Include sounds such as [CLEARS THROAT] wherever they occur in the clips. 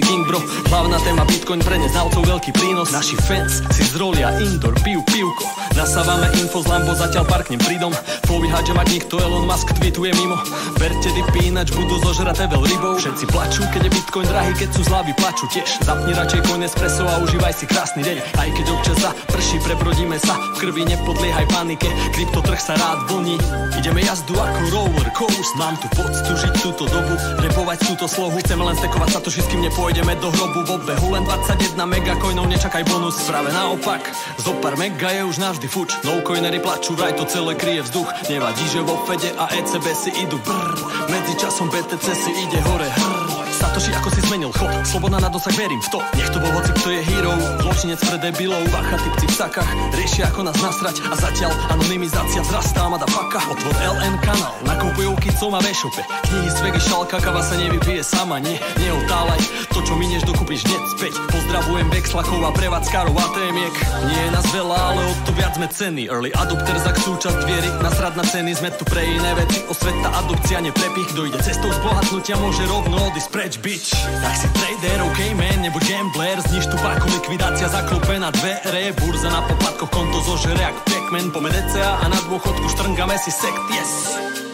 King bro. Bał na temat Bitcoin pre neznalcov veľký prínos. Naši fans si zrolia indoor, pijú pivko. Nasávame info z Lambo, zatiaľ parknem pridom. Povíhať, že mať nikto Elon Musk tweetuje mimo. Verte dipy, ináč budú zožraté veľ rybou. Všetci plačú, keď je Bitcoin drahý, keď sú zlavy plačú tiež. Zapni radšej coin espresso a užívaj si krásny deň. Aj keď občas za prší, prebrodíme sa. V krvi nepodliehaj panike, kryptotrh sa rád vlní. Ideme jazdu ako roller coast Mám tu poctu žiť túto dobu, repovať túto slohu. Chceme len stekovať sa to, kým nepôjdeme do hrobu. V obehu len 21 mega coinov, nečakaj bonus. Práve naopak, zo pár mega je už navždy fuč. No coinery plačú, vraj to celé kryje vzduch. Nevadí, že vo Fede a ECB si idú brr Medzi časom BTC si ide hore hrr Satoshi, ako si zmenil chod? Sloboda na dosah, verím v to. Nech to bol hoci, kto je hero. Zločinec pre debilov Bacha, typci v sakách Riešia ako nás nasrať A zatiaľ anonymizácia vzrastá faka. Otvor LN kanál Nakupujú kicom a vešupe Knihy z vegy šalka Kava sa nevypije sama Nie, neotálaj To, čo minieš, dokúpiš hneď späť. Pozdravujem Vexlakov a prevádzkarov a témiek Nie je nás veľa, ale o to viac sme ceny. Early adopter za súčasť viery. Nasrad na ceny Sme tu pre iné veci. Osveta, adopcia, neprepich Kto ide cestou zbohatnutia Môže rovno odísť preč bitch. Tak si trader, ok man, nebuď gambler. Zniž tu páku, likvidácia zaklope na dvere. Burza na poplatkoch, konto zožere jak Pac-Man. A na dôchodku štrngame si sekt, yes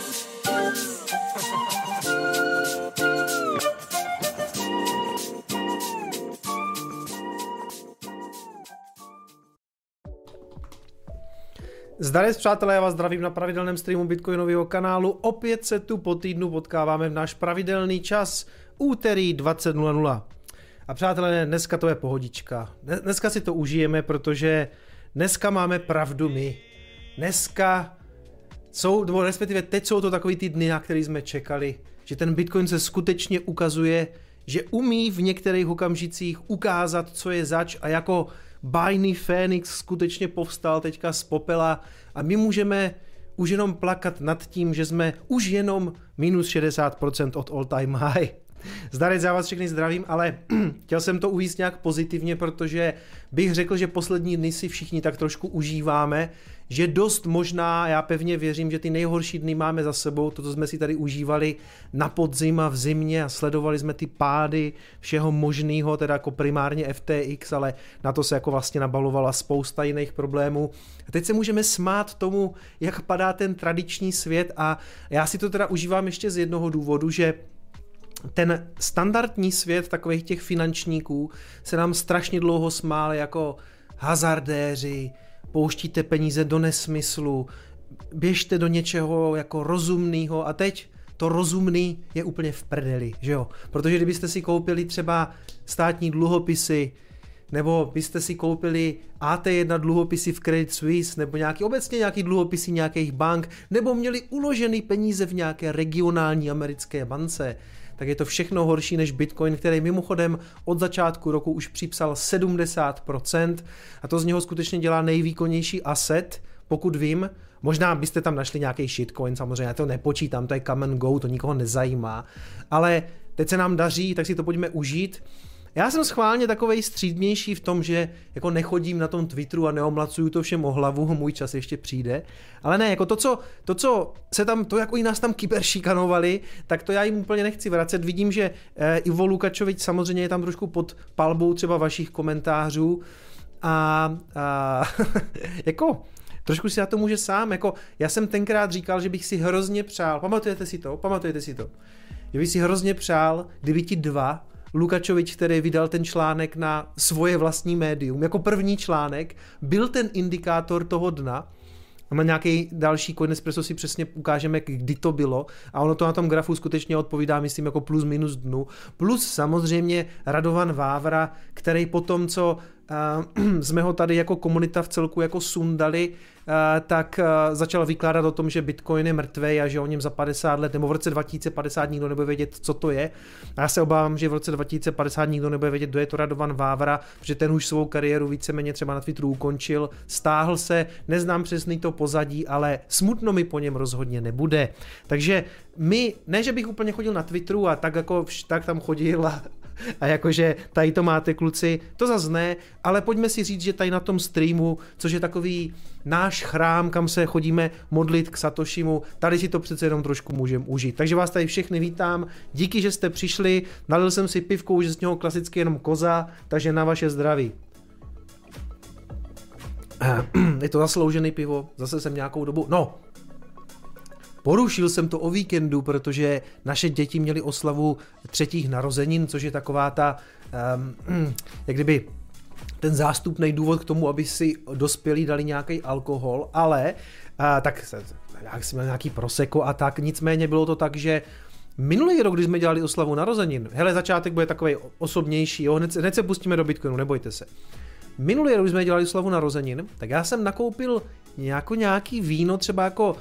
Zdarec přátelé, já vás zdravím na pravidelném streamu Bitcoinového kanálu. Opět se tu po týdnu potkáváme v náš pravidelný čas úterý 20.00. A přátelé, dneska to je pohodička. Dneska si to užijeme, protože dneska máme pravdu my. Dneska jsou, nebo respektive teď jsou to takový ty dny, na který jsme čekali, že ten Bitcoin se skutečně ukazuje, že umí v některých okamžicích ukázat, co je zač a jako bájný Fénix skutečně povstal teďka z popela a my můžeme už jenom plakat nad tím, že jsme už jenom minus 60% od all time high. Zdarec, já vás všechny zdravím, ale [CLEARS THROAT] chtěl jsem to uvíct nějak pozitivně, protože bych řekl, že poslední dny si všichni tak trošku užíváme, že dost možná, já pevně věřím, že ty nejhorší dny máme za sebou, to, co jsme si tady užívali na podzim a v zimě a sledovali jsme ty pády všeho možného, teda jako primárně FTX, ale na to se jako vlastně nabalovala spousta jiných problémů. A teď se můžeme smát tomu, jak padá ten tradiční svět a já si to teda užívám ještě z jednoho důvodu, že ten standardní svět takových těch finančníků se nám strašně dlouho smál jako hazardéři, pouštíte peníze do nesmyslu, běžte do něčeho jako rozumného a teď to rozumný je úplně v prdeli, že jo? Protože kdybyste si koupili třeba státní dluhopisy, nebo byste si koupili AT1 dluhopisy v Credit Suisse, nebo nějaký obecně nějaký dluhopisy nějakých bank, nebo měli uložený peníze v nějaké regionální americké bance, tak je to všechno horší než Bitcoin, který mimochodem od začátku roku už připsal 70% a to z něho skutečně dělá nejvýkonnější asset, pokud vím, Možná byste tam našli nějaký shitcoin, samozřejmě, já to nepočítám, to je come and go, to nikoho nezajímá, ale teď se nám daří, tak si to pojďme užít. Já jsem schválně takovej střídnější v tom, že jako nechodím na tom Twitteru a neomlacuju to všem o hlavu, můj čas ještě přijde. Ale ne, jako to, co, to, co se tam, to jako i nás tam kyberšikanovali, tak to já jim úplně nechci vracet. Vidím, že eh, Ivo Lukačovič samozřejmě je tam trošku pod palbou třeba vašich komentářů a, a [LAUGHS] jako trošku si na to může sám, jako já jsem tenkrát říkal, že bych si hrozně přál, pamatujete si to, pamatujete si to, že bych si hrozně přál, kdyby ti dva Lukačovič, který vydal ten článek na svoje vlastní médium, jako první článek, byl ten indikátor toho dna, na nějaký další Coin Espresso si přesně ukážeme, kdy to bylo. A ono to na tom grafu skutečně odpovídá, myslím, jako plus minus dnu. Plus samozřejmě Radovan Vávra, který po tom, co uh, [CLEARS THROAT] jsme ho tady jako komunita v celku jako sundali, Eh, tak eh, začal vykládat o tom, že Bitcoin je mrtvý a že o něm za 50 let nebo v roce 2050 nikdo nebude vědět, co to je. A já se obávám, že v roce 2050 nikdo nebude vědět, kdo je to Radovan Vávra, protože ten už svou kariéru víceméně třeba na Twitteru ukončil, stáhl se, neznám přesný to pozadí, ale smutno mi po něm rozhodně nebude. Takže my, ne, že bych úplně chodil na Twitteru a tak jako tak tam chodil a a jakože tady to máte kluci, to zase ne, ale pojďme si říct, že tady na tom streamu, což je takový náš chrám, kam se chodíme modlit k Satoshimu, tady si to přece jenom trošku můžeme užít. Takže vás tady všechny vítám, díky, že jste přišli, nalil jsem si pivku, už z něho klasicky jenom koza, takže na vaše zdraví. [CLEARS THROAT] Je to zasloužený pivo, zase jsem nějakou dobu, no, Porušil jsem to o víkendu, protože naše děti měly oslavu třetích narozenin, což je taková ta, um, [CLEARS THROAT] jak kdyby ten zástupný důvod k tomu, aby si dospělí dali nějaký alkohol, ale uh, tak jak jsme nějaký proseko a tak, nicméně bylo to tak, že Minulý rok, když jsme dělali oslavu narozenin, hele, začátek bude takový osobnější, jo, hned, hned se pustíme do Bitcoinu, nebojte se. Minulý rok, když jsme dělali oslavu narozenin, tak já jsem nakoupil nějaký víno, třeba jako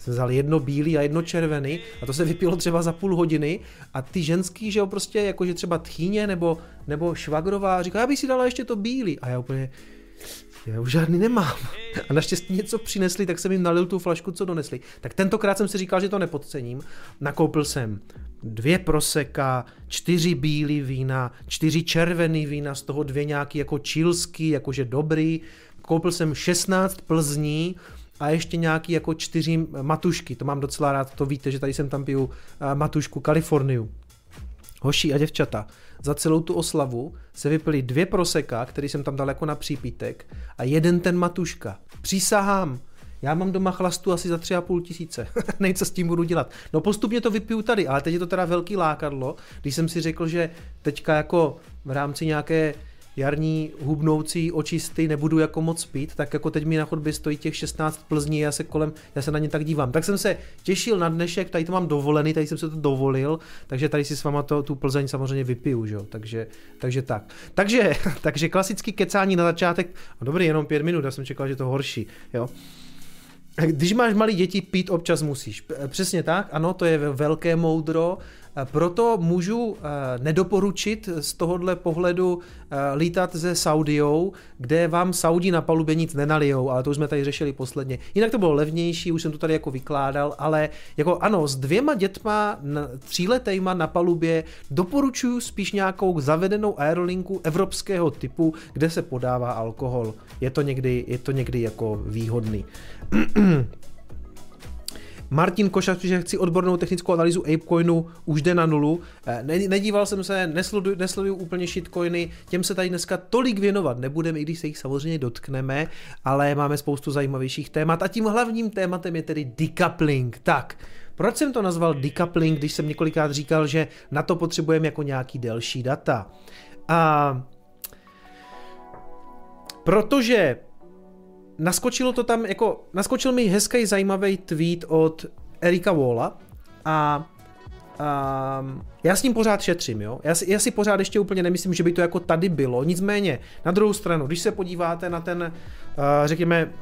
jsem vzal jedno bílý a jedno červený a to se vypilo třeba za půl hodiny a ty ženský, že jo, prostě jakože třeba tchýně nebo, nebo švagrová říká, já bych si dala ještě to bílý a já úplně, já už žádný nemám. [LAUGHS] A naštěstí něco přinesli, tak jsem jim nalil tu flašku, co donesli. Tak tentokrát jsem si říkal, že to nepodcením. Nakoupil jsem dvě proseka, čtyři bílý vína, čtyři červený vína, z toho dvě nějaký jako čilský, jakože dobrý. Koupil jsem 16 plzní, a ještě nějaký jako čtyři matušky, to mám docela rád, to víte, že tady jsem tam piju eh, matušku Kaliforniu. Hoši a děvčata, za celou tu oslavu se vypili dvě proseka, který jsem tam dal jako na přípitek a jeden ten matuška. Přísahám, já mám doma chlastu asi za tři a půl tisíce. [LAUGHS] Nejco co s tím budu dělat. No postupně to vypiju tady, ale teď je to teda velký lákadlo, když jsem si řekl, že teďka jako v rámci nějaké jarní hubnoucí očisty nebudu jako moc pít, tak jako teď mi na chodbě stojí těch 16 plzní, já se kolem, já se na ně tak dívám. Tak jsem se těšil na dnešek, tady to mám dovolený, tady jsem se to dovolil, takže tady si s váma to, tu Plzeň samozřejmě vypiju, že? Takže, takže tak. Takže, [LAUGHS] takže klasický kecání na začátek, no dobrý, jenom pět minut, já jsem čekal, že to horší, jo. Když máš malý děti, pít občas musíš. Přesně tak, ano, to je velké moudro. Proto můžu eh, nedoporučit z tohohle pohledu eh, lítat ze Saudiou, kde vám Saudi na palubě nic nenalijou, ale to už jsme tady řešili posledně. Jinak to bylo levnější, už jsem to tady jako vykládal, ale jako ano, s dvěma dětma, tříletejma na palubě doporučuji spíš nějakou zavedenou aerolinku evropského typu, kde se podává alkohol. Je to někdy, je to někdy jako výhodný. [CLEARS THROAT] Martin Košař že chci odbornou technickou analýzu Apecoinu, už jde na nulu. Eh, nedíval jsem se, nesleduju, nesleduju úplně shitcoiny, těm se tady dneska tolik věnovat nebudeme, i když se jich samozřejmě dotkneme, ale máme spoustu zajímavějších témat a tím hlavním tématem je tedy decoupling. Tak, proč jsem to nazval decoupling, když jsem několikrát říkal, že na to potřebujeme jako nějaký delší data? A protože naskočilo to tam, jako, naskočil mi hezký zajímavý tweet od Erika Walla a Um, já s ním pořád šetřím, jo. Já si, já si pořád ještě úplně nemyslím, že by to jako tady bylo. Nicméně, na druhou stranu, když se podíváte na ten, uh, řekněme,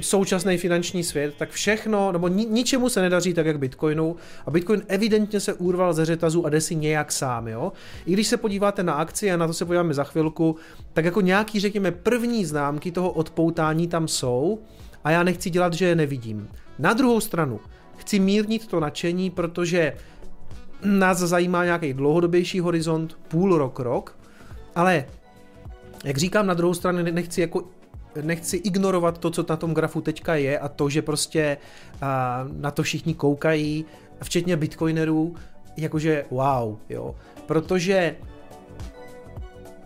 současný finanční svět, tak všechno, nebo ni, ničemu se nedaří tak, jak Bitcoinu. A Bitcoin evidentně se urval ze řetazu a jde si nějak sám, jo. I když se podíváte na akcie, a na to se podíváme za chvilku, tak jako nějaký, řekněme, první známky toho odpoutání tam jsou a já nechci dělat, že je nevidím. Na druhou stranu, chci mírnit to nadšení, protože nás zajímá nějaký dlouhodobější horizont, půl rok, rok, ale jak říkám, na druhou stranu nechci jako nechci ignorovat to, co na tom grafu teďka je a to, že prostě na to všichni koukají, včetně bitcoinerů, jakože wow, jo. Protože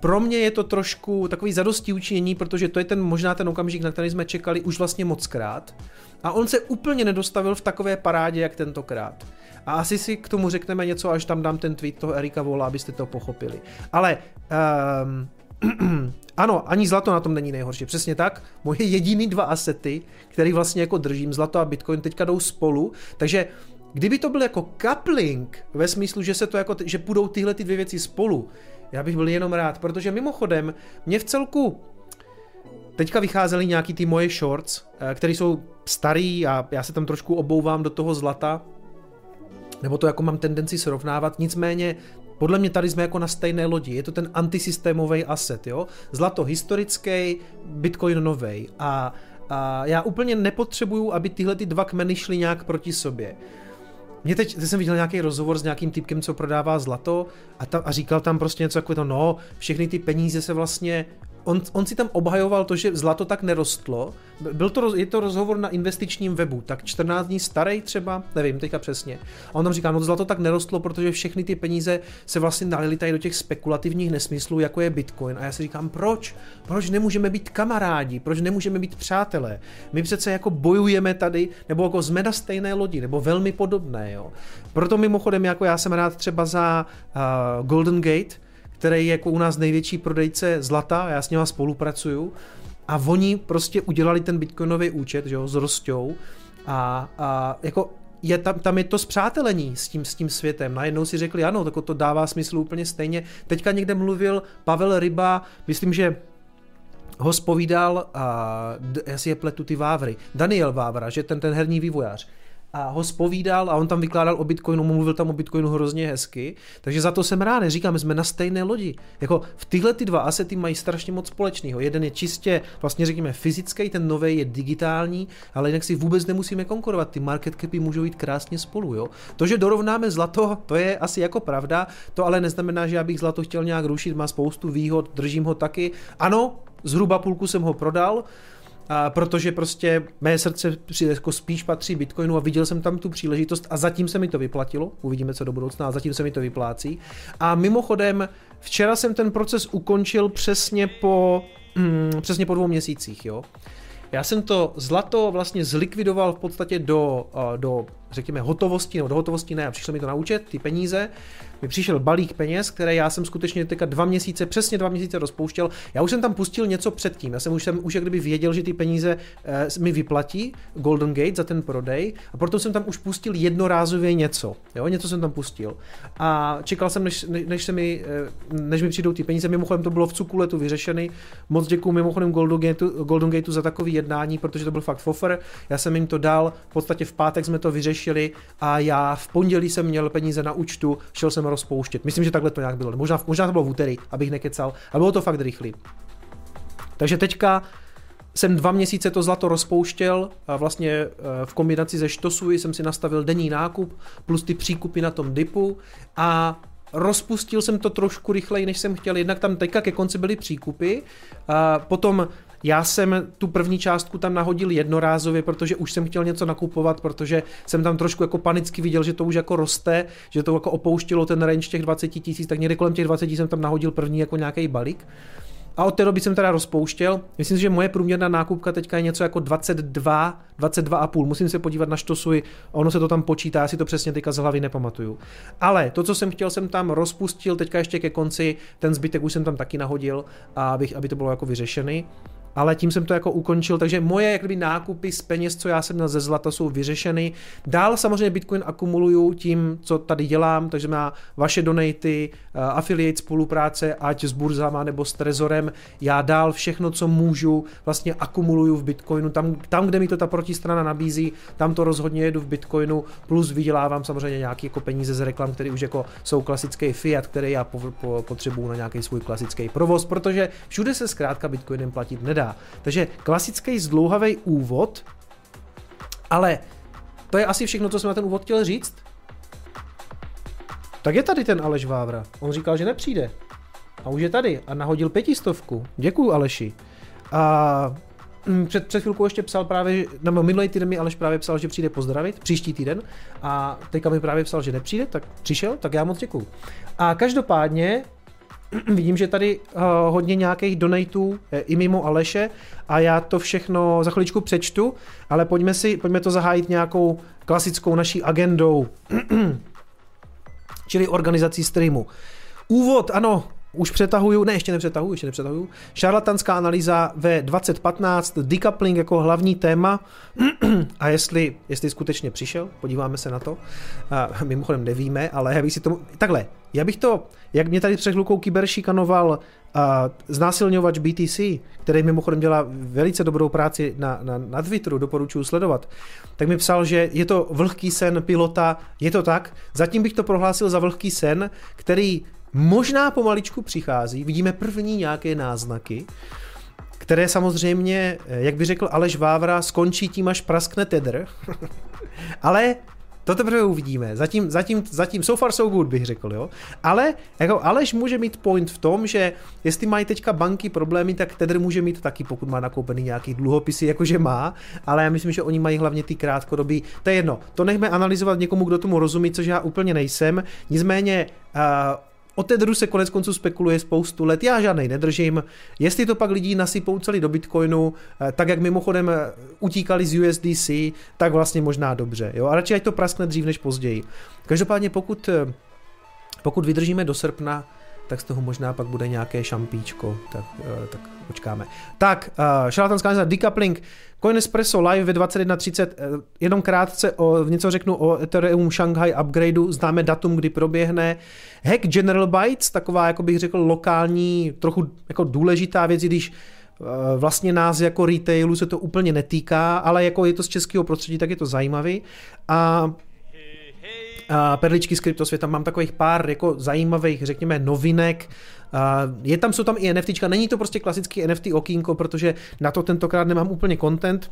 pro mě je to trošku takový zadosti učinění, protože to je ten možná ten okamžik, na který jsme čekali už vlastně moc krát. A on se úplně nedostavil v takové parádě, jak tentokrát. A asi si k tomu řekneme něco, až tam dám ten tweet toho Erika Vola, abyste to pochopili. Ale um, [CLEARS THROAT] ano, ani zlato na tom není nejhorší. Přesně tak. Moje jediný dva asety, který vlastně jako držím, zlato a bitcoin, teďka jdou spolu. Takže kdyby to byl jako coupling, ve smyslu, že se to jako, že půjdou tyhle ty dvě věci spolu, já bych byl jenom rád, protože mimochodem, mě v celku Teďka vycházely nějaký ty moje shorts, eh, které jsou starý a já se tam trošku obouvám do toho zlata, nebo to jako mám tendenci srovnávat, nicméně podle mě tady jsme jako na stejné lodi. Je to ten antisystémový asset, jo? Zlato historický, Bitcoin nový. A, a já úplně nepotřebuju, aby tyhle ty dva kmeny šly nějak proti sobě. mě teď, teď jsem viděl nějaký rozhovor s nějakým typkem, co prodává zlato a, ta, a říkal tam prostě něco jako to, no, všechny ty peníze se vlastně on, on si tam obhajoval to, že zlato tak nerostlo. Byl to, je to rozhovor na investičním webu, tak 14 dní starý třeba, nevím teďka přesně. A on tam říká, no zlato tak nerostlo, protože všechny ty peníze se vlastně nalily tady do těch spekulativních nesmyslů, jako je Bitcoin. A já si říkám, proč? Proč nemůžeme být kamarádi? Proč nemůžeme být přátelé? My přece jako bojujeme tady, nebo jako jsme na stejné lodi, nebo velmi podobné, jo. Proto mimochodem, jako já jsem rád třeba za uh, Golden Gate, který je jako u nás největší prodejce zlata, já s něma spolupracuju, a oni prostě udělali ten bitcoinový účet, že jo, s Rostou a, a jako je tam, tam je to zpřátelení s tím, s tím světem. Najednou si řekli, ano, tak to dává smysl úplně stejně. Teďka někde mluvil Pavel Ryba, myslím, že ho spovídal, a já si je pletu ty Vávry, Daniel Vávra, že ten, ten herní vývojář a ho spovídal a on tam vykládal o Bitcoinu, mluvil tam o Bitcoinu hrozně hezky, takže za to jsem rád, říkám, jsme na stejné lodi. Jako v tyhle ty dva asety mají strašně moc společného. Jeden je čistě, vlastně řekněme, fyzický, ten nový je digitální, ale jinak si vůbec nemusíme konkurovat. Ty market capy můžou jít krásně spolu. Jo? To, že dorovnáme zlato, to je asi jako pravda, to ale neznamená, že já bych zlato chtěl nějak rušit, má spoustu výhod, držím ho taky. Ano, zhruba půlku jsem ho prodal, a protože prostě mé srdce jako spíš patří Bitcoinu a viděl jsem tam tu příležitost a zatím se mi to vyplatilo, uvidíme co do budoucna, a zatím se mi to vyplácí. A mimochodem, včera jsem ten proces ukončil přesně po, mm, přesně po dvou měsících, jo. Já jsem to zlato vlastně zlikvidoval v podstatě do, do řekněme, hotovosti, no do hotovosti ne, a přišlo mi to na účet, ty peníze, mi přišel balík peněz, které já jsem skutečně teďka dva měsíce, přesně dva měsíce rozpouštěl. Já už jsem tam pustil něco předtím, já jsem už, jsem už jak kdyby věděl, že ty peníze eh, mi vyplatí Golden Gate za ten prodej a proto jsem tam už pustil jednorázově něco, jo, něco jsem tam pustil. A čekal jsem, než, než, se mi, eh, než mi přijdou ty peníze, mimochodem to bylo v Cukuletu vyřešený. Moc děkuji mimochodem Golden Gateu, Golden Gateu za takový jednání, protože to byl fakt fofer. Já jsem jim to dal, v podstatě v pátek jsme to vyřešili a já v pondělí jsem měl peníze na účtu, šel jsem rozpouštět. Myslím, že takhle to nějak bylo. Možná, možná to bylo v úterý, abych nekecal, ale bylo to fakt rychlý. Takže teďka jsem dva měsíce to zlato rozpouštěl a vlastně eh, v kombinaci ze Štosuji jsem si nastavil denní nákup plus ty příkupy na tom dipu a rozpustil jsem to trošku rychleji, než jsem chtěl. Jednak tam teďka ke konci byly příkupy, a potom já jsem tu první částku tam nahodil jednorázově, protože už jsem chtěl něco nakupovat, protože jsem tam trošku jako panicky viděl, že to už jako roste, že to jako opouštilo ten range těch 20 tisíc, tak někde kolem těch 20 jsem tam nahodil první jako nějaký balík. A od té doby jsem teda rozpouštěl. Myslím si, že moje průměrná nákupka teďka je něco jako 22, 22,5. Musím se podívat na štosuji, ono se to tam počítá, já si to přesně teďka z hlavy nepamatuju. Ale to, co jsem chtěl, jsem tam rozpustil, teďka ještě ke konci, ten zbytek už jsem tam taky nahodil, abych, aby to bylo jako vyřešený ale tím jsem to jako ukončil, takže moje jakby nákupy z peněz, co já jsem měl ze zlata, jsou vyřešeny. Dál samozřejmě Bitcoin akumuluju tím, co tady dělám, takže má vaše donaty, eh, affiliate spolupráce, ať s burzama nebo s trezorem, já dál všechno, co můžu, vlastně akumuluju v Bitcoinu, tam, tam kde mi to ta protistrana nabízí, tam to rozhodně jedu v Bitcoinu, plus vydělávám samozřejmě nějaké jako peníze z reklam, které už jako jsou klasický fiat, který já po, po, potřebuju na nějaký svůj klasický provoz, protože všude se zkrátka Bitcoinem platit nedá nedá. Takže klasický zdlouhavý úvod, ale to je asi všechno, co jsem na ten úvod chtěl říct. Tak je tady ten Aleš Vávra. On říkal, že nepřijde. A už je tady a nahodil pětistovku. Děkuju Aleši. A mm, před, před chvilkou ještě psal právě, nebo minulý týden mi Aleš právě psal, že přijde pozdravit, příští týden, a teďka mi právě psal, že nepřijde, tak přišel, tak já moc děkuju. A každopádně [CLEARS THROAT] vidím, že tady uh, hodně nějakých donatů i mimo Aleše a já to všechno za chviličku přečtu, ale pojďme, si, pojďme to zahájit nějakou klasickou naší agendou, [CLEARS THROAT] čili organizací streamu. Úvod, ano, už přetahuju, ne, ještě nepřetahuju, ještě nepřetahuju. Šarlatanská analýza ve 2015, decoupling jako hlavní téma [CLEARS THROAT] a jestli, jestli skutečně přišel, podíváme se na to. A mimochodem nevíme, ale já bych si tomu, takhle, já bych to, jak mě tady před chvilkou Kyber šikanoval a znásilňovač BTC, který mimochodem dělá velice dobrou práci na, na, na Twitteru, doporučuji sledovat, tak mi psal, že je to vlhký sen pilota, je to tak, zatím bych to prohlásil za vlhký sen, který možná pomaličku přichází, vidíme první nějaké náznaky, které samozřejmě, jak by řekl Aleš Vávra, skončí tím, až praskne tedr, [LAUGHS] ale to teprve uvidíme. Zatím, zatím, zatím so far so good bych řekl, jo. Ale jako Aleš může mít point v tom, že jestli mají teďka banky problémy, tak Tether může mít taky, pokud má nakoupený nějaký dluhopisy, jakože má, ale já myslím, že oni mají hlavně ty krátkodobí. To je jedno, to nechme analyzovat někomu, kdo tomu rozumí, což já úplně nejsem. Nicméně uh, O Tetheru se konec konců spekuluje spoustu let, já žádnej nedržím. Jestli to pak lidi nasypou celý do Bitcoinu, eh, tak jak mimochodem eh, utíkali z USDC, tak vlastně možná dobře. Jo? A radši ať to praskne dřív než později. Každopádně pokud, eh, pokud vydržíme do srpna, tak z toho možná pak bude nějaké šampíčko, tak, tak počkáme. Tak, šarlatanská decoupling, Coinespresso live ve 21.30, jenom krátce o, něco řeknu o Ethereum Shanghai upgradeu, známe datum, kdy proběhne. Hack General Bytes, taková, jako bych řekl, lokální, trochu jako důležitá věc, když vlastně nás jako retailu se to úplně netýká, ale jako je to z českého prostředí, tak je to zajímavý. A a perličky z kryptosvěta, mám takových pár jako zajímavých, řekněme, novinek. Je tam, jsou tam i NFTčka, není to prostě klasický NFT okýnko, protože na to tentokrát nemám úplně content.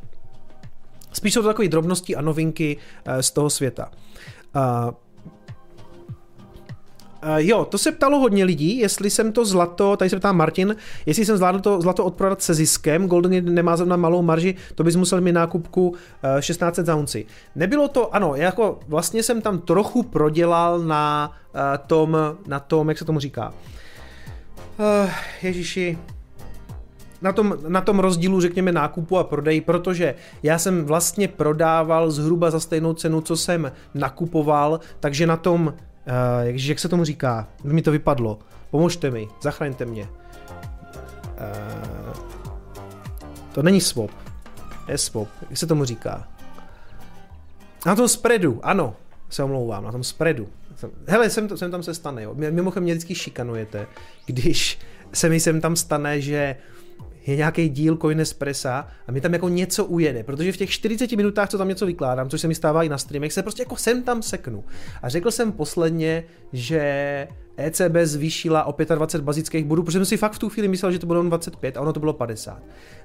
Spíš jsou to takové drobnosti a novinky eh, z toho světa. Uh, jo, to se ptalo hodně lidí, jestli jsem to zlato, tady se ptá Martin, jestli jsem zvládl to zlato odprodat se ziskem, Golden nemá zrovna malou marži, to bys musel mít nákupku uh, 1600 za unci. Nebylo to, ano, jako vlastně jsem tam trochu prodělal na uh, tom, na tom, jak se tomu říká. Uh, Ježíši, na tom, na tom rozdílu, řekněme, nákupu a prodej, protože já jsem vlastně prodával zhruba za stejnou cenu, co jsem nakupoval, takže na tom Uh, jak, jak se tomu říká? Mi to vypadlo. Pomožte mi, zachraňte mě. Uh, to není swap. Je swap. Jak se tomu říká? Na tom spreadu, ano, se omlouvám, na tom spreadu. Hele, jsem, jsem tam se stane, jo. Mimochodem mě vždycky šikanujete, když se mi sem tam stane, že je nějaký díl Coinespressa a mi tam jako něco ujede, protože v těch 40 minutách, co tam něco vykládám, což se mi stává i na streamech, se prostě jako sem tam seknu. A řekl jsem posledně, že ECB zvýšila o 25 bazických bodů, protože jsem si fakt v tu chvíli myslel, že to bylo 25 a ono to bylo 50.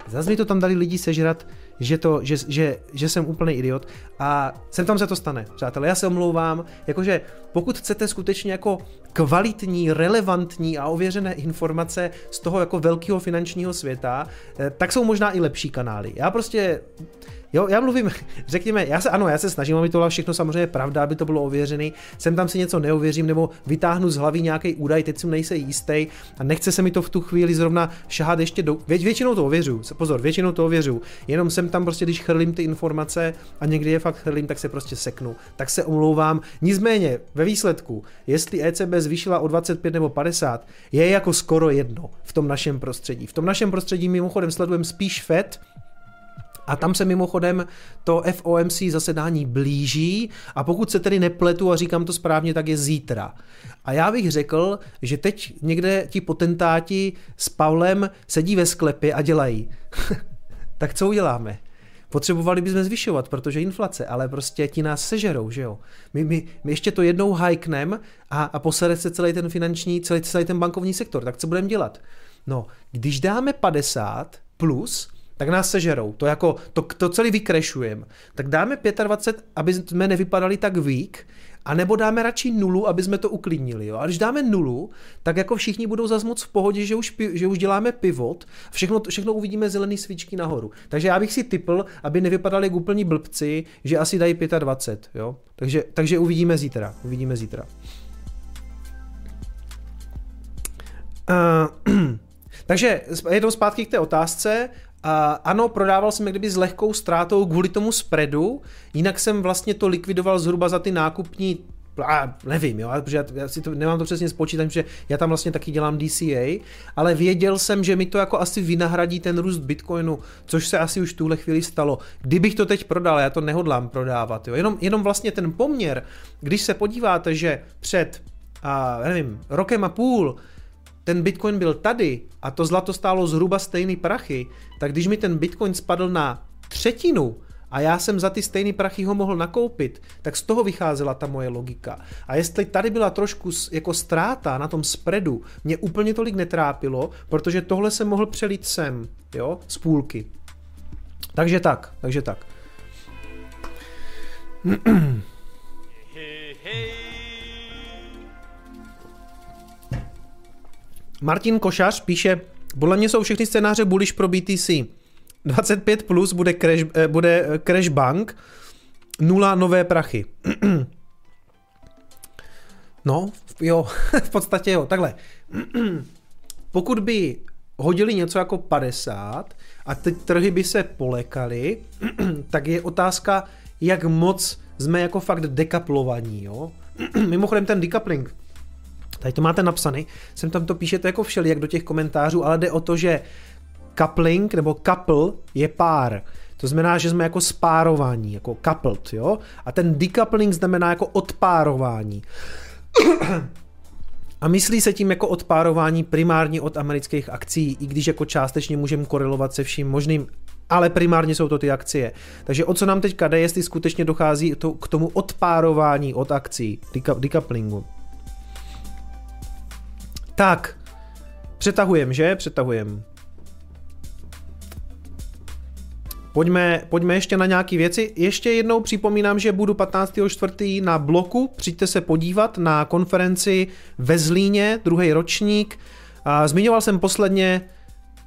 Zase mi to tam dali lidi sežrat, že, to, že, že, že jsem úplný idiot a sem tam se to stane, přátelé, já se omlouvám, jakože pokud chcete skutečně jako kvalitní, relevantní a ověřené informace z toho jako velkého finančního světa, eh, tak jsou možná i lepší kanály. Já prostě Jo, já mluvím, [LAUGHS] řekněme, já se, ano, já se snažím, aby to bylo všechno samozřejmě pravda, aby to bylo ověřený. Sem tam si něco neověřím nebo vytáhnu z hlavy nějaký údaj, teď jsem nejse jistý a nechce se mi to v tu chvíli zrovna šahat ještě do. Vě, většinou to ověřu, pozor, většinou to ověřu. Jenom jsem tam prostě, když chrlím ty informace a někdy je fakt chrlím, tak se prostě seknu. Tak se omlouvám. Nicméně, ve výsledku, jestli ECB zvýšila o 25 nebo 50, je jako skoro jedno v tom našem prostředí. V tom našem prostředí mimochodem sledujeme spíš FED, a tam se mimochodem to FOMC zasedání blíží a pokud se tedy nepletu a říkám to správně, tak je zítra. A já bych řekl, že teď někde ti potentáti s Pavlem sedí ve sklepě a dělají. [LAUGHS] tak co uděláme? Potřebovali bychom zvyšovat, protože inflace, ale prostě ti nás sežerou, že jo. My, my, my ještě to jednou hajknem a, a posere se celý ten finanční, celý, celý ten bankovní sektor, tak co budeme dělat? No, když dáme 50 plus, tak nás sežerou. To jako, to, to celý vykrešujeme. Tak dáme 25, aby jsme nevypadali tak vík, a nebo dáme radši nulu, aby jsme to uklidnili. Jo? A když dáme nulu, tak jako všichni budou zase moc v pohodě, že už, že už děláme pivot, všechno, všechno uvidíme zelený svíčky nahoru. Takže já bych si typl, aby nevypadali jak úplní blbci, že asi dají 25. Jo? Takže, takže uvidíme zítra. Uvidíme zítra. Uh, [CLEARS THROAT] takže jednou zpátky k té otázce. Uh, ano, prodával jsem kdyby s lehkou ztrátou kvůli tomu spreadu, jinak jsem vlastně to likvidoval zhruba za ty nákupní a nevím, jo, protože já, já si to, nemám to přesně spočítat, že já tam vlastně taky dělám DCA, ale věděl jsem, že mi to jako asi vynahradí ten růst Bitcoinu, což se asi už v tuhle chvíli stalo. Kdybych to teď prodal, já to nehodlám prodávat, jo, jenom, jenom vlastně ten poměr, když se podíváte, že před, a, nevím, rokem a půl ten Bitcoin byl tady a to zlato stálo zhruba stejný prachy, tak když mi ten Bitcoin spadl na třetinu a já jsem za ty stejné prachy ho mohl nakoupit, tak z toho vycházela ta moje logika. A jestli tady byla trošku jako ztráta na tom spreadu, mě úplně tolik netrápilo, protože tohle se mohl přelít sem, jo, z půlky. Takže tak, takže tak. Martin Košař píše, podle mě jsou všechny scénáře bullish pro BTC. 25 plus bude crash, eh, bude eh, crash bank, nula nové prachy. [CLEARS THROAT] no, jo, [LAUGHS] v podstatě jo, takhle. [CLEARS THROAT] Pokud by hodili něco jako 50 a ty trhy by se polekaly, [CLEARS THROAT] tak je otázka, jak moc jsme jako fakt dekaplovaní, jo. Mimochodem ten decoupling, tady to máte napsaný, jsem tam to píšete jako všeli, jak do těch komentářů, ale jde o to, že coupling nebo couple je pár. To znamená, že jsme jako spárování, jako coupled, jo? A ten decoupling znamená jako odpárování. A myslí se tím jako odpárování primárně od amerických akcí, i když jako částečně můžeme korelovat se vším možným, ale primárně jsou to ty akcie. Takže o co nám teďka jde, jestli skutečně dochází to, k tomu odpárování od akcí, decouplingu. Tak, přetahujem, že? Přetahujem. Pojďme, pojďme ještě na nějaké věci. Ještě jednou připomínám, že budu 15.4. na bloku. Přijďte se podívat na konferenci ve Zlíně, druhý ročník. Zmiňoval jsem posledně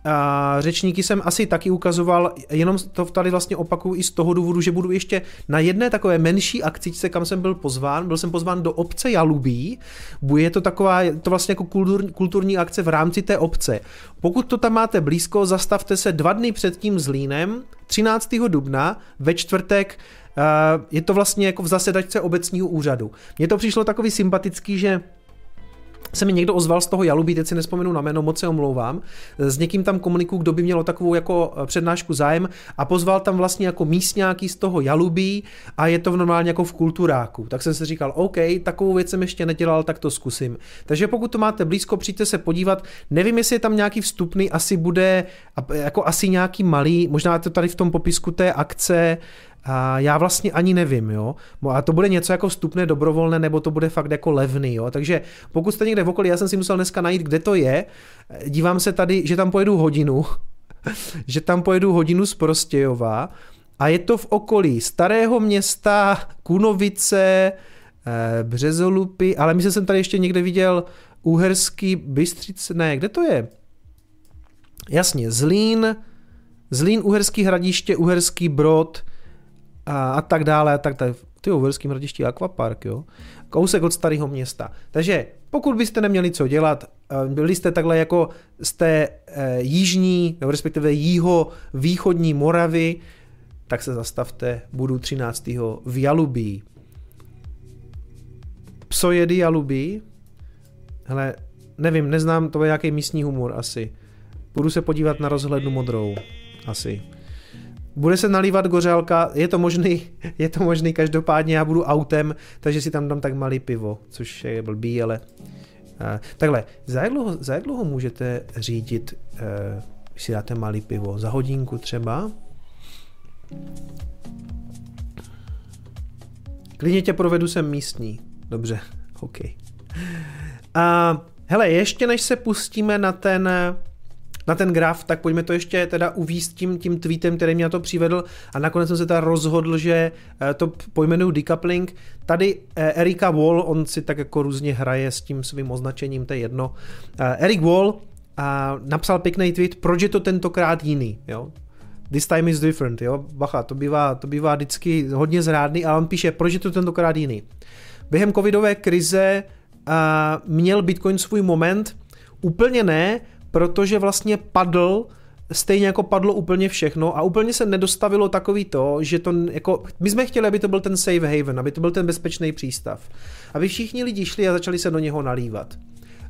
a řečníky jsem asi taky ukazoval, jenom to tady vlastně opakuju i z toho důvodu, že budu ještě na jedné takové menší akcičce, kam jsem byl pozván. Byl jsem pozván do obce Jalubí. Bude to taková, to vlastně jako kultur, kulturní akce v rámci té obce. Pokud to tam máte blízko, zastavte se dva dny před tím Zlínem, 13. dubna ve čtvrtek je to vlastně jako v zasedačce obecního úřadu. Mně to přišlo takový sympatický, že se mi někdo ozval z toho Jalubí, teď si nespomenu na jméno, moc se omlouvám. S někým tam komunikuju, kdo by měl takovou jako eh, přednášku zájem a pozval tam vlastně jako místňáky z toho Jalubí a je to normálně jako v kulturáku. Tak jsem si říkal, OK, takovou věc jsem ještě nedělal, tak to zkusím. Takže pokud to máte blízko, přijďte se podívat. Nevím, jestli je tam nějaký vstupný, asi bude jako asi nějaký malý, možná to tady v tom popisku té akce a já vlastně ani nevím, jo. A to bude něco jako vstupné dobrovolné, nebo to bude fakt jako levný, jo. Takže pokud jste někde v okolí, já jsem si musel dneska najít, kde to je. Dívám se tady, že tam pojedu hodinu, [LAUGHS] že tam pojedu hodinu z Prostějova a je to v okolí Starého města, Kunovice, eh, Březolupy, ale myslím, jsem tady ještě někde viděl Uherský Bystřice, ne, kde to je? Jasně, Zlín, Zlín, Uherský hradiště, Uherský Brod, a, a tak dále a tak dále. Ty v Uherském hradišti Aquapark, jo. Kousek od starého města. Takže pokud byste neměli co dělat, eh, byli jste takhle jako z té e, jižní, nebo respektive jího východní Moravy, tak se zastavte, budu 13. v Jalubí. Psojedy Jalubí? Hele, nevím, neznám, to je nějaký místní humor asi. Budu se podívat na rozhlednu modrou. Asi. Bude se nalívat gořálka, je to možný, [LAUGHS] je to možný, každopádně já budu autem, takže si tam dám tak malý pivo, což je blbý, ale uh, takhle, za jak, dlouho, za jak dlouho můžete řídit, když si dáte malý pivo? Za hodinku třeba? Klidně tě provedu sem místní. Dobře, [LAUGHS] OK. A uh, hele, ještě než se pustíme na ten na ten graf, tak pojďme to ještě teda uvíst tím, tím tweetem, který mě na to přivedl a nakonec jsem se teda rozhodl, že eh, to pojmenuju decoupling. Tady eh, Erika Wall, on si tak jako různě hraje s tím svým označením, to je jedno. Eh, Erik Wall a napsal pěkný tweet, proč je to tentokrát jiný, jo? This time is different, jo? Bacha, to bývá, to bývá vždycky hodně zrádný, ale on píše, proč je to tentokrát jiný. Během covidové krize uh, měl Bitcoin svůj moment, úplně ne, protože vlastně padl stejně jako padlo úplně všechno a úplně se nedostavilo takový to, že to jako, my jsme chtěli, aby to byl ten safe haven, aby to byl ten bezpečný přístav. Aby všichni lidi šli a začali se do něho nalívat.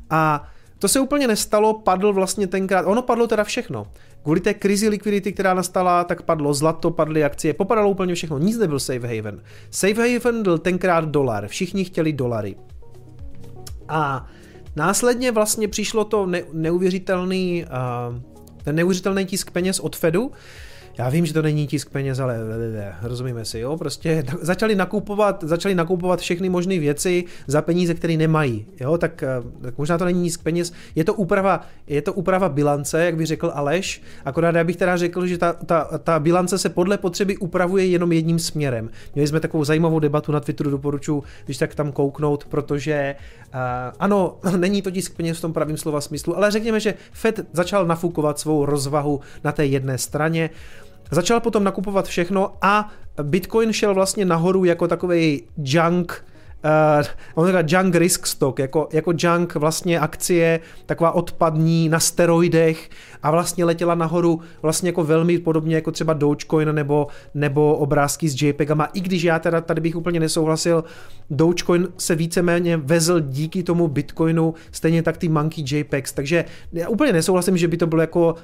A to se úplně nestalo, padl vlastně tenkrát, ono padlo teda všechno. Kvůli té krizi likvidity, která nastala, tak padlo zlato, padly akcie, popadalo úplně všechno, nic nebyl safe haven. Safe haven byl tenkrát dolar, všichni chtěli dolary. A Následně vlastně přišlo to ne, neuvěřitelný, uh, ten neuvěřitelný tisk peněz od Fedu, já vím, že to není tisk peněz, ale rozumíme si, jo, prostě [LAUGHS] začali nakupovat, začali nakupovat všechny možné věci za peníze, které nemají, jo, tak, eh, tak možná to není tisk peněz, je to úprava, je to úprava bilance, jak by řekl Aleš, akorát já bych teda řekl, že ta, ta, ta bilance se podle potřeby upravuje jenom jedním směrem. Měli jsme takovou zajímavou debatu na Twitteru, doporučuji, když tak tam kouknout, protože ano, [LAUGHS] není to tisk peněz v tom pravém slova smyslu, ale řekněme, že Fed začal nafukovat svou rozvahu na té jedné straně. Začal potom nakupovat všechno a Bitcoin šel vlastně nahoru jako takový junk, uh, on říká junk risk stock, jako, jako junk vlastně akcie, taková odpadní na steroidech a vlastně letěla nahoru vlastně jako velmi podobně jako třeba Dogecoin nebo, nebo obrázky s JPEGama, i když já teda tady bych úplně nesouhlasil, Dogecoin se víceméně vezl díky tomu Bitcoinu, stejně tak ty Monkey JPEGs, takže já úplně nesouhlasím, že by to bylo jako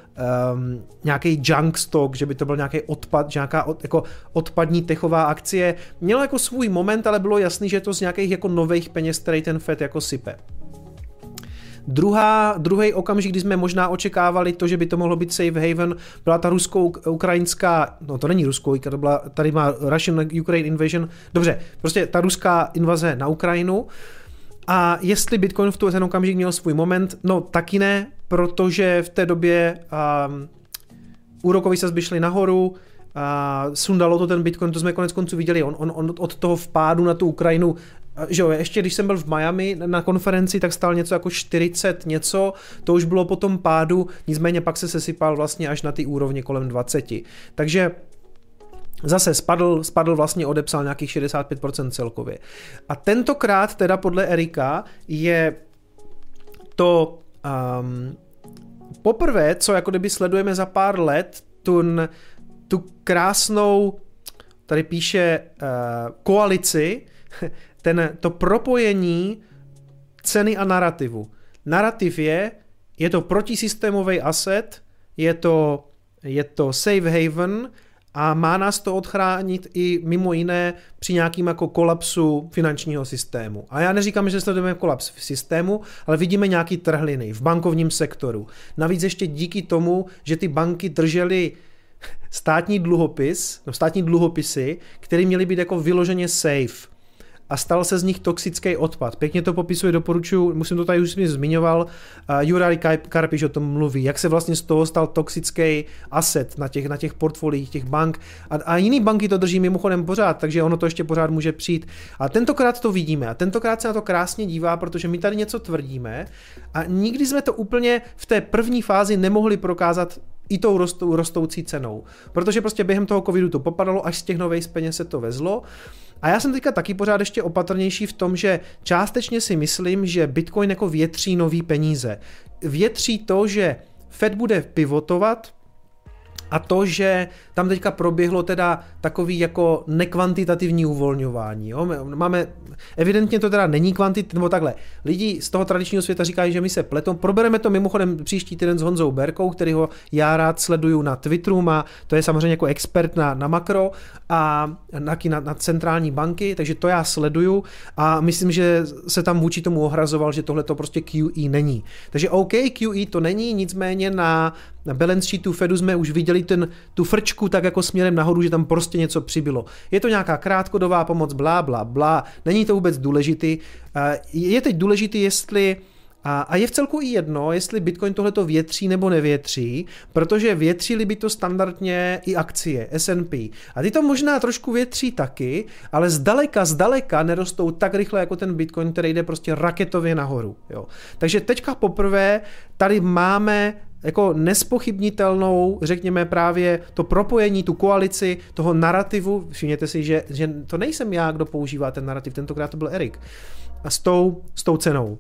um, nějaký junk stock, že by to byl nějaký odpad, nějaká od, jako odpadní techová akcie. Mělo jako svůj moment, ale bylo jasný, že je to z nějakých jako nových peněz, který ten Fed jako sype. Druhá, druhý okamžik, kdy jsme možná očekávali to, že by to mohlo být safe haven, byla ta rusko-ukrajinská, no to není rusko, to byla, tady má Russian-Ukraine invasion, dobře, prostě ta ruská invaze na Ukrajinu, a jestli Bitcoin v ten okamžik měl svůj moment, no taky ne, protože v té době um, úrokové sazby šly nahoru, a sundalo to ten Bitcoin, to jsme konec konců viděli, on, on, on od toho vpádu na tu Ukrajinu že jo, ještě když jsem byl v Miami na konferenci, tak stál něco jako 40 něco, to už bylo po tom pádu, nicméně pak se sesypal vlastně až na ty úrovně kolem 20. Takže Zase spadl, spadl vlastně, odepsal nějakých 65% celkově. A tentokrát teda podle Erika je to um, poprvé, co jako kdyby sledujeme za pár let tun, tu krásnou, tady píše uh, koalici, [LAUGHS] ten, to propojení ceny a narrativu. Narrativ je, je to protisystémový asset, je to, je to safe haven a má nás to odchránit i mimo jiné při nějakým jako kolapsu finančního systému. A já neříkám, že sledujeme kolaps v systému, ale vidíme nějaký trhliny v bankovním sektoru. Navíc ještě díky tomu, že ty banky držely státní dluhopis, no státní dluhopisy, které měly být jako vyloženě safe a stal se z nich toxický odpad. Pěkně to popisuje, doporučuji, musím to tady už jsem zmiňoval, uh, Juraj Karpiš o tom mluví, jak se vlastně z toho stal toxický asset na těch, na těch portfoliích těch bank a, a jiný banky to drží mimochodem pořád, takže ono to ještě pořád může přijít. A tentokrát to vidíme a tentokrát se na to krásně dívá, protože my tady něco tvrdíme a nikdy jsme to úplně v té první fázi nemohli prokázat i tou rostou, rostoucí cenou. Protože prostě během toho covidu to popadalo, až z těch nových peněz se to vezlo. A já jsem teďka taky pořád ještě opatrnější v tom, že částečně si myslím, že Bitcoin jako větří nový peníze. Větří to, že Fed bude pivotovat, a to, že tam teďka proběhlo teda takový jako nekvantitativní uvolňování. Jo? Máme, evidentně to teda není kvantit, nebo takhle. Lidi z toho tradičního světa říkají, že my se pletou. Probereme to mimochodem příští týden s Honzou Berkou, který ho já rád sleduju na Twitteru, má, to je samozřejmě jako expert na, na makro a na, na, na centrální banky, takže to já sleduju a myslím, že se tam vůči tomu ohrazoval, že tohle to prostě QE není. Takže OK, QE to není, nicméně na, na balance sheetu Fedu jsme už viděli ten, tu frčku tak jako směrem nahoru, že tam prostě něco přibylo. Je to nějaká krátkodobá pomoc, blá, blá, blá, není to vůbec důležitý. Je teď důležitý, jestli a, a je v celku i jedno, jestli Bitcoin tohleto větří nebo nevětří, protože větřili by to standardně i akcie, S&P. A ty to možná trošku větří taky, ale zdaleka, zdaleka nerostou tak rychle jako ten Bitcoin, který jde prostě raketově nahoru. Jo. Takže teďka poprvé tady máme jako nespochybnitelnou, řekněme právě to propojení, tu koalici toho narrativu, všimněte si, že, že to nejsem já, kdo používá ten narrativ, tentokrát to byl Erik, a s tou, s tou cenou.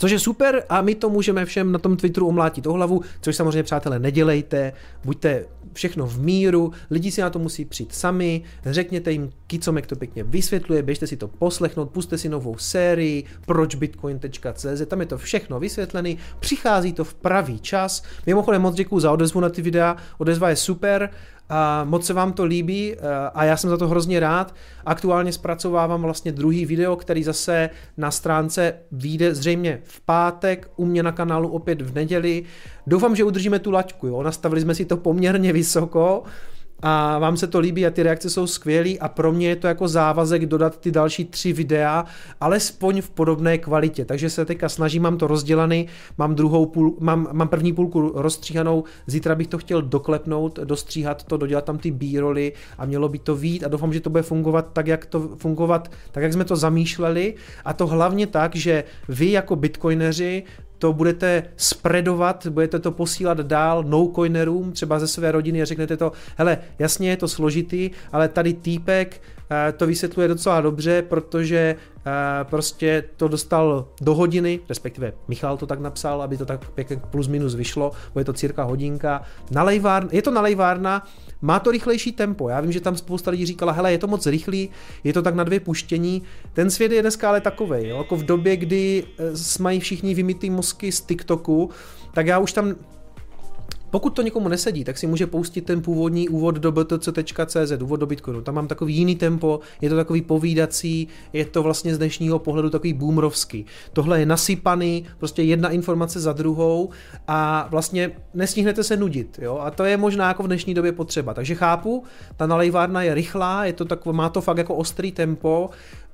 Což je super a my to můžeme všem na tom Twitteru omlátit o hlavu, což samozřejmě přátelé nedělejte, buďte všechno v míru, lidi si na to musí přijít sami, řekněte jim, Kicomek to pěkně vysvětluje, běžte si to poslechnout, puste si novou sérii pročbitcoin.cz, tam je to všechno vysvětlené, přichází to v pravý čas. Mimochodem moc děkuji za odezvu na ty videa, odezva je super a moc se vám to líbí a já jsem za to hrozně rád. Aktuálně zpracovávám vlastně druhý video, který zase na stránce vyjde zřejmě v pátek, u mě na kanálu opět v neděli. Doufám, že udržíme tu laťku, jo? nastavili jsme si to poměrně vysoko, a vám se to líbí a ty reakce jsou skvělé a pro mě je to jako závazek dodat ty další tři videa, alespoň v podobné kvalitě. Takže se teďka snažím, mám to rozdělaný, mám druhou půl, mám, mám první půlku rozstříhanou, zítra bych to chtěl doklepnout, dostříhat to, dodělat tam ty b a mělo by to vít a doufám, že to bude fungovat tak, jak to fungovat, tak jak jsme to zamýšleli a to hlavně tak, že vy jako bitcoineři to budete spreadovat, budete to posílat dál no-coinerům, třeba ze své rodiny a řeknete to, hele, jasně je to složitý, ale tady týpek eh, to vysvětluje docela dobře, protože prostě to dostal do hodiny, respektive Michal to tak napsal, aby to tak pěkně plus minus vyšlo, bude to cirka hodinka. Nalejvárna, je to nalejvárna, má to rychlejší tempo. Já vím, že tam spousta lidí říkala, hele, je to moc rychlý, je to tak na dvě puštění. Ten svět je dneska ale takový, jako v době, kdy eh, mají všichni vymytý mozky z TikToku, tak já už tam pokud to někomu nesedí, tak si může pustit ten původní úvod do btc.cz, úvod do Bitcoinu. Tam mám takový jiný tempo, je to takový povídací, je to vlastně z dnešního pohledu takový boomerovský. Tohle je nasypaný, prostě jedna informace za druhou a vlastně nestihnete se nudit. Jo? A to je možná jako v dnešní době potřeba. Takže chápu, ta nalejvárna je rychlá, je to takové, má to fakt jako ostrý tempo,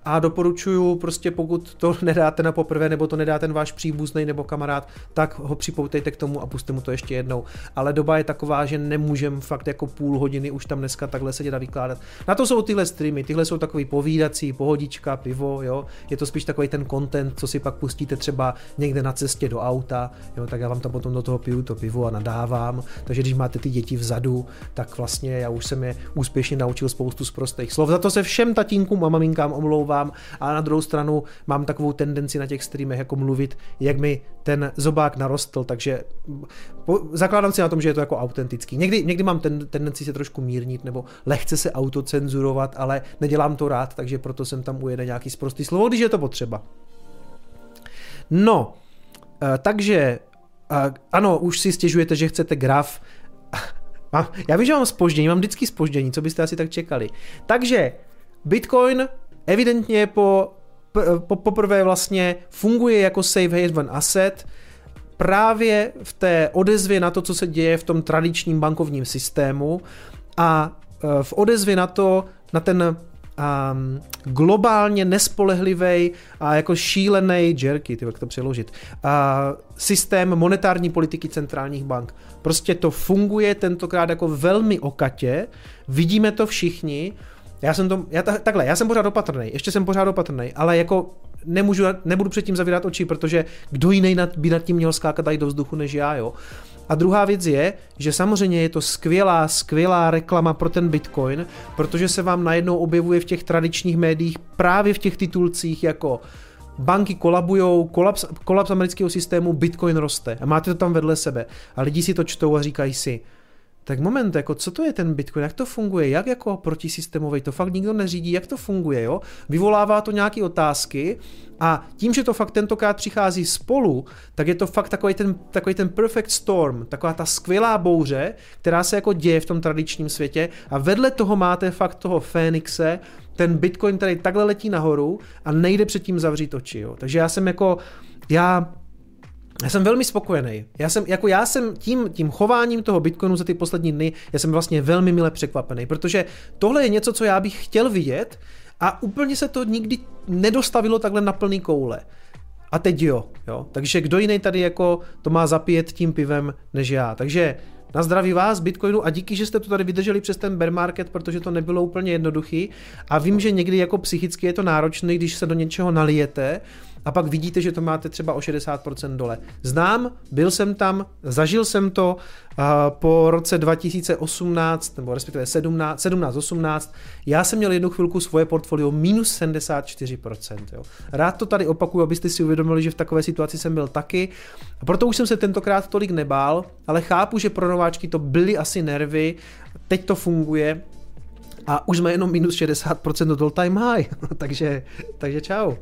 a doporučuju prostě pokud to [LAUGHS] nedáte na poprvé nebo to nedá ten váš příbuzný nebo kamarád, tak ho připoutejte k tomu a puste mu to ještě jednou. Ale doba je taková, že nemůžem fakt jako půl hodiny už tam dneska takhle sedět a vykládat. Na to jsou tyhle streamy, tyhle jsou takový povídací, pohodička, pivo, jo. Je to spíš takový ten content, co si pak pustíte třeba někde na cestě do auta, jo, tak já vám tam potom do toho piju to pivo a nadávám. Takže když máte ty děti vzadu, tak vlastně já už jsem je úspěšně naučil spoustu z prostých slov. Za to se všem tatínkům a maminkám omlouvám omlouvám, ale na druhou stranu mám takovou tendenci na těch streamech jako mluvit, jak mi ten zobák narostl, takže po, zakládám si na tom, že je to jako autentický. Někdy, někdy mám ten, tendenci se trošku mírnit nebo lehce se autocenzurovat, ale nedělám to rád, takže proto jsem tam ujede nějaký sprostý slovo, když je to potřeba. No, eh, takže eh, ano, už si stěžujete, že chcete graf. [LAUGHS] Já vím, že mám spoždění, mám vždycky spoždění, co byste asi tak čekali. Takže Bitcoin evidentně po, po, poprvé vlastně funguje jako safe haven asset, právě v té odezvě na to, co se děje v tom tradičním bankovním systému a e, v odezvě na to, na ten um, globálně nespolehlivý a jako šílený jerky, ty, jak to přeložit, uh, systém monetární politiky centrálních bank. Prostě to funguje tentokrát jako velmi okatě, vidíme to všichni, já jsem to, já ta, takhle, já jsem pořád opatrný, ještě jsem pořád opatrný, ale jako nemůžu, nebudu předtím zavírat oči, protože kdo jiný nad, by nad tím měl skákat tady do vzduchu než já, jo. A druhá věc je, že samozřejmě je to skvělá, skvělá reklama pro ten Bitcoin, protože se vám najednou objevuje v těch tradičních médiích právě v těch titulcích jako banky kolabujou, kolaps, kolaps amerického systému, Bitcoin roste a máte to tam vedle sebe a lidi si to čtou a říkají si, tak moment, jako co to je ten Bitcoin, jak to funguje, jak jako protisystémový, to fakt nikdo neřídí, jak to funguje, jo? Vyvolává to nějaké otázky a tím, že to fakt tentokrát přichází spolu, tak je to fakt takový ten, takový ten perfect storm, taková ta skvělá bouře, která se jako děje v tom tradičním světě a vedle toho máte fakt toho Fénixe, ten Bitcoin, který takhle letí nahoru a nejde předtím zavřít oči, jo? Takže já jsem jako, já já jsem velmi spokojený. Já jsem, jako já jsem tím, tím chováním toho Bitcoinu za ty poslední dny, já jsem vlastně velmi mile překvapený, protože tohle je něco, co já bych chtěl vidět a úplně se to nikdy nedostavilo takhle na plný koule. A teď jo, jo. Takže kdo jiný tady jako to má zapět tím pivem než já. Takže na zdraví vás, Bitcoinu a díky, že jste to tady vydrželi přes ten bear market, protože to nebylo úplně jednoduchý. A vím, že někdy jako psychicky je to náročné, když se do něčeho nalijete, a pak vidíte, že to máte třeba o 60% dole. Znám, byl jsem tam, zažil jsem to po roce 2018, nebo respektive 17, 17, 18, já jsem měl jednu chvilku svoje portfolio minus 74%. Jo. Rád to tady opakuju, abyste si uvědomili, že v takové situaci jsem byl taky. A proto už jsem se tentokrát tolik nebál, ale chápu, že pro nováčky to byly asi nervy, teď to funguje, a už jsme jenom minus 60% do all time high, [LAUGHS] takže, takže čau.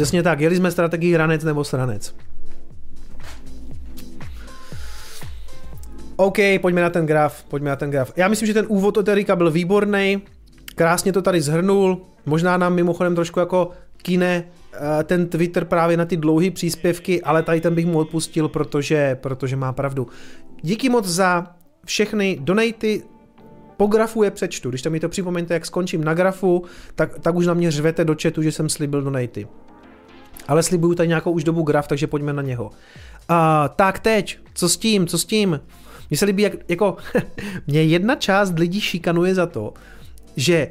Přesně tak, jeli jsme strategii ranec nebo sranec. OK, pojďme na ten graf, pojďme na ten graf. Já myslím, že ten úvod od Erika byl výborný, krásně to tady zhrnul, možná nám mimochodem trošku jako kine eh, ten Twitter právě na ty dlouhé příspěvky, ale tady ten bych mu odpustil, protože, protože má pravdu. Díky moc za všechny donaty, po grafu je přečtu. Když tam mi to připomeňte, jak skončím na grafu, tak, tak už na mě řvete do chatu, že jsem slíbil donaty. Ale slibuju tady nějakou už dobu graf, takže pojďme na něho. A, tak teď, co s tím, co s tím? Mně se líbí, jak, jako, [LAUGHS] mě jedna část lidí šikanuje za to, že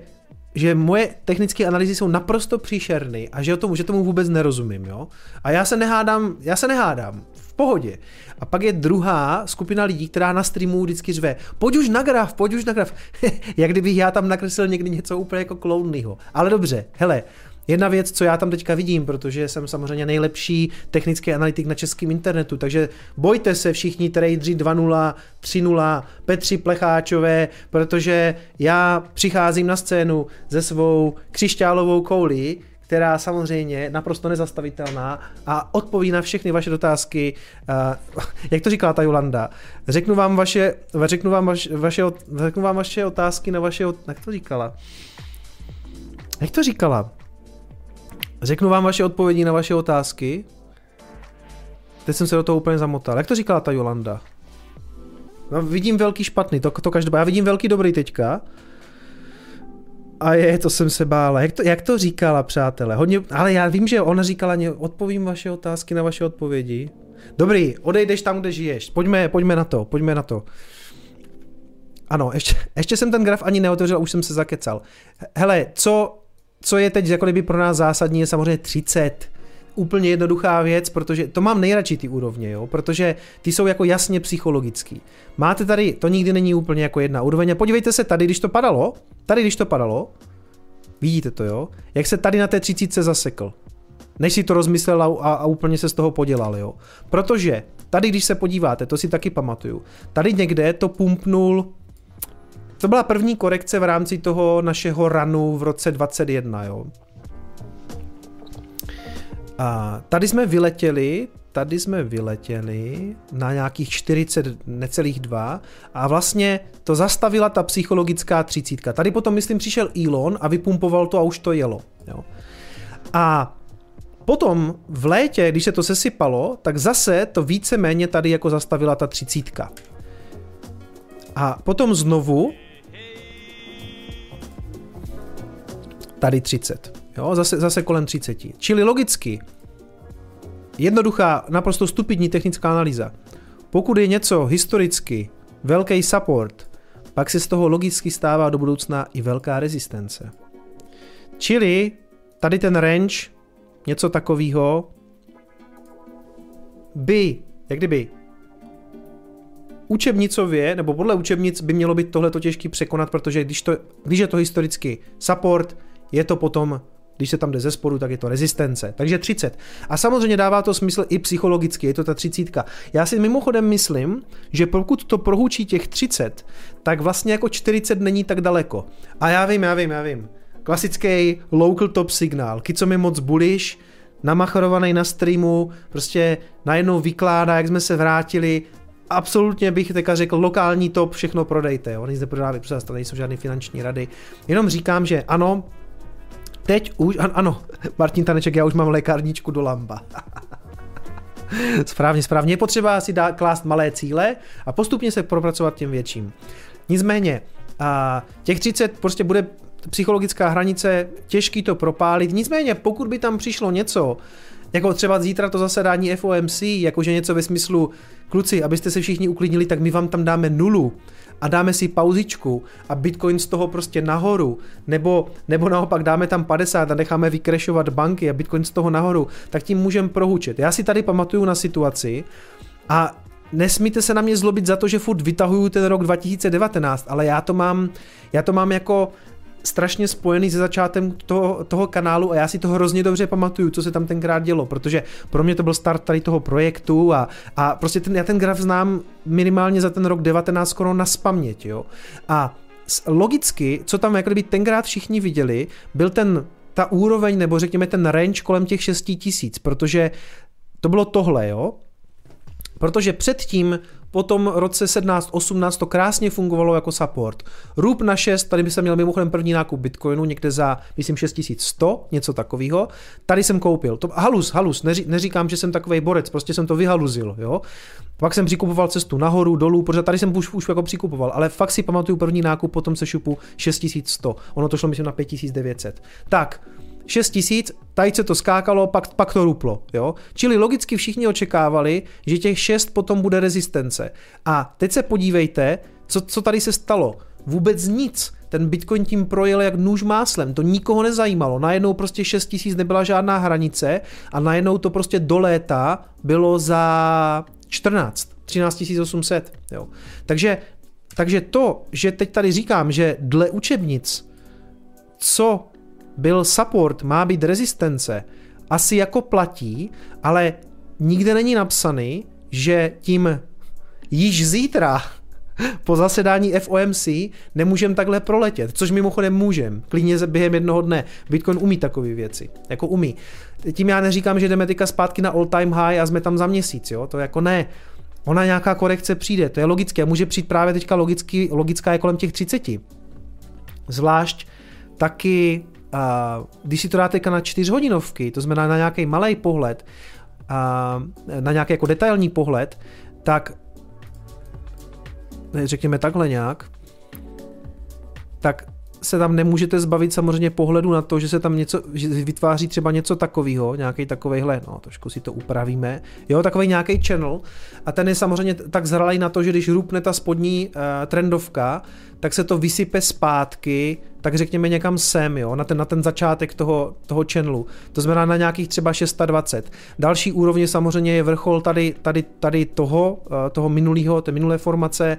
že moje technické analýzy jsou naprosto příšerný a že, tomu, že tomu vůbec nerozumím, jo. A já se nehádám, já se nehádám, v pohodě. A pak je druhá skupina lidí, která na streamu vždycky řve, pojď už na graf, pojď už na graf. [LAUGHS] Jak kdybych já tam nakreslil někdy něco úplně jako klounného. Ale dobře, hele, Jedna věc, co já tam teďka vidím, protože jsem samozřejmě nejlepší technický analytik na českém internetu, takže bojte se všichni tradeři 2.0, 3.0, Petři Plecháčové, protože já přicházím na scénu se svou křišťálovou koulí, která samozřejmě naprosto nezastavitelná a odpoví na všechny vaše dotázky. Uh, jak to říkala ta Jolanda? Řeknu vám vaše, řeknu vám vaše, vaše, řeknu vám vaše otázky na vaše, jak to říkala? Jak to říkala? Řeknu vám vaše odpovědi na vaše otázky. Teď jsem se do toho úplně zamotal. Jak to říkala ta Jolanda? No, vidím velký špatný, to, to každopádně. Já vidím velký dobrý teďka. A je, to jsem se bála. Jak to, jak to říkala, přátelé? Hodně, ale já vím, že ona říkala, odpovím vaše otázky na vaše odpovědi. Dobrý, odejdeš tam, kde žiješ. Pojďme, pojďme na to, pojďme na to. Ano, ještě, ještě jsem ten graf ani neotevřel, už jsem se zakecal. Hele, co co je teď jako kdyby pro nás zásadní, je samozřejmě 30. Úplně jednoduchá věc, protože to mám nejradši ty úrovně, jo, protože ty jsou jako jasně psychologický. Máte tady, to nikdy není úplně jako jedna úroveň a podívejte se tady, když to padalo, tady když to padalo, vidíte to, jo, jak se tady na té 30 zasekl než si to rozmyslel a, a úplně se z toho podělal, jo. Protože tady, když se podíváte, to si taky pamatuju, tady někde to pumpnul to byla první korekce v rámci toho našeho ranu v roce 21, jo. A tady jsme vyletěli, tady jsme vyletěli na nějakých 40, necelých dva a vlastně to zastavila ta psychologická třicítka. Tady potom, myslím, přišel Elon a vypumpoval to a už to jelo. Jo. A potom v létě, když se to sesypalo, tak zase to víceméně tady jako zastavila ta třicítka. A potom znovu tady 30. Jo, zase, zase kolem 30. Čili logicky, jednoduchá, naprosto stupidní technická analýza. Pokud je něco historicky velký support, pak se z toho logicky stává do budoucna i velká rezistence. Čili tady ten range, něco takového, by, jak kdyby, učebnicově, nebo podle učebnic by mělo být tohle těžký překonat, protože když, to, když je to historicky support, je to potom když se tam jde ze spodu, tak je to rezistence. Takže 30. A samozřejmě dává to smysl i psychologicky, je to ta třicítka. Já si mimochodem myslím, že pokud to prohučí těch 30, tak vlastně jako 40 není tak daleko. A já vím, já vím, já vím. Klasický local top signál. Kico mi moc bullish, namachrovaný na streamu, prostě najednou vykládá, jak jsme se vrátili, absolutně bych teďka řekl, lokální top, všechno prodejte, jo. Oni zde prodávají, protože to nejsou žádné finanční rady. Jenom říkám, že ano, teď už, ano, Martin Taneček, já už mám lékárničku do lamba. správně, správně. Je potřeba si dát klást malé cíle a postupně se propracovat těm větším. Nicméně, a těch 30 prostě bude psychologická hranice, těžký to propálit. Nicméně, pokud by tam přišlo něco, jako třeba zítra to zasedání FOMC, jakože něco ve smyslu, kluci, abyste se všichni uklidnili, tak my vám tam dáme nulu a dáme si pauzičku a Bitcoin z toho prostě nahoru, nebo, nebo naopak dáme tam 50 a necháme vykrešovat banky a Bitcoin z toho nahoru, tak tím můžeme prohučit. Já si tady pamatuju na situaci a nesmíte se na mě zlobit za to, že furt vytahuju ten rok 2019, ale já to mám, já to mám jako strašně spojený se začátkem toho, toho kanálu a já si to hrozně dobře pamatuju, co se tam tenkrát dělo, protože pro mě to byl start tady toho projektu a, a prostě ten, já ten graf znám minimálně za ten rok 19 skoro na spaměť, jo. A logicky, co tam jak kdyby tenkrát všichni viděli, byl ten ta úroveň, nebo řekněme ten range kolem těch 6 tisíc, protože to bylo tohle, jo. Protože předtím po tom roce 17-18 to krásně fungovalo jako support. Rub na 6, tady by se měl mimochodem první nákup Bitcoinu, někde za, myslím, 6100, něco takového. Tady jsem koupil. To, halus, halus, neří, neříkám, že jsem takový borec, prostě jsem to vyhaluzil, jo. Pak jsem přikupoval cestu nahoru, dolů, protože tady jsem už, už jako přikupoval, ale fakt si pamatuju první nákup potom se šupu 6100. Ono to šlo myslím na 5900. Tak, 6 tisíc, tady se to skákalo, pak, pak to ruplo. Jo? Čili logicky všichni očekávali, že těch 6 potom bude rezistence. A teď se podívejte, co, co tady se stalo. Vůbec nic. Ten Bitcoin tím projel jak nůž máslem, to nikoho nezajímalo. Najednou prostě 6 tisíc nebyla žádná hranice a najednou to prostě do léta bylo za 14, 13 800. Jo. Takže, takže to, že teď tady říkám, že dle učebnic, co byl support, má být rezistence, asi jako platí, ale nikde není napsaný, že tím již zítra [LAUGHS] po zasedání FOMC nemůžeme takhle proletět, což mimochodem můžem, klidně během jednoho dne. Bitcoin umí takové věci, jako umí. Tím já neříkám, že jdeme teďka zpátky na all time high a jsme tam za měsíc, jo, to jako ne. Ona nějaká korekce přijde, to je logické, může přijít právě teďka logicky, logická je kolem těch 30. Zvlášť taky a když si to dáte na čtyřhodinovky, to znamená na nějaký malý pohled, a na nějaký jako detailní pohled, tak řekněme takhle nějak, tak se tam nemůžete zbavit samozřejmě pohledu na to, že se tam něco, že vytváří třeba něco takového, nějaký takovejhle, no trošku si to upravíme, jo, takový nějaký channel. A ten je samozřejmě tak zralý na to, že když rupne ta spodní uh, trendovka, tak se to vysype zpátky, tak řekněme někam sem, jo, na ten, na ten začátek toho, toho channelu. To znamená na nějakých třeba 620. Další úrovně samozřejmě je vrchol tady, tady, tady toho, uh, toho minulého, té minulé formace,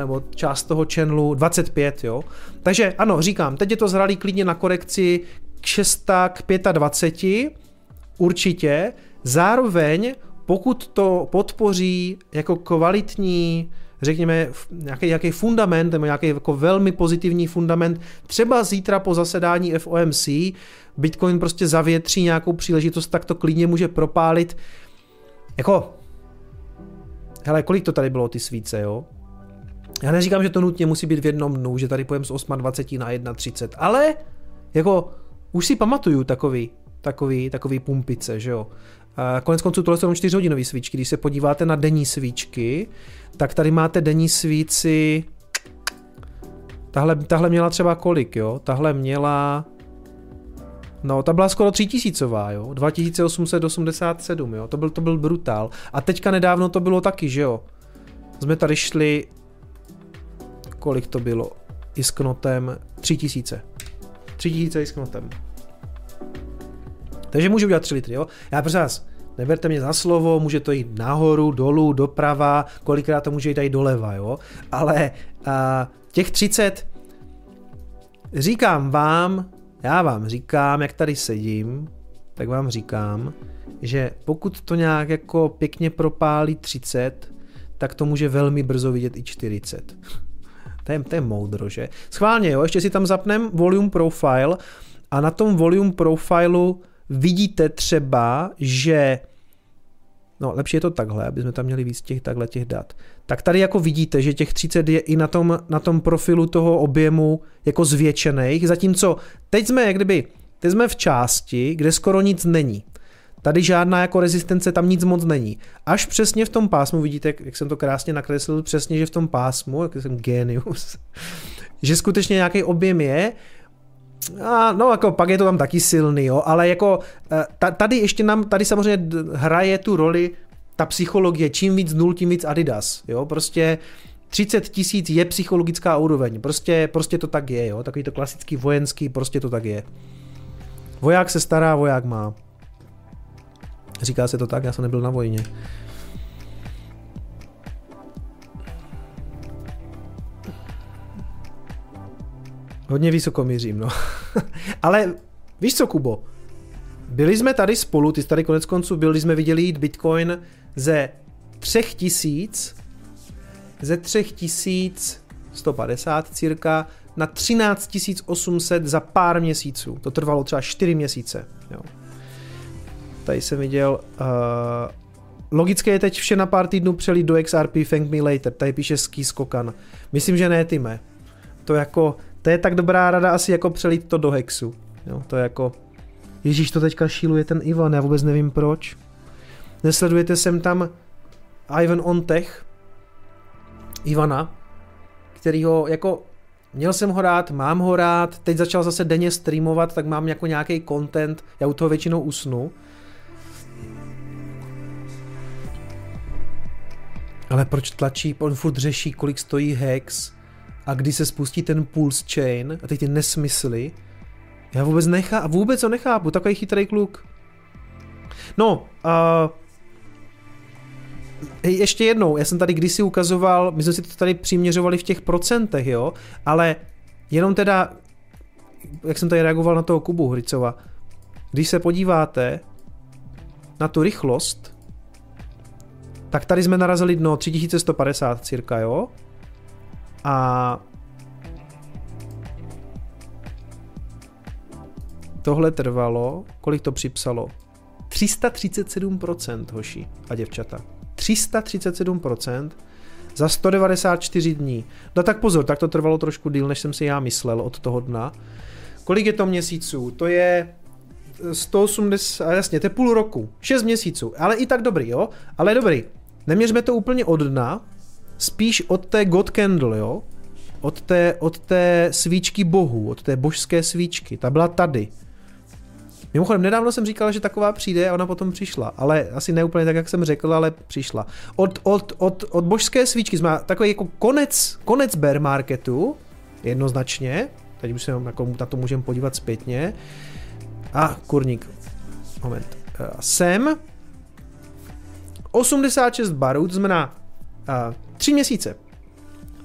nebo část toho channelu 25, jo. Takže ano, říkám, teď je to zralý klidně na korekci k 6 k 25, určitě. Zároveň, pokud to podpoří jako kvalitní řekněme, nějaký, nějaký fundament, nebo nějaký jako velmi pozitivní fundament, třeba zítra po zasedání FOMC, Bitcoin prostě zavětří nějakou příležitost, tak to klidně může propálit. Jako, hele, kolik to tady bylo ty svíce, jo? Já neříkám, že to nutně musí být v jednom dnu, že tady pojem z 28 na 31, ale jako už si pamatuju takový, takový, takový pumpice, že jo. A konec konců tohle jsou 4 hodinové svíčky. Když se podíváte na denní svíčky, tak tady máte denní svíci Tahle, tahle měla třeba kolik, jo? Tahle měla No, ta byla skoro 3000, jo? 2887, jo? To byl, to byl brutál. A teďka nedávno to bylo taky, že jo? Jsme tady šli kolik to bylo, isknotem 3000. 3000 isknotem. Takže můžu udělat 3 litry, jo? Já prosím vás, neberte mě za slovo, může to jít nahoru, dolů, doprava, kolikrát to může jít i doleva, jo? Ale a, těch 30, říkám vám, já vám říkám, jak tady sedím, tak vám říkám, že pokud to nějak jako pěkně propálí 30, tak to může velmi brzo vidět i 40. To je, to je moudro, že? Schválně, jo, ještě si tam zapnem volume profile a na tom volume profilu vidíte třeba, že No, lepší je to takhle, aby jsme tam měli víc těch takhle těch dat. Tak tady jako vidíte, že těch 30 je i na tom, na tom profilu toho objemu jako zvětšených, zatímco teď jsme jak kdyby, teď jsme v části, kde skoro nic není. Tady žádná jako rezistence, tam nic moc není. Až přesně v tom pásmu, vidíte, jak jsem to krásně nakreslil, přesně, že v tom pásmu, jak jsem genius, [LAUGHS] že skutečně nějaký objem je, a no jako pak je to tam taky silný, jo, ale jako eh, tady ještě nám, tady samozřejmě hraje tu roli ta psychologie, čím víc nul, tím víc Adidas, jo, prostě 30 tisíc je psychologická úroveň, prostě, prostě to tak je, jo, takový to klasický vojenský, prostě to tak je. Voják se stará, voják má. Říká se to tak, já jsem nebyl na vojně. Hodně vysoko mířím, no. [LAUGHS] Ale víš co, Kubo? Byli jsme tady spolu, ty jsi tady konec konců byl, když jsme viděli jít Bitcoin ze třech tisíc, ze třech tisíc 150 cirka na 13 800 za pár měsíců. To trvalo třeba 4 měsíce. Jo. Tady jsem viděl uh, logické je teď vše na pár týdnů přelít do XRP Thank Me Later, tady píše Ski Skokan. Myslím, že ne, Tyme. To jako, to je tak dobrá rada asi jako přelít to do Hexu. Jo, to je jako, Ježíš, to teďka šíluje ten Ivan, já vůbec nevím proč. Nesledujete sem tam Ivan on Tech, Ivana, kterýho jako Měl jsem ho rád, mám ho rád, teď začal zase denně streamovat, tak mám jako nějaký content, já u toho většinou usnu. Ale proč tlačí, on furt řeší, kolik stojí Hex a kdy se spustí ten Pulse Chain a teď ty nesmysly. Já vůbec nechápu, vůbec ho nechápu, takový chytrý kluk. No, uh, ještě jednou, já jsem tady kdysi ukazoval, my jsme si to tady přiměřovali v těch procentech, jo, ale jenom teda, jak jsem tady reagoval na toho Kubu Hricova, když se podíváte na tu rychlost, tak tady jsme narazili dno 3150 cirka, jo? A tohle trvalo, kolik to připsalo? 337% hoši a děvčata. 337% za 194 dní. No tak pozor, tak to trvalo trošku díl, než jsem si já myslel od toho dna. Kolik je to měsíců? To je 180, jasně, to je půl roku, 6 měsíců, ale i tak dobrý, jo? Ale dobrý, neměřme to úplně od dna, spíš od té God Candle, jo? Od té, od té svíčky bohu, od té božské svíčky, ta byla tady. Mimochodem, nedávno jsem říkal, že taková přijde a ona potom přišla, ale asi ne úplně tak, jak jsem řekl, ale přišla. Od, od, od, od božské svíčky jsme takový jako konec, konec bear marketu, jednoznačně, teď už se jako na to můžeme podívat zpětně. A kurník, moment, uh, sem 86 barů, to znamená uh, 3 měsíce.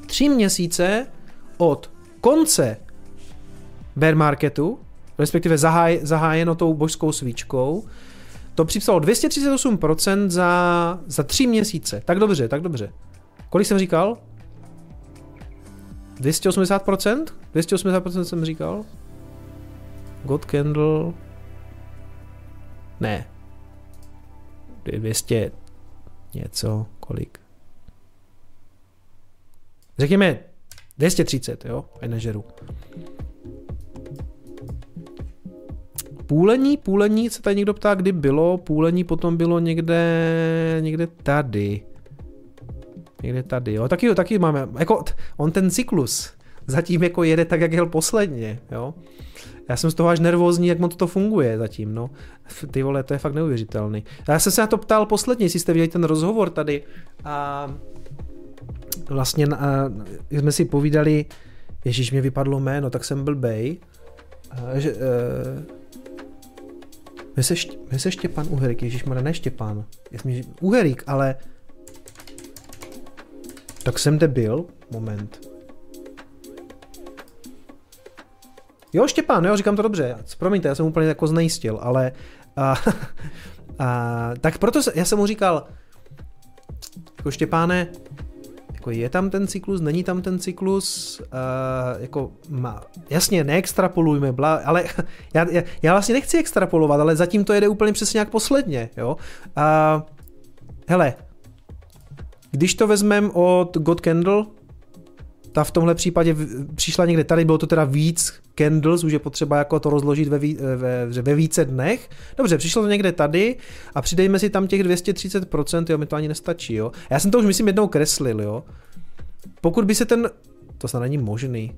3 měsíce od konce bear marketu respektive zaháj, zahájeno tou božskou svíčkou, to připsalo 238% za, za tři měsíce. Tak dobře, tak dobře. Kolik jsem říkal? 280%? 280% jsem říkal? God Candle... Ne. 200 něco, kolik? Řekněme 230, jo, a nežeru. Půlení, půlení, se tady někdo ptá, kdy bylo, půlení potom bylo někde, někde tady. Někde tady, jo. Taky, taky máme, jako on ten cyklus zatím jako jede tak, jak jel posledně, jo. Já jsem z toho až nervózní, jak moc to funguje zatím, no. Ty vole, to je fakt neuvěřitelný. Já jsem se na to ptal posledně, jestli jste viděli ten rozhovor tady a vlastně a, jsme si povídali, Ježíš, mě vypadlo jméno, tak jsem byl bej. A, že, uh, Jmenuje se, Štěpán jmenuje se Štěpán Uherik, ježišmarja, ne Štěpán. Uherik, ale... Tak jsem debil. Moment. Jo, Štěpán, jo, říkám to dobře. Promiňte, já jsem úplně jako znejistil, ale... A, [LAUGHS] a, tak proto já jsem mu říkal, jako Štěpáne, jako je tam ten cyklus, není tam ten cyklus, uh, jako má, jasně, neextrapolujme, bla, ale [LAUGHS] já, já, já vlastně nechci extrapolovat, ale zatím to jede úplně přesně jak posledně, jo. Uh, hele, když to vezmeme od God Candle, ta v tomhle případě přišla někde tady, bylo to teda víc candles, už je potřeba jako to rozložit ve, ve, ve více dnech. Dobře, přišlo to někde tady a přidejme si tam těch 230%, jo, mi to ani nestačí, jo. Já jsem to už myslím jednou kreslil, jo. Pokud by se ten, to snad není možný,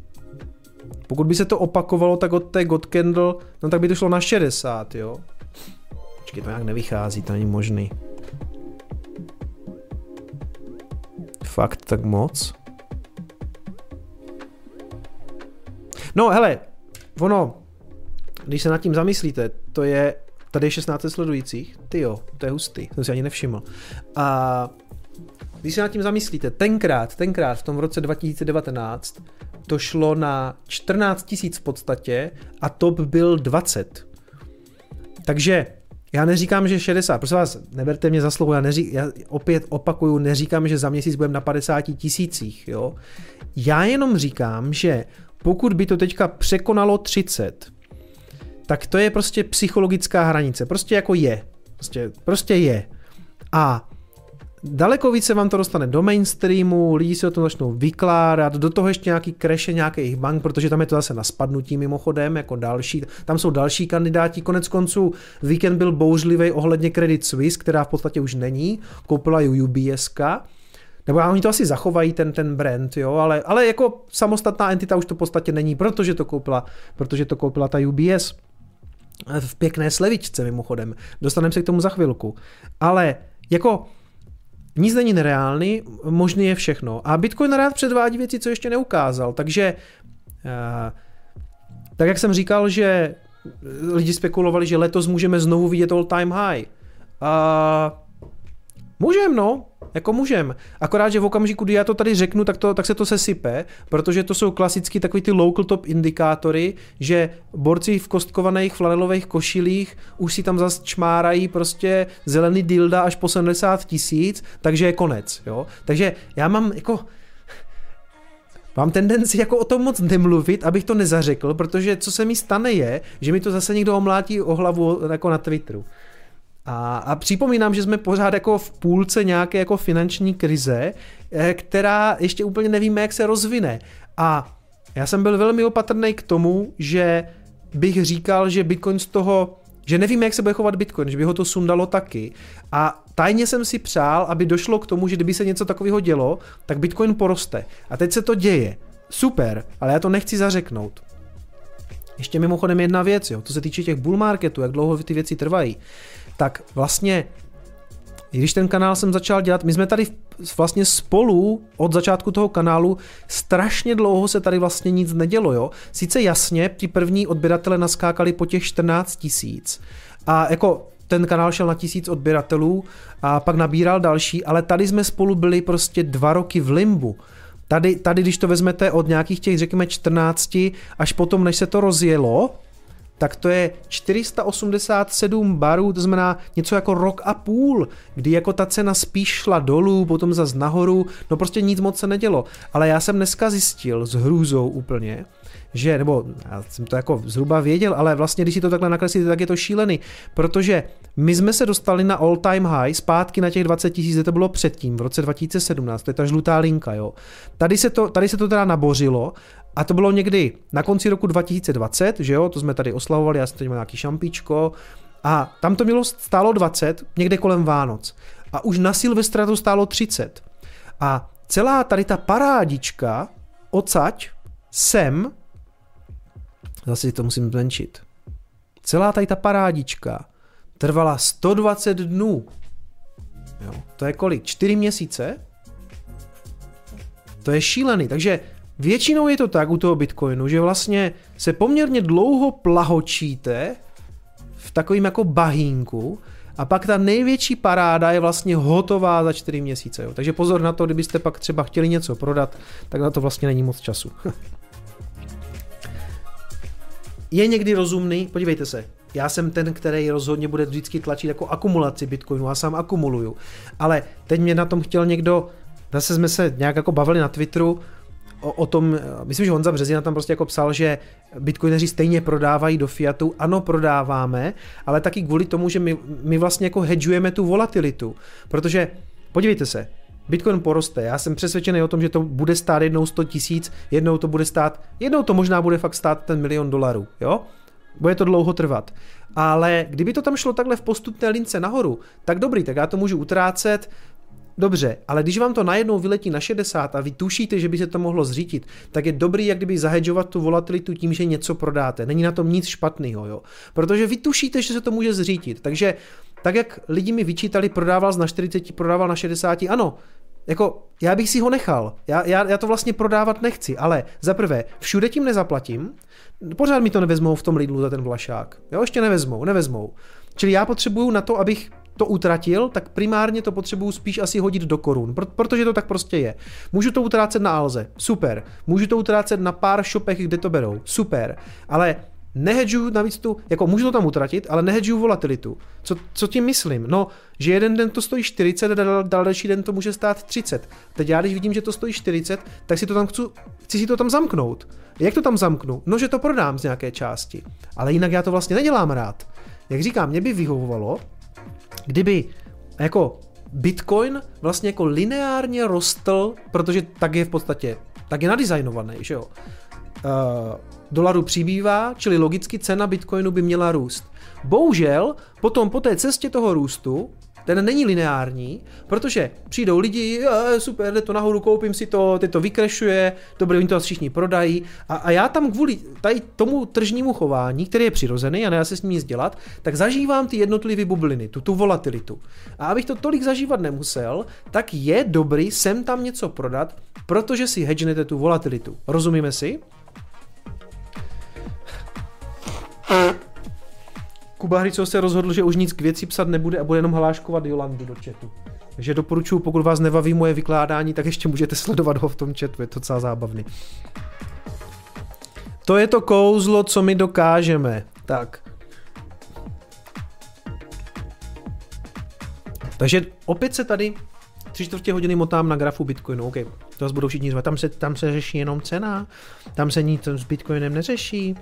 pokud by se to opakovalo tak od té God Candle, no tak by to šlo na 60, jo. Počkej, to nějak nevychází, to není možný. Fakt tak moc? No hele, ono, když se nad tím zamyslíte, to je, tady je 16 sledujících, ty jo, to je hustý, jsem si ani nevšiml. A když se nad tím zamyslíte, tenkrát, tenkrát v tom roce 2019 to šlo na 14 tisíc v podstatě a top byl 20. Takže já neříkám, že 60, prosím vás, neberte mě za slovo, já, neří, já opět opakuju, neříkám, že za měsíc budeme na 50 tisících, jo. Já jenom říkám, že pokud by to teďka překonalo 30, tak to je prostě psychologická hranice. Prostě jako je. Prostě, prostě je. A daleko více vám to dostane do mainstreamu, lidi si o tom začnou vykládat, do toho ještě nějaký kreše nějakých bank, protože tam je to zase na spadnutí mimochodem, jako další, tam jsou další kandidáti, konec konců víkend byl bouřlivý ohledně Credit Suisse, která v podstatě už není, koupila ju UBSK, nebo oni to asi zachovají, ten, ten brand, jo, ale, ale jako samostatná entita už to v podstatě není, protože to koupila, protože to koupila ta UBS v pěkné slevičce mimochodem. Dostaneme se k tomu za chvilku. Ale jako nic není nereálný, možný je všechno. A Bitcoin rád předvádí věci, co ještě neukázal. Takže eh, tak jak jsem říkal, že lidi spekulovali, že letos můžeme znovu vidět all time high. A můžeme, no, jako můžem. Akorát, že v okamžiku, kdy já to tady řeknu, tak, to, tak se to sesype, protože to jsou klasicky takový ty local top indikátory, že borci v kostkovaných flanelových košilích už si tam zase čmárají prostě zelený dilda až po 70 tisíc, takže je konec. Jo? Takže já mám jako Mám tendenci jako o tom moc nemluvit, abych to nezařekl, protože co se mi stane je, že mi to zase někdo omlátí o hlavu jako na Twitteru. A, a připomínám, že jsme pořád jako v půlce nějaké jako finanční krize, eh, která ještě úplně nevíme, jak se rozvine. A já jsem byl velmi opatrný k tomu, že bych říkal, že Bitcoin z toho, že nevíme, jak se bude chovat Bitcoin, že by ho to sundalo taky. A tajně jsem si přál, aby došlo k tomu, že kdyby se něco takového dělo, tak Bitcoin poroste. A teď se to děje. Super, ale já to nechci zařeknout. Ještě mimochodem jedna věc, jo, to se týče těch bull marketů, jak dlouho ty věci trvají tak vlastně když ten kanál jsem začal dělat, my jsme tady vlastně spolu od začátku toho kanálu strašně dlouho se tady vlastně nic nedělo, jo. Sice jasně, ti první odběratele naskákali po těch 14 tisíc a jako ten kanál šel na tisíc odběratelů a pak nabíral další, ale tady jsme spolu byli prostě dva roky v limbu. Tady, tady když to vezmete od nějakých těch, řekněme, 14 až potom, než se to rozjelo, tak to je 487 barů, to znamená něco jako rok a půl, kdy jako ta cena spíš šla dolů, potom zase nahoru, no prostě nic moc se nedělo. Ale já jsem dneska zjistil s hrůzou úplně, že, nebo já jsem to jako zhruba věděl, ale vlastně, když si to takhle nakreslíte, tak je to šílený, protože my jsme se dostali na all time high, zpátky na těch 20 tisíc, to bylo předtím, v roce 2017, to je ta žlutá linka, jo. Tady se to, tady se to teda nabořilo a to bylo někdy na konci roku 2020, že jo, to jsme tady oslavovali, já jsem tady měl nějaký šampičko a tam to mělo stálo 20, někde kolem Vánoc. A už na Silvestra to stálo 30. A celá tady ta parádička odsaď sem, zase to musím zmenšit, celá tady ta parádička trvala 120 dnů. Jo, to je kolik? 4 měsíce? To je šílený, takže Většinou je to tak u toho Bitcoinu, že vlastně se poměrně dlouho plahočíte v takovým jako bahínku a pak ta největší paráda je vlastně hotová za 4 měsíce. Jo. Takže pozor na to, kdybyste pak třeba chtěli něco prodat, tak na to vlastně není moc času. [LAUGHS] je někdy rozumný, podívejte se, já jsem ten, který rozhodně bude vždycky tlačit jako akumulaci Bitcoinu, já sám akumuluju. Ale teď mě na tom chtěl někdo, zase jsme se nějak jako bavili na Twitteru, o, o tom, myslím, že Honza Březina tam prostě jako psal, že bitcoineři stejně prodávají do fiatu. Ano, prodáváme, ale taky kvůli tomu, že my, my vlastně jako hedžujeme tu volatilitu. Protože, podívejte se, Bitcoin poroste. Já jsem přesvědčený o tom, že to bude stát jednou 100 tisíc, jednou to bude stát, jednou to možná bude fakt stát ten milion dolarů, jo? Bude to dlouho trvat. Ale kdyby to tam šlo takhle v postupné lince nahoru, tak dobrý, tak já to můžu utrácet, Dobře, ale když vám to najednou vyletí na 60 a vy tušíte, že by se to mohlo zřítit, tak je dobrý, jak kdyby zahedžovat tu volatilitu tím, že něco prodáte. Není na tom nic špatného, jo. Protože vy tušíte, že se to může zřítit. Takže tak, jak lidi mi vyčítali, prodával na 40, prodával na 60, ano, jako já bych si ho nechal. Já, já, já to vlastně prodávat nechci, ale za prvé, všude tím nezaplatím, pořád mi to nevezmou v tom Lidlu za ten vlašák. Jo, ještě nevezmou, nevezmou. Čili já potřebuju na to, abych to utratil, tak primárně to potřebuju spíš asi hodit do korun, protože to tak prostě je. Můžu to utrácet na Alze, super. Můžu to utrácet na pár shopech, kde to berou, super. Ale nehedžuju navíc tu, jako můžu to tam utratit, ale nehedžuju volatilitu. Co, co tím myslím? No, že jeden den to stojí 40, a další den to může stát 30. Teď já, když vidím, že to stojí 40, tak si to tam chci, chci si to tam zamknout. Jak to tam zamknu? No, že to prodám z nějaké části. Ale jinak já to vlastně nedělám rád. Jak říkám, mě by vyhovovalo, kdyby jako Bitcoin vlastně jako lineárně rostl, protože tak je v podstatě, tak je nadizajnovaný, že jo. Uh, dolaru přibývá, čili logicky cena Bitcoinu by měla růst. Bohužel, potom po té cestě toho růstu, ten není lineární, protože přijdou lidi, super, jde to nahoru, koupím si to, teď to vykrešuje, dobrý, oni to všichni prodají a, a já tam kvůli tady tomu tržnímu chování, který je přirozený a nedá se s ním nic dělat, tak zažívám ty jednotlivé bubliny, tu, tu volatilitu. A abych to tolik zažívat nemusel, tak je dobrý sem tam něco prodat, protože si hedžnete tu volatilitu. Rozumíme si? Kuba Hryco se rozhodl, že už nic k věci psat nebude a bude jenom hláškovat Jolandu do chatu. Takže doporučuji, pokud vás nebaví moje vykládání, tak ještě můžete sledovat ho v tom chatu, je to docela zábavný. To je to kouzlo, co my dokážeme. Tak. Takže opět se tady tři čtvrtě hodiny motám na grafu Bitcoinu. OK, to vás budou všichni zvat. Tam se, tam se řeší jenom cena, tam se nic s Bitcoinem neřeší.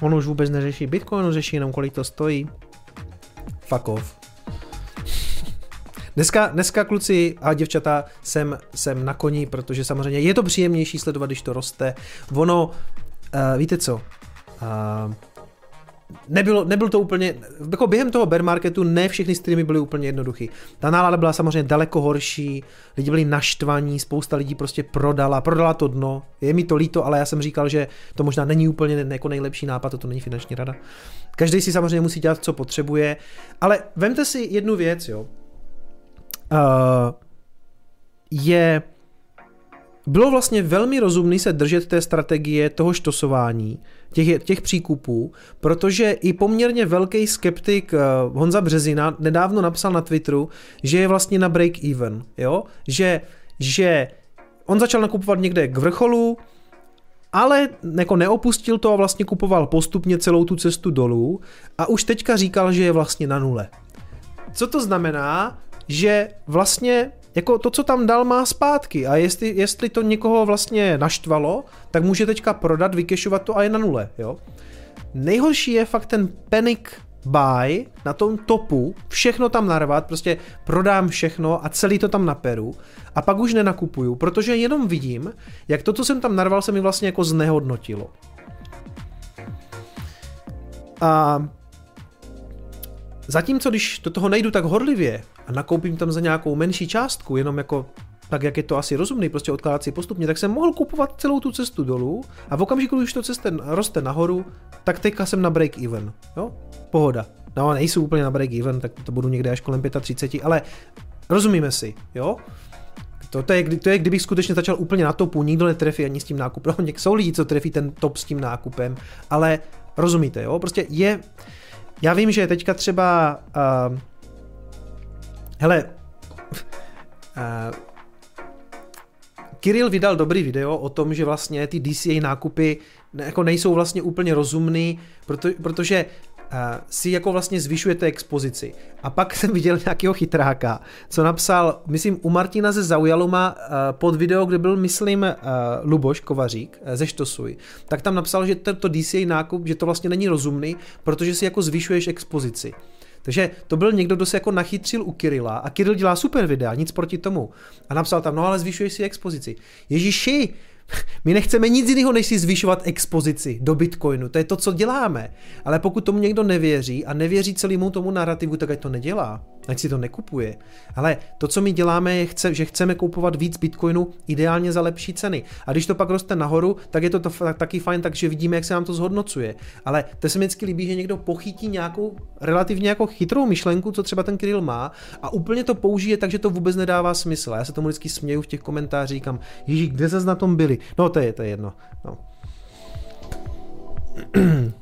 On už vůbec neřeší Bitcoin, řeší jenom kolik to stojí. Fuck off. Dneska, dneska kluci a děvčata jsem, jsem na koni, protože samozřejmě je to příjemnější sledovat, když to roste. Ono, uh, víte co, uh, nebylo, nebyl to úplně, jako během toho bear marketu ne všechny streamy byly úplně jednoduchý. Ta nálada byla samozřejmě daleko horší, lidi byli naštvaní, spousta lidí prostě prodala, prodala to dno, je mi to líto, ale já jsem říkal, že to možná není úplně jako nejlepší nápad, to není finanční rada. Každý si samozřejmě musí dělat, co potřebuje, ale vemte si jednu věc, jo. Uh, je bylo vlastně velmi rozumný se držet té strategie toho štosování, těch, těch příkupů, protože i poměrně velký skeptik eh, Honza Březina nedávno napsal na Twitteru, že je vlastně na break-even, jo? Že, že on začal nakupovat někde k vrcholu, ale jako neopustil to a vlastně kupoval postupně celou tu cestu dolů a už teďka říkal, že je vlastně na nule. Co to znamená? Že vlastně jako to, co tam dal, má zpátky a jestli, jestli to někoho vlastně naštvalo, tak může teďka prodat, vykešovat to a je na nule, jo. Nejhorší je fakt ten panic buy na tom topu, všechno tam narvat, prostě prodám všechno a celý to tam naperu a pak už nenakupuju, protože jenom vidím, jak to, co jsem tam narval, se mi vlastně jako znehodnotilo. A zatímco když do toho nejdu tak horlivě a nakoupím tam za nějakou menší částku, jenom jako tak, jak je to asi rozumný, prostě odkládat si postupně, tak jsem mohl kupovat celou tu cestu dolů a v okamžiku, když to cesta roste nahoru, tak teďka jsem na break even, jo, pohoda. No, nejsou úplně na break even, tak to budu někde až kolem 35, ale rozumíme si, jo. To, to, je, to je, kdybych skutečně začal úplně na topu, nikdo netrefí ani s tím nákupem. [LAUGHS] No, jsou lidi, co trefí ten top s tím nákupem, ale rozumíte, jo? Prostě je... Já vím, že teďka třeba... Uh, hele, uh, Kirill vydal dobrý video o tom, že vlastně ty DCA nákupy jako nejsou vlastně úplně rozumný, proto, protože uh, si jako vlastně zvyšujete expozici. A pak jsem viděl nějakého chytráka, co napsal, myslím, u Martina ze Zaujaluma uh, pod video, kde byl, myslím, uh, Luboš Kovařík uh, ze Štosuj, tak tam napsal, že tento DCA nákup, že to vlastně není rozumný, protože si jako zvyšuješ expozici. Takže to byl někdo, kdo se jako nachytřil u Kirila a Kiril dělá super videa, nic proti tomu. A napsal tam, no ale zvyšuješ si expozici. Ježíši, [LAUGHS] my nechceme nic jiného, než si zvyšovat expozici do Bitcoinu. To je to, co děláme. Ale pokud tomu někdo nevěří a nevěří celému tomu narrativu, tak ať to nedělá. Ať si to nekupuje. Ale to, co my děláme, je, že chceme kupovat víc Bitcoinu ideálně za lepší ceny. A když to pak roste nahoru, tak je to, to taky fajn, takže vidíme, jak se nám to zhodnocuje. Ale to se mi vždycky líbí, že někdo pochytí nějakou relativně jako chytrou myšlenku, co třeba ten Kirill má, a úplně to použije, takže to vůbec nedává smysl. Já se tomu vždycky směju v těch komentářích, říkám, Ježíš, kde zase na tom byli? No to je, to je jedno. No. [CLEARS THROAT]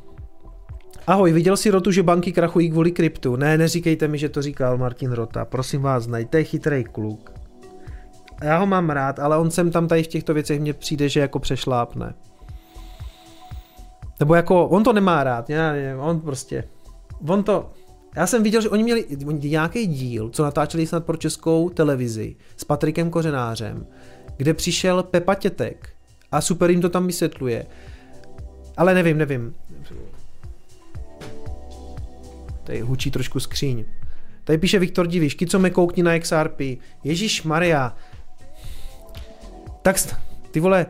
Ahoj, viděl jsi Rotu, že banky krachují kvůli kryptu? Ne, neříkejte mi, že to říkal Martin Rota. Prosím vás, najte chytrý kluk. Já ho mám rád, ale on sem tam tady v těchto věcech mně přijde, že jako přešlápne. Nebo jako, on to nemá rád, já nevím, on prostě, on to, já jsem viděl, že oni měli nějaký díl, co natáčeli snad pro českou televizi s Patrikem Kořenářem, kde přišel Pepa Tětek a super jim to tam vysvětluje. Ale nevím, nevím. Tady hučí trošku skříň. Tady píše Viktor Diviš, co me koukni na XRP. Ježíš Maria. Tak ty vole,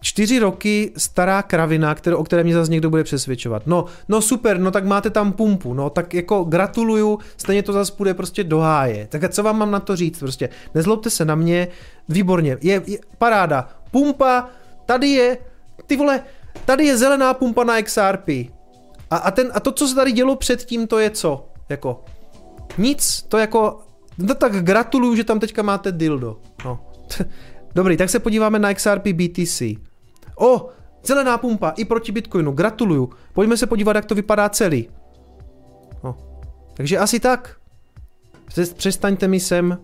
čtyři roky stará kravina, kterou, o které mě zase někdo bude přesvědčovat. No, no super, no tak máte tam pumpu, no tak jako gratuluju, stejně to zase půjde prostě do háje. Tak co vám mám na to říct prostě? Nezlobte se na mě, výborně, je, je paráda. Pumpa, tady je, ty vole, tady je zelená pumpa na XRP. A, a, ten, a to, co se tady dělo předtím, to je co? Jako, nic, to jako, no tak gratuluju, že tam teďka máte dildo. No. [LAUGHS] Dobrý, tak se podíváme na XRP BTC. O, zelená pumpa i proti Bitcoinu, gratuluju. Pojďme se podívat, jak to vypadá celý. No. Takže asi tak. Přestaňte mi sem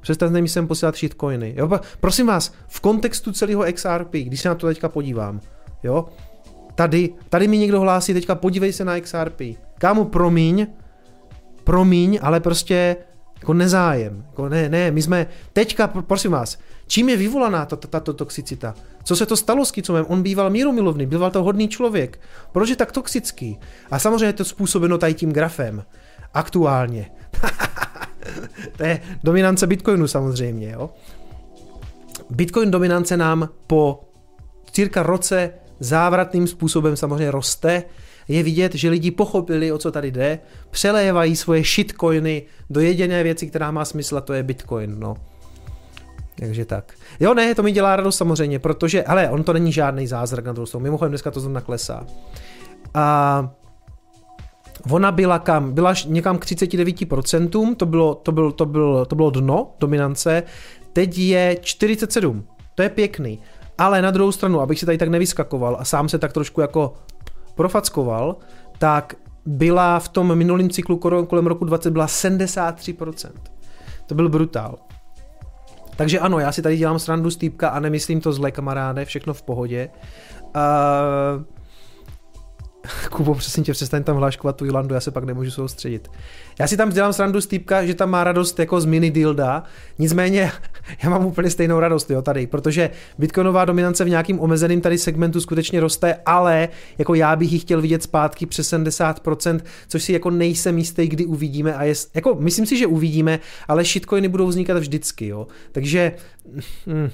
Přestaňte mi sem posílat shitcoiny. Jo? Prosím vás, v kontextu celého XRP, když se na to teďka podívám, jo, tady, tady mi někdo hlásí, teďka podívej se na XRP. Kámo, promiň, promiň, ale prostě jako nezájem. Jako ne, ne, my jsme teďka, prosím vás, čím je vyvolaná tato, tato toxicita? Co se to stalo s Kicomem? On býval mírumilovný, býval to hodný člověk. Proč je tak toxický? A samozřejmě je to způsobeno tady tím grafem. Aktuálně. [LAUGHS] to je dominance Bitcoinu samozřejmě. Jo? Bitcoin dominance nám po cirka roce závratným způsobem samozřejmě roste. Je vidět, že lidi pochopili, o co tady jde, přelévají svoje shitcoiny do jediné věci, která má smysl, a to je Bitcoin. No. Takže tak. Jo, ne, to mi dělá radost samozřejmě, protože, ale on to není žádný zázrak na druhou. Mimochodem dneska to zrovna klesá. A Ona byla kam? Byla někam k 39%, to bylo, to bylo, to bylo, to bylo dno dominance, teď je 47, to je pěkný. Ale na druhou stranu, abych si tady tak nevyskakoval a sám se tak trošku jako profackoval, tak byla v tom minulém cyklu kolem roku 20 byla 73%. To byl brutál. Takže ano, já si tady dělám srandu z týpka a nemyslím to zle, kamaráde, všechno v pohodě. Uh, [LAUGHS] Kubo, přesně tě, přestaň tam hláškovat tu Jilandu, já se pak nemůžu soustředit. Já si tam dělám srandu z týpka, že tam má radost jako z mini dilda, nicméně [LAUGHS] já mám úplně stejnou radost, jo, tady, protože bitcoinová dominance v nějakým omezeným tady segmentu skutečně roste, ale jako já bych ji chtěl vidět zpátky přes 70%, což si jako nejsem jistý, kdy uvidíme a je, jako myslím si, že uvidíme, ale shitcoiny budou vznikat vždycky, jo, takže... Hm,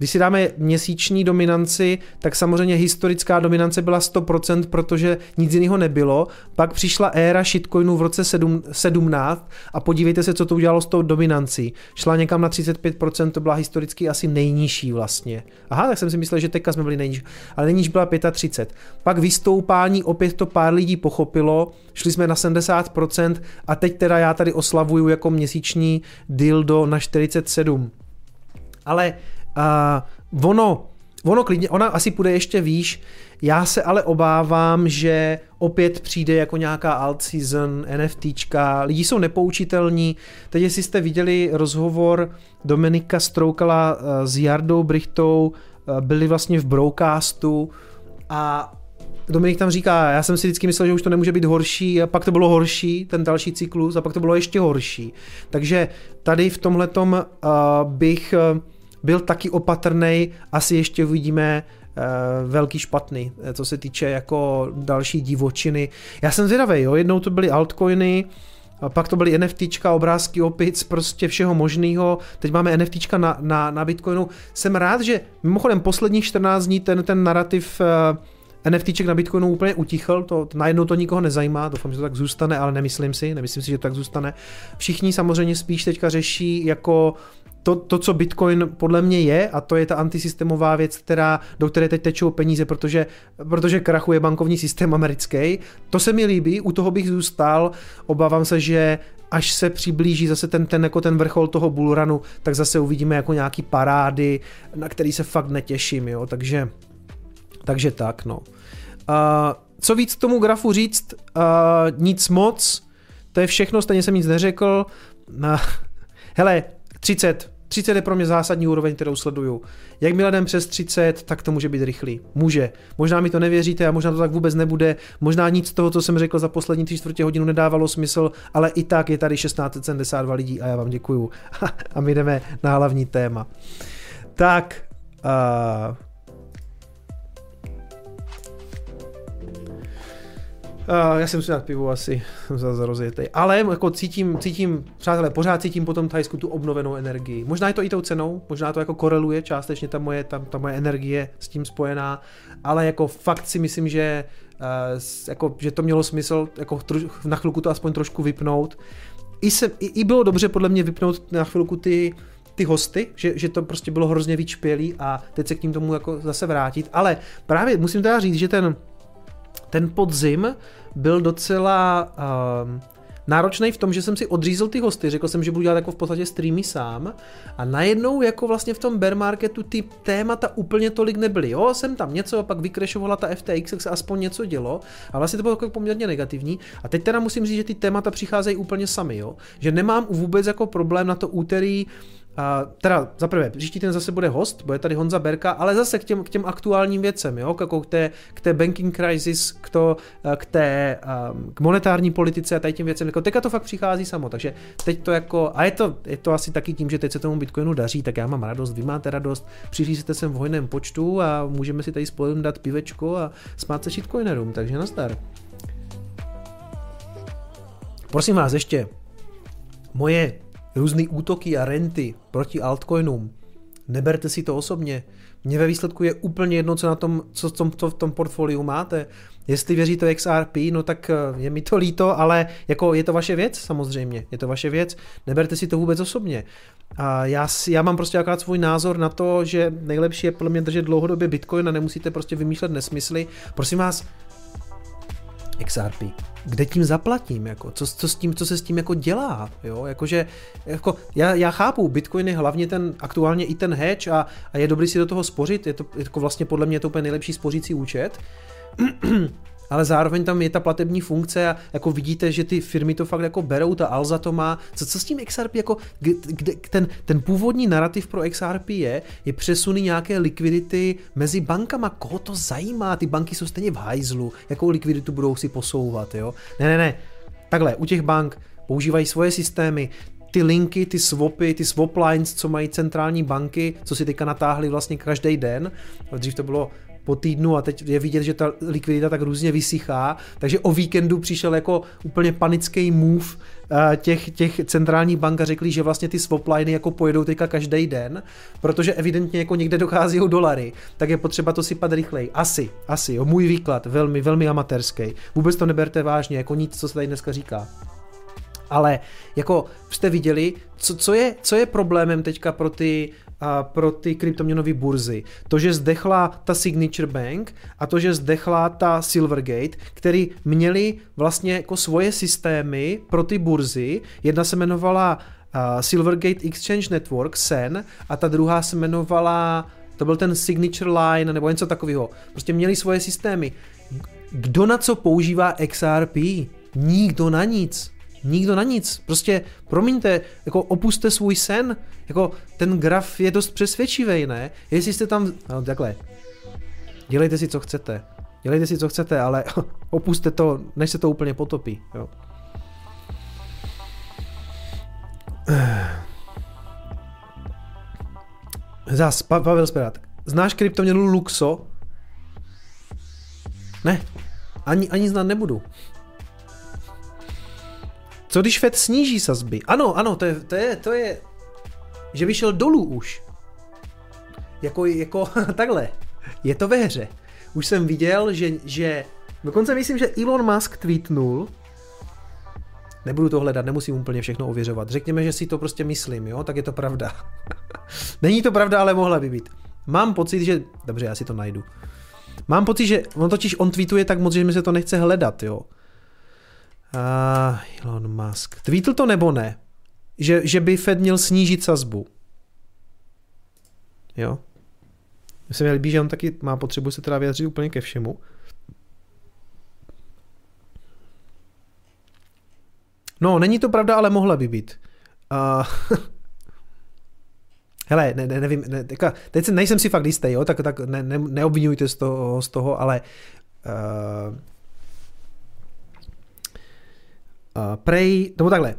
když si dáme měsíční dominanci, tak samozřejmě historická dominance byla 100%, protože nic jiného nebylo. Pak přišla éra shitcoinů v roce 7, 17 a podívejte se, co to udělalo s tou dominancí. Šla někam na 35%, to byla historicky asi nejnižší vlastně. Aha, tak jsem si myslel, že teďka jsme byli nejnižší, ale nejnižší byla 35. Pak vystoupání, opět to pár lidí pochopilo, šli jsme na 70% a teď teda já tady oslavuju jako měsíční dildo na 47. Ale a ono, ono klidně, ona asi půjde ještě výš, já se ale obávám, že opět přijde jako nějaká alt season, NFTčka, lidi jsou nepoučitelní. Teď jestli jste viděli rozhovor Dominika Stroukala eh, s Jardou Brichtou, eh, byli vlastně v broadcastu a Dominik tam říká, já jsem si vždycky myslel, že už to nemůže být horší a pak to bylo horší, ten další cyklus a pak to bylo ještě horší. Takže tady v tomhletom uh, bych uh, byl taky opatrný, asi ještě uvidíme uh, velký špatný, eh, co se týče jako další divočiny. Já jsem zvědavý, jo, jednou to byly altcoiny, a pak to byly NFTčka, obrázky opic, prostě všeho možného. Teď máme NFTčka na, na, na Bitcoinu. Jsem rád, že mimochodem posledních 14 dní ten, ten narrativ uh, NFTček na Bitcoinu úplně utichl, to, to najednou to nikoho nezajímá, doufám, že to tak zůstane, ale nemyslím si, nemyslím si, že to tak zůstane. Všichni samozřejmě spíš teďka řeší jako to, to, co Bitcoin podle mě je, a to je ta antisystémová věc, která, do které teď tečou peníze, protože, protože krachuje bankovní systém americký. To se mi líbí, u toho bych zůstal. Obávám se, že až se přiblíží zase ten, ten, jako ten vrchol toho bullrunu, tak zase uvidíme jako nějaký parády, na který se fakt netěším, jo, takže, takže tak, no. Uh, co víc tomu grafu říct? Uh, nic moc, to je všechno, stejně jsem nic neřekl. Uh, [LAUGHS] hele, 30. 30 je pro mě zásadní úroveň, kterou sleduju. Jakmile jdem přes 30, tak to může být rychlý. Může. Možná mi to nevěříte a možná to tak vůbec nebude. Možná nic z toho, co jsem řekl za poslední 3 čtvrtě hodinu, nedávalo smysl, ale i tak je tady 1672 lidí a já vám děkuju. [LAUGHS] a my jdeme na hlavní téma. Tak, uh, Uh, já jsem si dát pivo asi za, rozjetej. Ale jako cítím, cítím, přátelé, pořád cítím potom Thajsku tu obnovenou energii. Možná je to i tou cenou, možná to jako koreluje částečně ta moje, ta, ta moje energie s tím spojená, ale jako fakt si myslím, že, uh, jako, že to mělo smysl jako na chvilku to aspoň trošku vypnout. I, se, i, i bylo dobře podle mě vypnout na chvilku ty, ty hosty, že, že to prostě bylo hrozně vyčpělý a teď se k tím tomu jako zase vrátit. Ale právě musím teda říct, že ten, ten podzim byl docela uh, náročný v tom, že jsem si odřízl ty hosty, řekl jsem, že budu dělat jako v podstatě streamy sám a najednou jako vlastně v tom bear marketu ty témata úplně tolik nebyly. Jo, jsem tam něco, pak vykrešovala ta FTX, tak se aspoň něco dělo, ale vlastně to bylo jako poměrně negativní. A teď teda musím říct, že ty témata přicházejí úplně sami, jo. Že nemám vůbec jako problém na to úterý a teda za prvé, příští ten zase bude host, bude tady Honza Berka, ale zase k těm, k těm aktuálním věcem, jo? Jako k, té, k té banking crisis, k, to, k té k monetární politice a tady těm věcem. Jako teďka to fakt přichází samo, takže teď to jako, a je to, je to asi taky tím, že teď se tomu Bitcoinu daří, tak já mám radost, vy máte radost, přihlížíte sem v hojném počtu a můžeme si tady spolu dát pivečko a smát se shitcoinerům, takže nazdar. Prosím vás ještě, moje různé útoky a renty proti altcoinům. Neberte si to osobně. Mně ve výsledku je úplně jedno, co na tom, co, co, co v tom portfoliu máte. Jestli věříte XRP, no tak eh, je mi to líto, ale jako je to vaše věc samozřejmě, je to vaše věc, neberte si to vůbec osobně. A já, já mám prostě akorát svůj názor na to, že nejlepší je podle mě držet dlouhodobě Bitcoin a nemusíte prostě vymýšlet nesmysly. Prosím vás, XRP. Kde tím zaplatím? Jako? Co, co, s tím, co se s tím jako dělá? Jo? Jakože, jako, já, já chápu, Bitcoin je hlavně ten, aktuálně i ten hedge a, a je dobrý si do toho spořit, je to jako vlastně podle mě to úplně nejlepší spořící účet, ale zároveň tam je ta platební funkce a jako vidíte, že ty firmy to fakt jako berou, ta Alza to má. Co, co s tím XRP, jako kde, ten, ten původní narrativ pro XRP je, je přesuny nějaké likvidity mezi bankama. Koho to zajímá? Ty banky jsou stejně v hajzlu. Jakou likviditu budou si posouvat, jo? Ne, ne, ne. Takhle, u těch bank používají svoje systémy, ty linky, ty swapy, ty swap lines, co mají centrální banky, co si teďka natáhli vlastně každý den. Dřív to bylo po týdnu a teď je vidět, že ta likvidita tak různě vysychá, takže o víkendu přišel jako úplně panický move eh, těch, těch centrálních bank a řekli, že vlastně ty swapliny jako pojedou teďka každý den, protože evidentně jako někde dochází dolary, tak je potřeba to sypat rychleji. Asi, asi, jo, můj výklad, velmi, velmi amatérský. Vůbec to neberte vážně, jako nic, co se tady dneska říká. Ale jako jste viděli, co, co, je, co je problémem teďka pro ty pro ty kryptoměnové burzy. To, že zdechla ta Signature Bank a to, že zdechla ta Silvergate, který měli vlastně jako svoje systémy pro ty burzy. Jedna se jmenovala Silvergate Exchange Network, SEN, a ta druhá se jmenovala, to byl ten Signature Line nebo něco takového. Prostě měli svoje systémy. Kdo na co používá XRP? Nikdo na nic. Nikdo na nic. Prostě, promiňte, jako opuste svůj sen. Jako ten graf je dost přesvědčivý, ne? Jestli jste tam, no takhle, dělejte si, co chcete. Dělejte si, co chcete, ale [LAUGHS] opuste to, než se to úplně potopí, jo. [SIGHS] Zas, pa- Pavel Sperát. Znáš kryptoměnu Luxo? Ne, ani, ani znát nebudu. Co když Fed sníží sazby? Ano, ano, to je, to je, to je že vyšel dolů už. Jako, jako [LAUGHS] takhle. Je to ve hře. Už jsem viděl, že, že dokonce myslím, že Elon Musk tweetnul, nebudu to hledat, nemusím úplně všechno ověřovat. Řekněme, že si to prostě myslím, jo, tak je to pravda. [LAUGHS] Není to pravda, ale mohla by být. Mám pocit, že, dobře, já si to najdu. Mám pocit, že on totiž on tweetuje tak moc, že mi se to nechce hledat, jo. Uh, Elon Musk. Tweetl to nebo ne? Že, že by Fed měl snížit sazbu. Jo? Mně se mi líbí, že on taky má potřebu se teda vyjadřit úplně ke všemu. No, není to pravda, ale mohla by být. Uh, [LAUGHS] hele, ne, ne, nevím, ne, teka, teď nejsem si fakt jistý, jo, tak, tak ne, ne, neobvinujte z toho, z toho ale Uh, prej, nebo takhle,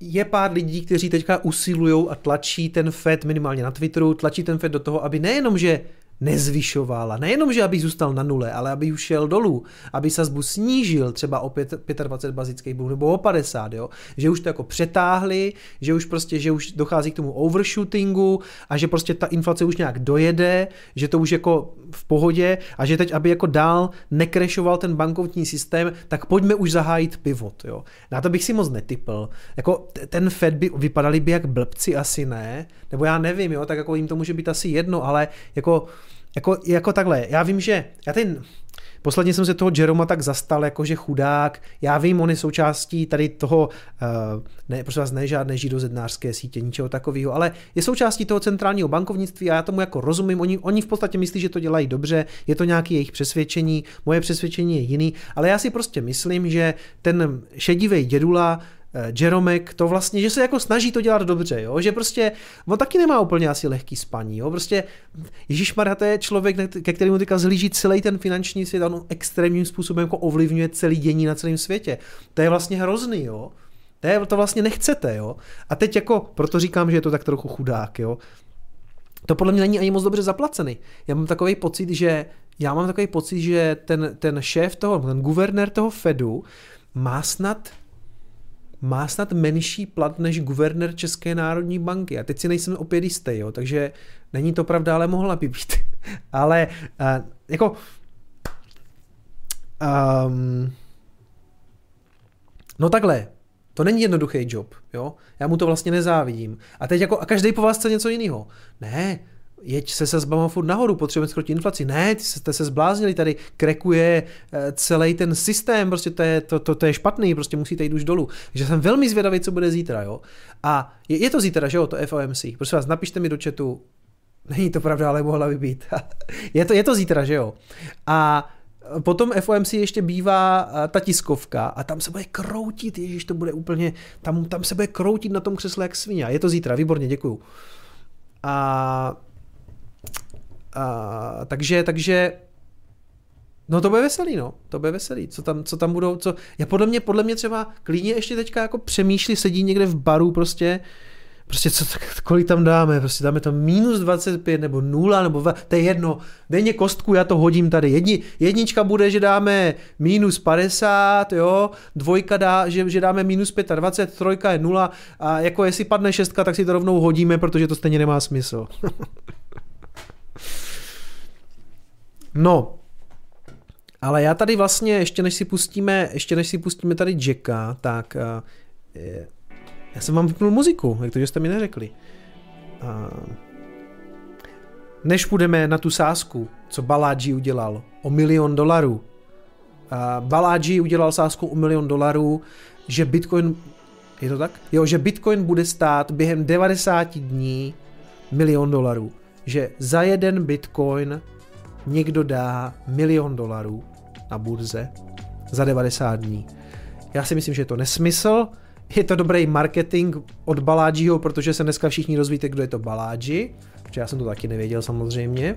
je pár lidí, kteří teďka usilují a tlačí ten Fed minimálně na Twitteru, tlačí ten Fed do toho, aby nejenom, že nezvyšoval. A nejenom, že aby zůstal na nule, ale aby už šel dolů, aby sazbu snížil třeba o 5, 25 bazických bodů nebo o 50, jo? že už to jako přetáhli, že už prostě, že už dochází k tomu overshootingu a že prostě ta inflace už nějak dojede, že to už jako v pohodě a že teď, aby jako dál nekrešoval ten bankovní systém, tak pojďme už zahájit pivot. Jo? Na to bych si moc netypl. Jako ten Fed by vypadali by jak blbci asi ne, nebo já nevím, jo, tak jako jim to může být asi jedno, ale jako jako, jako takhle, já vím, že já ten, Posledně jsem se toho Jeroma tak zastal, jakože chudák. Já vím, on je součástí tady toho, uh, ne, prosím vás, ne žádné židozednářské sítě, ničeho takového, ale je součástí toho centrálního bankovnictví a já tomu jako rozumím. Oni, oni v podstatě myslí, že to dělají dobře, je to nějaké jejich přesvědčení, moje přesvědčení je jiný, ale já si prostě myslím, že ten šedivý dědula Eh, Jeromek, to vlastně, že se jako snaží to dělat dobře, jo? že prostě on taky nemá úplně asi lehký spaní, jo? prostě Ježíš Maria, to je člověk, ke kterému teďka zhlíží celý ten finanční svět, on extrémním způsobem jako ovlivňuje celý dění na celém světě. To je vlastně hrozný, jo. To, je, to vlastně nechcete, jo. A teď jako, proto říkám, že je to tak trochu chudák, jo. To podle mě není ani moc dobře zaplacený. Já mám takový pocit, že já mám takový pocit, že ten, ten šéf toho, ten guvernér toho Fedu má snad má snad menší plat než guvernér České národní banky. A teď si nejsem opět jistý, jo, takže není to pravda, ale mohla by být. [LAUGHS] ale uh, jako um, no takhle, to není jednoduchý job, jo? Já mu to vlastně nezávidím. A teď jako, a každý po vás chce něco jiného. Ne, jeď se sazbama furt nahoru, potřebujeme skrotit inflaci. Ne, ty jste se zbláznili, tady krekuje eh, celý ten systém, prostě to je, to, to, to je špatný, prostě musíte jít už dolů. Takže jsem velmi zvědavý, co bude zítra, jo. A je, je to zítra, že jo, to FOMC. Prosím vás, napište mi do chatu, není to pravda, ale mohla by být. [LAUGHS] je, to, je to zítra, že jo. A Potom FOMC ještě bývá eh, ta tiskovka a tam se bude kroutit, ježiš, to bude úplně, tam, tam se bude kroutit na tom křesle jak svině. Je to zítra, výborně, děkuju. A a, takže, takže No to bude veselý, no. To bude veselý. Co tam, co tam budou, co... Já podle mě, podle mě třeba klidně ještě teďka jako přemýšlí, sedí někde v baru prostě, prostě co, kolik tam dáme, prostě dáme tam minus 25 nebo 0 nebo to je jedno, denně kostku, já to hodím tady, Jedni, jednička bude, že dáme minus 50, jo, dvojka dá, že, že dáme minus 25, trojka je 0 a jako jestli padne šestka, tak si to rovnou hodíme, protože to stejně nemá smysl. [LAUGHS] No, ale já tady vlastně, ještě než si pustíme, ještě než si pustíme tady Jacka, tak uh, já jsem vám vypnul muziku, jak to, že jste mi neřekli. Uh, než půjdeme na tu sázku, co Baláji udělal o milion dolarů. Uh, Baláji udělal sázku o milion dolarů, že Bitcoin, je to tak? Jo, že Bitcoin bude stát během 90 dní milion dolarů. Že za jeden Bitcoin někdo dá milion dolarů na burze za 90 dní. Já si myslím, že je to nesmysl, je to dobrý marketing od Balážiho, protože se dneska všichni rozvíte, kdo je to Baláži, protože já jsem to taky nevěděl samozřejmě.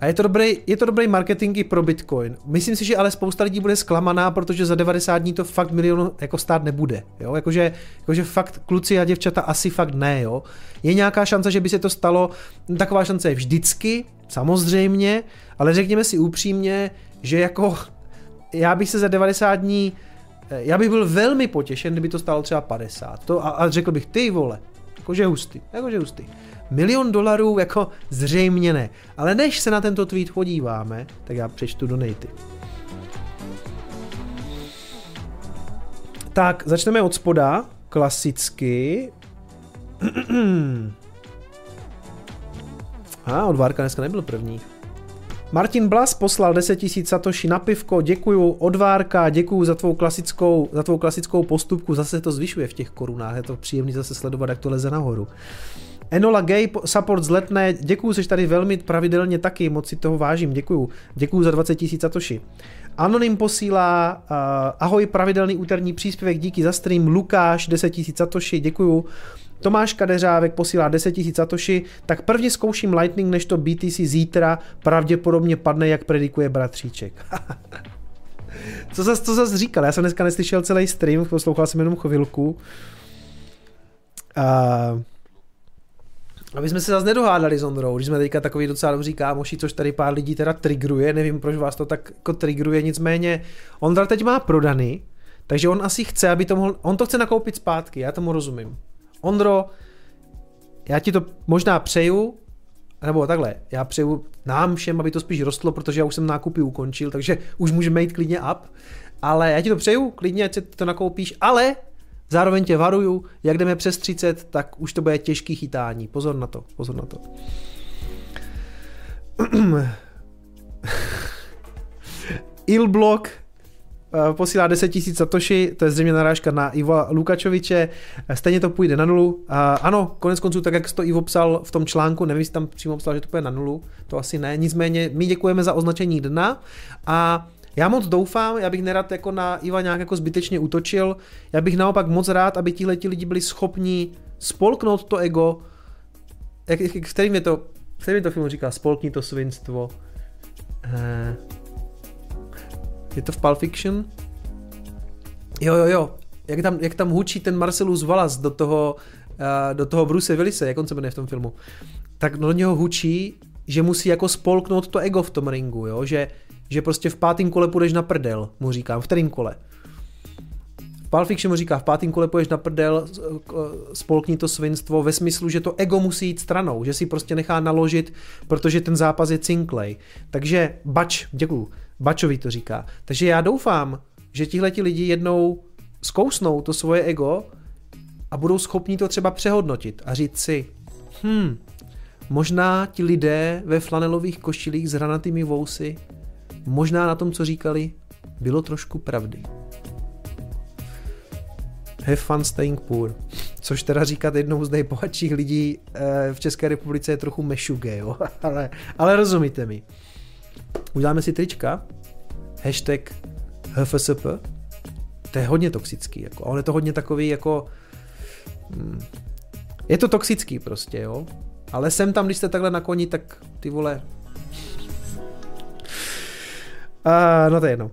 A je to, dobrý, je to dobrý marketing i pro Bitcoin. Myslím si, že ale spousta lidí bude zklamaná, protože za 90 dní to fakt milion jako stát nebude. Jo? Jakože, jakože fakt kluci a děvčata asi fakt ne. Jo? Je nějaká šance, že by se to stalo, taková šance je vždycky, samozřejmě, ale řekněme si upřímně, že jako [LAUGHS] já bych se za 90 dní, já bych byl velmi potěšen, kdyby to stalo třeba 50. To, a, a řekl bych, ty vole, jakože hustý, jakože hustý. Milion dolarů jako zřejmě ne. Ale než se na tento tweet podíváme, tak já přečtu donaty. Tak, začneme od spoda, klasicky. [CLEARS THROAT] A, od Várka dneska nebyl první. Martin Blas poslal 10 000 satoshi na pivko, děkuju od Várka, děkuju za tvou klasickou, za tvou klasickou postupku, zase to zvyšuje v těch korunách, je to příjemný zase sledovat, jak to leze nahoru. Enola Gay support z letné, děkuju, jsi tady velmi pravidelně taky, moc si toho vážím, děkuju. Děkuju za 20 000 satoshi. Anonym posílá, uh, ahoj, pravidelný úterní příspěvek, díky za stream, Lukáš, 10 000 satoshi, děkuju. Tomáš Kadeřávek posílá 10 000 satoshi, tak prvně zkouším Lightning, než to BTC zítra pravděpodobně padne, jak predikuje bratříček. [LAUGHS] co zase, co zase říkal? Já jsem dneska neslyšel celý stream, poslouchal jsem jenom chvilku. Uh, aby jsme se zase nedohádali s Ondrou, když jsme teďka takový docela dobří kámoši, což tady pár lidí teda trigruje, nevím, proč vás to tak jako trigruje, nicméně Ondra teď má prodaný, takže on asi chce, aby to mohl, on to chce nakoupit zpátky, já tomu rozumím. Ondro, já ti to možná přeju, nebo takhle, já přeju nám všem, aby to spíš rostlo, protože já už jsem nákupy ukončil, takže už můžeme jít klidně up, ale já ti to přeju, klidně, ať si to nakoupíš, ale zároveň tě varuju, jak jdeme přes 30, tak už to bude těžký chytání. Pozor na to, pozor na to. [CLEARS THROAT] Ilblock eh, posílá 10 000 satoshi, to je zřejmě narážka na Iva Lukačoviče, stejně to půjde na nulu. Ano, konec konců, tak jak to Ivo psal v tom článku, nevím, jestli tam přímo psal, že to půjde na nulu, to asi ne, nicméně my děkujeme za označení dna a já moc doufám, já bych nerad jako na Iva nějak jako zbytečně útočil, já bych naopak moc rád, aby tihle lidi byli schopni spolknout to ego, jak, kterým je to, kterým to film říká, spolkni to svinstvo. Eh, je to v Pulp Fiction? Jo, jo, jo. Jak tam, jak tam hučí ten Marcelus Wallace do toho, uh, do toho Bruce Willise, jak on se jmenuje v tom filmu, tak do něho hučí, že musí jako spolknout to ego v tom ringu, jo? že že prostě v pátém kole půjdeš na prdel, mu říkám, v kterém kole. Pulp Fiction mu říká, v pátém kole půjdeš na prdel, spolkni to svinstvo ve smyslu, že to ego musí jít stranou, že si prostě nechá naložit, protože ten zápas je cinklej. Takže Bač, děkuju, Bačovi to říká. Takže já doufám, že tihle ti lidi jednou zkousnou to svoje ego a budou schopni to třeba přehodnotit a říct si, hm, možná ti lidé ve flanelových košilích s hranatými vousy možná na tom, co říkali, bylo trošku pravdy. Have fun staying poor. Což teda říkat jednou z nejbohatších lidí eh, v České republice je trochu mešuge, jo? [LAUGHS] ale, ale rozumíte mi. Uděláme si trička, hashtag HFSP, to je hodně toxický, jako, on je to hodně takový jako, hmm, je to toxický prostě, jo, ale jsem tam, když jste takhle na koni, tak ty vole, No to je jedno.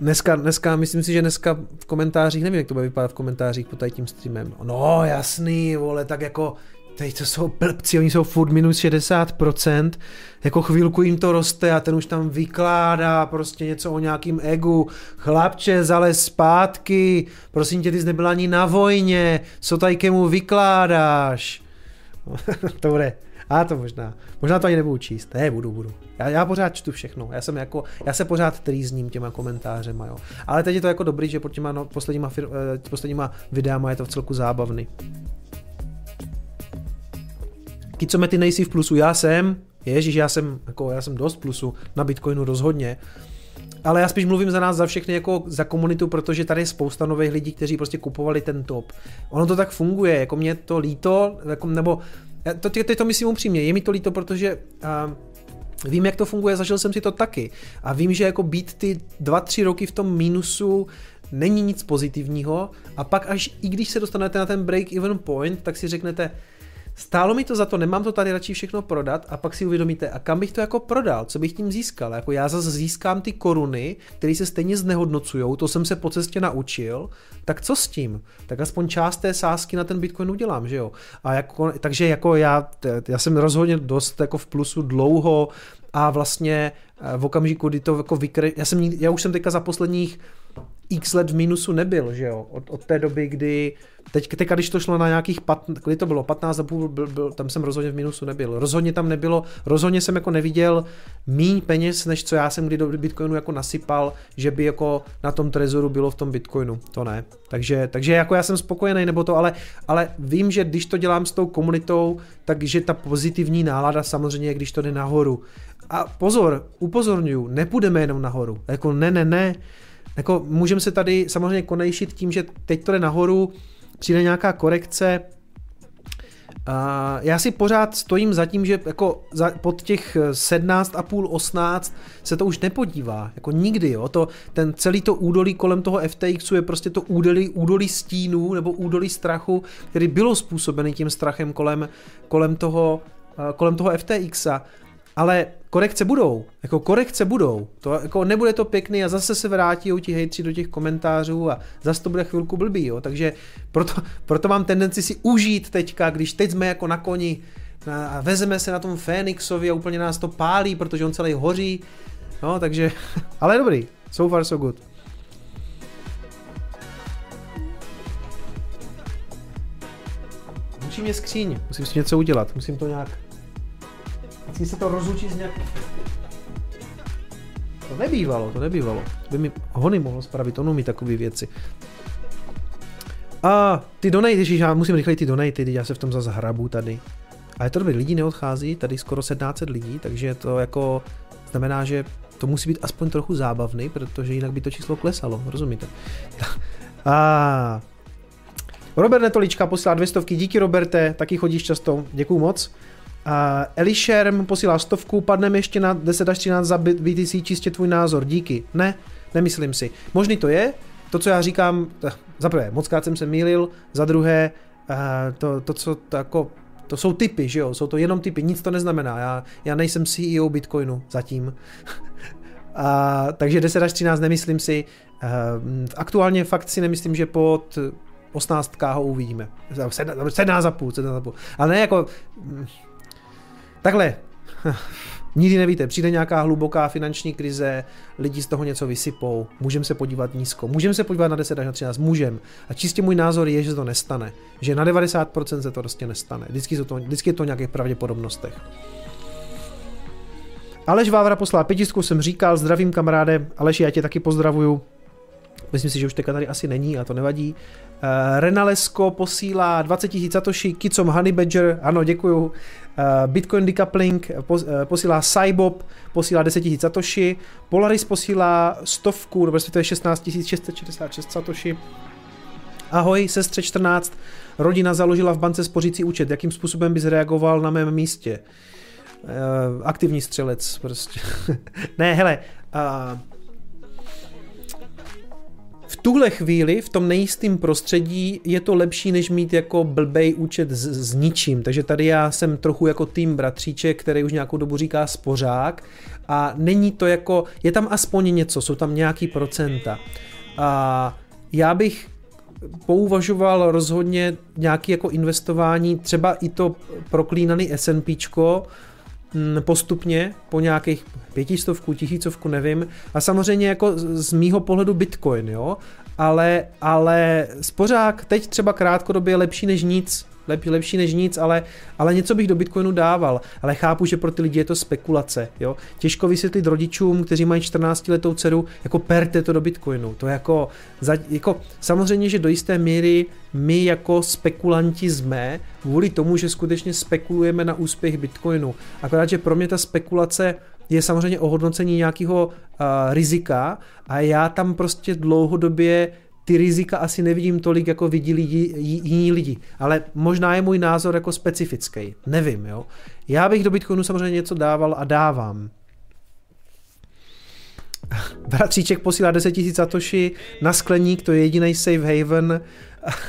Dneska, dneska, myslím si, že dneska v komentářích, nevím, jak to bude vypadat v komentářích pod tím streamem. No jasný, vole, tak jako teď to jsou blbci, oni jsou furt minus 60%, jako chvilku jim to roste a ten už tam vykládá prostě něco o nějakým egu. Chlapče, zalez zpátky, prosím tě, ty jsi nebyl ani na vojně, co tady kemu vykládáš? [LAUGHS] to bude, a to možná. Možná to ani nebudu číst. Ne, budu, budu. Já, já pořád čtu všechno. Já jsem jako, já se pořád trýzním těma komentářema, jo. Ale teď je to jako dobrý, že pod těma no, posledníma, fir, eh, posledníma videama je to v celku zábavný. ty nejsi v plusu, já jsem, ježíš, já jsem, jako, já jsem dost plusu, na Bitcoinu rozhodně, ale já spíš mluvím za nás, za všechny, jako za komunitu, protože tady je spousta nových lidí, kteří prostě kupovali ten top. Ono to tak funguje, jako mě to líto, jako, nebo to, teď to myslím upřímně, je mi to líto, protože uh, Vím, jak to funguje, zažil jsem si to taky. A vím, že jako být ty dva, tři roky v tom mínusu není nic pozitivního a pak až i když se dostanete na ten break-even point, tak si řeknete, Stálo mi to za to, nemám to tady radši všechno prodat a pak si uvědomíte, a kam bych to jako prodal, co bych tím získal. Jako já zase získám ty koruny, které se stejně znehodnocují, to jsem se po cestě naučil, tak co s tím? Tak aspoň část té sázky na ten Bitcoin udělám, že jo? A jako, takže jako já, já jsem rozhodně dost jako v plusu dlouho a vlastně eh, v okamžiku, kdy to jako vykry... Já, jsem, já už jsem teďka za posledních x let v minusu nebyl, že jo? Od, od té doby, kdy Teď, teď, když to šlo na nějakých, pat, kdy to bylo, 15 půl, byl, byl, tam jsem rozhodně v minusu nebyl. Rozhodně tam nebylo, rozhodně jsem jako neviděl míň peněz, než co já jsem kdy do Bitcoinu jako nasypal, že by jako na tom trezoru bylo v tom Bitcoinu. To ne. Takže, takže jako já jsem spokojený nebo to, ale, ale vím, že když to dělám s tou komunitou, takže ta pozitivní nálada samozřejmě, když to jde nahoru. A pozor, upozorňuju, nepůjdeme jenom nahoru. Jako ne, ne, ne. Jako můžeme se tady samozřejmě konejšit tím, že teď to jde nahoru, přijde nějaká korekce, a já si pořád stojím za tím, že jako za, pod těch 17,5, 18 se to už nepodívá, jako nikdy, jo, to, ten celý to údolí kolem toho FTXu je prostě to údolí, údolí stínů nebo údolí strachu, který bylo způsobený tím strachem kolem, kolem toho, kolem toho FTXa ale korekce budou, jako korekce budou, to jako nebude to pěkný a zase se vrátí ti hejtři do těch komentářů a zase to bude chvilku blbý, jo, takže proto, proto mám tendenci si užít teďka, když teď jsme jako na koni a vezeme se na tom Fénixovi a úplně nás to pálí, protože on celý hoří, no, takže, [LAUGHS] ale dobrý, so far so good. Musím mě skříň, musím si něco udělat, musím to nějak Vždycky se to rozlučí z nějak... To nebývalo, to nebývalo. By mi hony mohlo spravit, on umí takové věci. A ty donaty, ježiš, já musím rychleji ty donaty, já se v tom zase hrabu tady. A je to dobrý, lidi neodchází, tady skoro 17 lidí, takže to jako znamená, že to musí být aspoň trochu zábavný, protože jinak by to číslo klesalo, rozumíte? [LAUGHS] A Robert Netolička posílá dvě stovky, díky Roberte, taky chodíš často, děkuju moc. Uh, Elisherm posílá stovku, padneme ještě na 10 až 13 za BTC, čistě tvůj názor, díky. Ne, nemyslím si. Možný to je, to, co já říkám, eh, za prvé, moc krát jsem se mýlil, za druhé, uh, to, to, co to jako, to jsou typy, že jo, jsou to jenom typy, nic to neznamená, já, já nejsem CEO Bitcoinu zatím. [LAUGHS] uh, takže 10 až 13 nemyslím si, uh, aktuálně fakt si nemyslím, že pod 18 ho uvidíme. 17 za půl, 17 za půl. Ale ne jako, Takhle, [LAUGHS] nikdy nevíte, přijde nějaká hluboká finanční krize, lidi z toho něco vysypou, můžeme se podívat nízko, můžeme se podívat na 10 až na 13, můžeme. A čistě můj názor je, že to nestane. Že na 90% se to prostě nestane. Vždycky, jsou to, vždycky je to o nějakých pravděpodobnostech. Aleš Vávra poslal pětisku, jsem říkal, zdravím kamaráde, Aleš, já tě taky pozdravuju. Myslím si, že už teďka tady asi není a to nevadí. Uh, Renalesko posílá 20 000 satoshi, Kicom Honey Badger, ano děkuju. Uh, Bitcoin Decoupling pos, uh, posílá Cybob, posílá 10 000 satoshi. Polaris posílá stovku, nebo to je 16 666 satoshi. Ahoj, sestře 14. Rodina založila v bance spořící účet. Jakým způsobem bys reagoval na mém místě? Aktivní střelec prostě. [LAUGHS] ne, hele, uh, v tuhle chvíli, v tom nejistém prostředí, je to lepší, než mít jako blbej účet s, s ničím. Takže tady já jsem trochu jako tým bratříček, který už nějakou dobu říká spořák a není to jako, je tam aspoň něco, jsou tam nějaký procenta. A já bych pouvažoval rozhodně nějaký jako investování, třeba i to proklínaný S&Pčko, Mm, postupně po nějakých pětistovku, tisícovku, nevím. A samozřejmě jako z mýho pohledu Bitcoin, jo. Ale, ale spořák teď třeba krátkodobě je lepší než nic, lep, lepší než nic, ale, ale něco bych do Bitcoinu dával. Ale chápu, že pro ty lidi je to spekulace. Jo? Těžko vysvětlit rodičům, kteří mají 14 letou dceru, jako perte to do Bitcoinu. To je jako, jako, samozřejmě, že do jisté míry my jako spekulanti jsme, kvůli tomu, že skutečně spekulujeme na úspěch Bitcoinu. Akorát, že pro mě ta spekulace je samozřejmě ohodnocení nějakého uh, rizika a já tam prostě dlouhodobě ty rizika asi nevidím tolik, jako vidí lidi, jiní lidi. Ale možná je můj názor jako specifický. Nevím, jo. Já bych do Bitcoinu samozřejmě něco dával a dávám. Bratříček posílá 10 000 satoshi na skleník, to je jediný safe haven.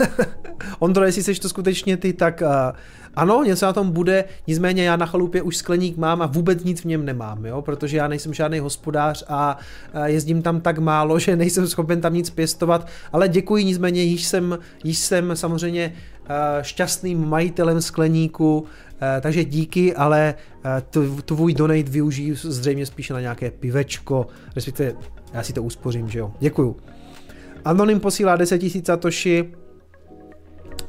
[LAUGHS] Ondro, jestli jsi to skutečně ty, tak uh, ano, něco na tom bude, nicméně já na chalupě už skleník mám a vůbec nic v něm nemám, jo, protože já nejsem žádný hospodář a jezdím tam tak málo, [LAUGHS] že nejsem schopen tam nic pěstovat, ale děkuji, nicméně již jsem, již jsem samozřejmě šťastným majitelem skleníku, takže díky, ale tvůj donate využiju zřejmě spíše na nějaké pivečko, respektive já si to uspořím, že jo. Děkuju. Anonym posílá 10 000 satoshi,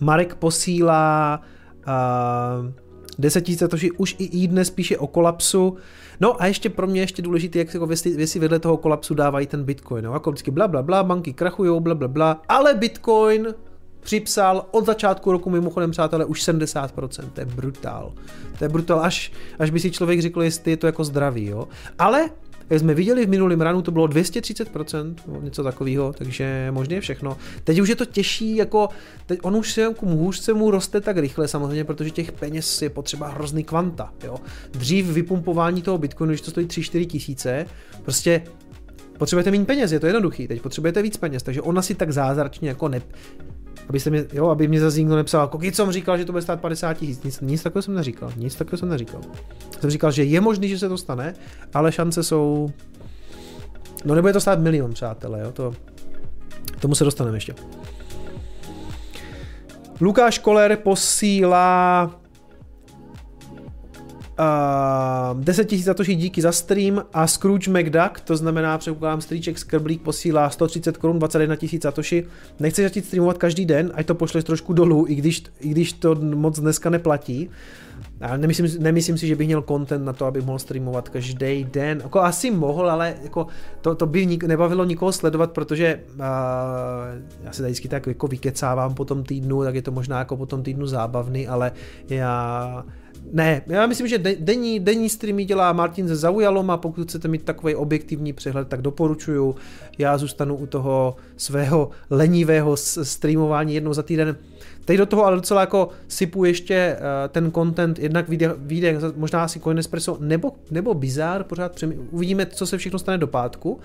Marek posílá Uh, 10 000 satoshi už i, i dnes píše o kolapsu. No a ještě pro mě ještě důležité, jak jako věci, věci vedle toho kolapsu dávají ten Bitcoin. No, jako vždycky bla, bla, bla, banky krachují, bla, bla, bla, ale Bitcoin připsal od začátku roku mimochodem, přátelé, už 70%, to je brutál. To je brutál, až, až by si člověk řekl, jestli je to jako zdravý, jo. Ale jak jsme viděli v minulém ranu, to bylo 230%, něco takového, takže možně všechno. Teď už je to těžší, jako, teď on už se hůř se mu roste tak rychle samozřejmě, protože těch peněz je potřeba hrozný kvanta, jo. Dřív vypumpování toho Bitcoinu, když to stojí 3-4 tisíce, prostě potřebujete méně peněz, je to jednoduchý, teď potřebujete víc peněz, takže ona si tak zázračně jako ne, abyste mě, jo, aby mě zase někdo nepsal, jako jsem říkal, že to bude stát 50 tisíc. Nic, nic takového jsem neříkal, nic takového jsem neříkal. Jsem říkal, že je možný, že se to stane, ale šance jsou, no nebude to stát milion, přátelé, jo, to, tomu se dostaneme ještě. Lukáš Koler posílá Uh, 10 000 satoshi díky za stream a Scrooge McDuck, to znamená, předpokládám, strýček Skrblík posílá 130 korun 21 000 satoshi. Nechci začít streamovat každý den, ať to pošleš trošku dolů, i když, i když to moc dneska neplatí. A nemyslím, nemyslím si, že bych měl content na to, abych mohl streamovat každý den. Jako asi mohl, ale jako to, to by nik, nebavilo nikoho sledovat, protože uh, já se tady vždycky tak jako vykecávám po tom týdnu, tak je to možná jako po tom týdnu zábavný, ale já ne, já myslím, že denní, denní streamy dělá Martin ze Zaujalo a pokud chcete mít takový objektivní přehled, tak doporučuju. Já zůstanu u toho svého lenivého streamování jednou za týden. Teď do toho ale docela jako sypu ještě uh, ten content, jednak vyjde, vyjde možná asi Coinespresso nebo, nebo Bizar, pořád přemý, uvidíme, co se všechno stane do pátku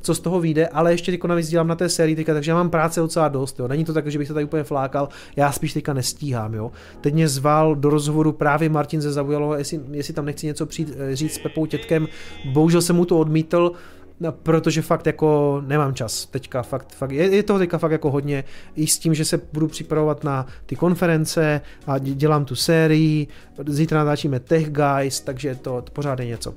co z toho vyjde, ale ještě teďka navíc dělám na té sérii teďka, takže já mám práce docela dost, jo. Není to tak, že bych se tady úplně flákal, já spíš teďka nestíhám, jo. Teď mě zval do rozhovoru právě Martin ze Zaujalo, jestli, jestli tam nechci něco přijít, eh, říct s Pepou Tětkem, bohužel jsem mu to odmítl, No, protože fakt jako nemám čas teďka, fakt, fakt je, je toho teďka fakt jako hodně, i s tím, že se budu připravovat na ty konference a dělám tu sérii, zítra natáčíme Tech Guys, takže to pořád je něco.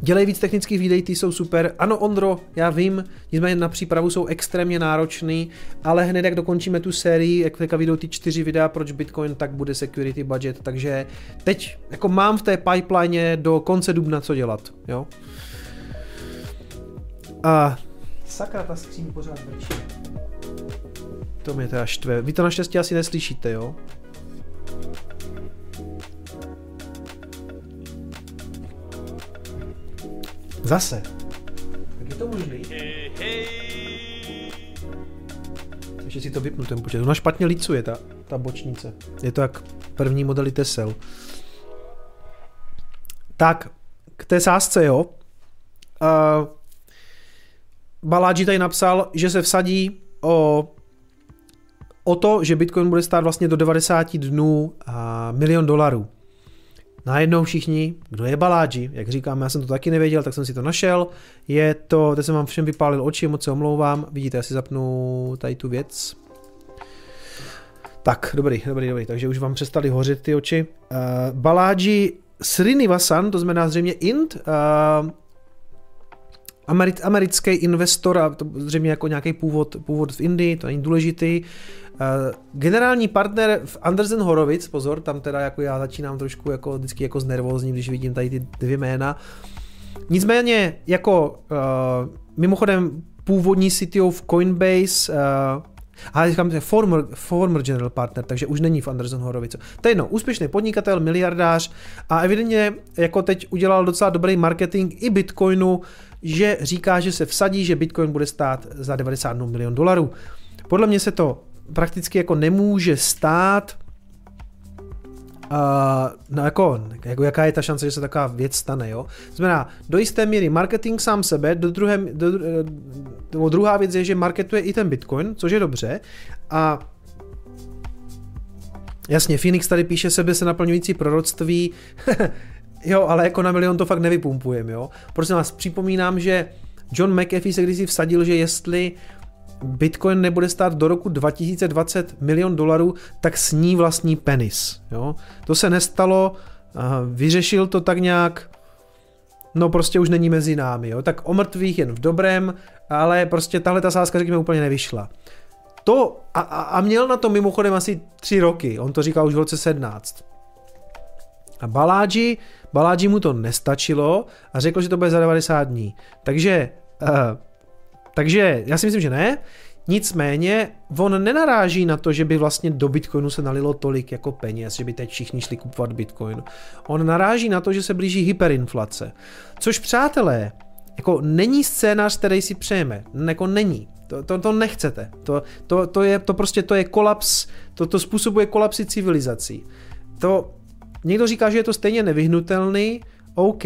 Dělej víc technických videí, ty jsou super. Ano, Ondro, já vím, nicméně na přípravu jsou extrémně náročný, ale hned jak dokončíme tu sérii, jak teďka vyjdou ty čtyři videa, proč Bitcoin, tak bude security budget, takže teď jako mám v té pipeline do konce dubna co dělat, jo. A sakra, ta skříň pořád vrčí. To mě teda štve. Vy to naštěstí asi neslyšíte, jo? Zase. Tak je to možný? Ještě si to vypnu ten počet. Ona špatně licuje, ta, ta bočnice. Je to jak první modely Tesel. Tak, k té sázce, jo. Uh, Baláči tady napsal, že se vsadí o, o to, že Bitcoin bude stát vlastně do 90 dnů a milion dolarů. Najednou všichni, kdo je Baláži, jak říkám, já jsem to taky nevěděl, tak jsem si to našel. Je to, teď jsem vám všem vypálil oči, moc se omlouvám. Vidíte, já si zapnu tady tu věc. Tak, dobrý, dobrý, dobrý, takže už vám přestali hořet ty oči. Uh, Baláži Srinivasan, to znamená zřejmě Int, uh, americký investor a to zřejmě jako nějaký původ, původ v Indii, to není důležitý. Eh, generální partner v Andersen Horovic, pozor, tam teda jako já začínám trošku jako vždycky jako znervózní, když vidím tady ty dvě jména. Nicméně jako uh, mimochodem původní CTO v Coinbase uh, a říkám, že former, former general partner, takže už není v Anderson Horovice. To je jedno, úspěšný podnikatel, miliardář a evidentně jako teď udělal docela dobrý marketing i Bitcoinu, že říká, že se vsadí, že Bitcoin bude stát za 90 milion dolarů. Podle mě se to prakticky jako nemůže stát, Uh, no jako, jako, jaká je ta šance, že se taková věc stane, jo? Znamená, do jisté míry marketing sám sebe, do druhé, do, do, druhá věc je, že marketuje i ten Bitcoin, což je dobře, a jasně, Phoenix tady píše sebe se naplňující proroctví, [LAUGHS] jo, ale jako na milion to fakt nevypumpujeme, jo? Prosím vás, připomínám, že John McAfee se kdysi vsadil, že jestli Bitcoin nebude stát do roku 2020 milion dolarů, tak sní vlastní penis. Jo? To se nestalo, vyřešil to tak nějak, no prostě už není mezi námi. Jo? Tak o mrtvých jen v dobrém, ale prostě tahle ta sázka, řekněme, úplně nevyšla. To, a, a měl na to mimochodem asi tři roky, on to říkal už v roce 17. A Baláži, Baláži mu to nestačilo a řekl, že to bude za 90 dní. Takže uh, takže já si myslím, že ne. Nicméně on nenaráží na to, že by vlastně do Bitcoinu se nalilo tolik jako peněz, že by teď všichni šli kupovat Bitcoin. On naráží na to, že se blíží hyperinflace. Což přátelé, jako není scénář, který si přejeme. Jako není. To, to, to nechcete. To, to, to, je, to prostě to je kolaps, to, to způsobuje kolapsy civilizací. To, někdo říká, že je to stejně nevyhnutelný, OK,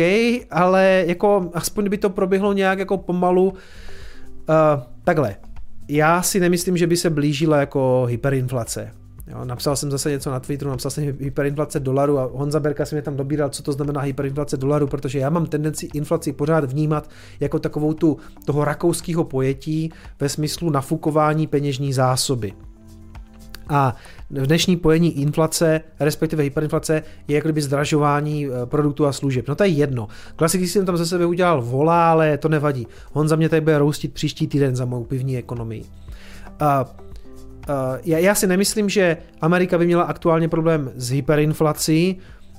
ale jako aspoň by to proběhlo nějak jako pomalu, Uh, takhle. já si nemyslím, že by se blížila jako hyperinflace. Jo, napsal jsem zase něco na Twitteru, napsal jsem hyperinflace dolaru a Honza Berka si mě tam dobíral, co to znamená hyperinflace dolaru, protože já mám tendenci inflaci pořád vnímat jako takovou tu toho rakouského pojetí ve smyslu nafukování peněžní zásoby. A v dnešní pojení inflace, respektive hyperinflace, je jako kdyby zdražování eh, produktů a služeb. No to je jedno. Klasicky jsem tam ze sebe udělal volá, ale to nevadí. On za mě tady bude roustit příští týden za mou pivní ekonomii. A já, já si nemyslím, že Amerika by měla aktuálně problém s hyperinflací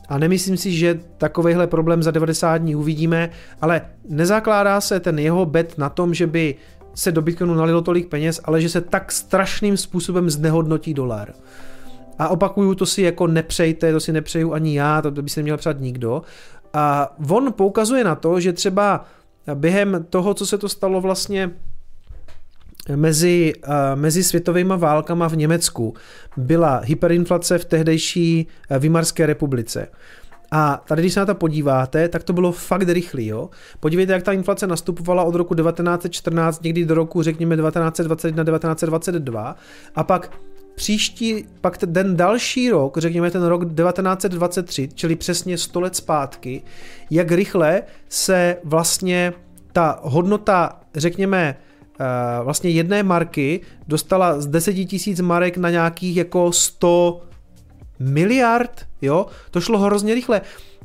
a nemyslím si, že takovýhle problém za 90 dní uvidíme, ale nezakládá se ten jeho bet na tom, že by se do Bitcoinu nalilo tolik peněz, ale že se tak strašným způsobem znehodnotí dolar. A opakuju, to si jako nepřejte, to si nepřeju ani já, to by si neměl přát nikdo. A on poukazuje na to, že třeba během toho, co se to stalo vlastně mezi, uh, mezi světovými válkama v Německu byla hyperinflace v tehdejší uh, Výmarské republice. A tady, když se na to podíváte, tak to bylo fakt rychlý. Jo? Podívejte, jak ta inflace nastupovala od roku 1914 někdy do roku, řekněme, 1921, 1922 a pak příští, pak ten další rok, řekněme ten rok 1923, čili přesně 100 let zpátky, jak rychle se vlastně ta hodnota, řekněme, eh, vlastně jedné marky dostala z 10 tisíc marek na nějakých jako 100 miliard, jo, to šlo hrozně rychle.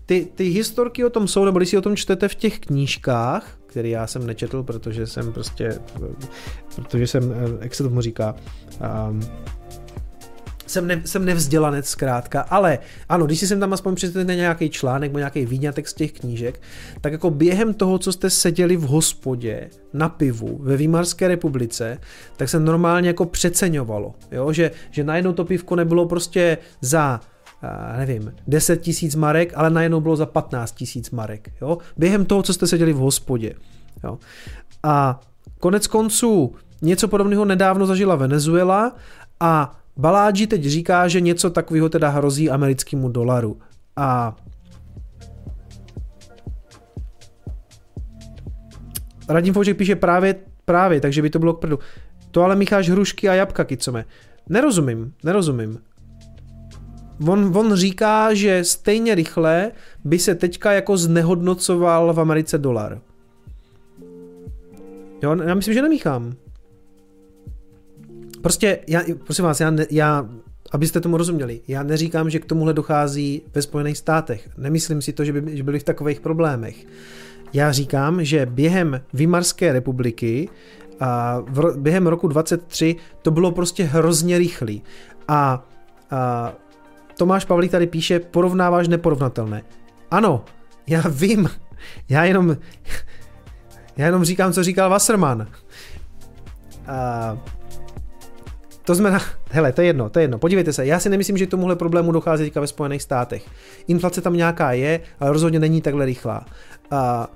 Ty, ty historky o tom jsou, nebo když si o tom čtete v těch knížkách, který já jsem nečetl, protože jsem prostě, protože jsem, eh, jak se tomu říká, um, jsem, ne, jsem nevzdělanec zkrátka, ale ano, když si jsem tam aspoň přečtete nějaký článek nebo nějaký výňatek z těch knížek, tak jako během toho, co jste seděli v hospodě na pivu ve Výmarské republice, tak se normálně jako přeceňovalo, jo? Že, že najednou to pivko nebylo prostě za nevím, 10 tisíc marek, ale najednou bylo za 15 tisíc marek. Jo? Během toho, co jste seděli v hospodě. Jo? A konec konců něco podobného nedávno zažila Venezuela a Baládži teď říká, že něco takového teda hrozí americkému dolaru. A Radim Fouček píše právě, právě, takže by to bylo k prdu. To ale mícháš hrušky a jabka, kicome. Nerozumím, nerozumím. On, on říká, že stejně rychle by se teďka jako znehodnocoval v Americe dolar. Jo, já myslím, že nemíchám. Prostě, já, prosím vás, já, ne, já, abyste tomu rozuměli, já neříkám, že k tomuhle dochází ve Spojených státech. Nemyslím si to, že by že byli v takových problémech. Já říkám, že během Výmarské republiky a v, během roku 23 to bylo prostě hrozně rychlý. A, a Tomáš Pavlík tady píše, porovnáváš neporovnatelné. Ano, já vím, já jenom, já jenom říkám, co říkal Wasserman. A, to znamená, hele, to je jedno, to je jedno. Podívejte se, já si nemyslím, že k tomuhle problému dochází teďka ve Spojených státech. Inflace tam nějaká je, ale rozhodně není takhle rychlá. A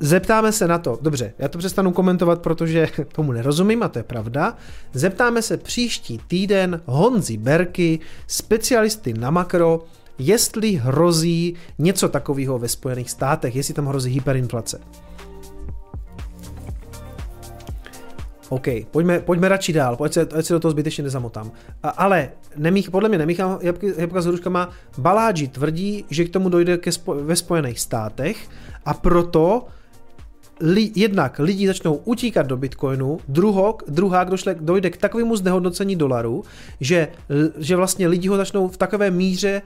Zeptáme se na to, dobře, já to přestanu komentovat, protože [LAUGHS] tomu nerozumím a to je pravda. Zeptáme se příští týden Honzi Berky, specialisty na makro, jestli hrozí něco takového ve Spojených státech, jestli tam hrozí hyperinflace. OK, pojďme, pojďme radši dál, pojď se, ať se do toho zbytečně nezamotám. A, ale nemích, podle mě nemíchám jabka s hruškama. Baláži tvrdí, že k tomu dojde ke spo, ve Spojených státech a proto li, jednak lidi začnou utíkat do Bitcoinu, druhok, druhá, došle, dojde k takovému znehodnocení dolaru, že, že vlastně lidi ho začnou v takové míře,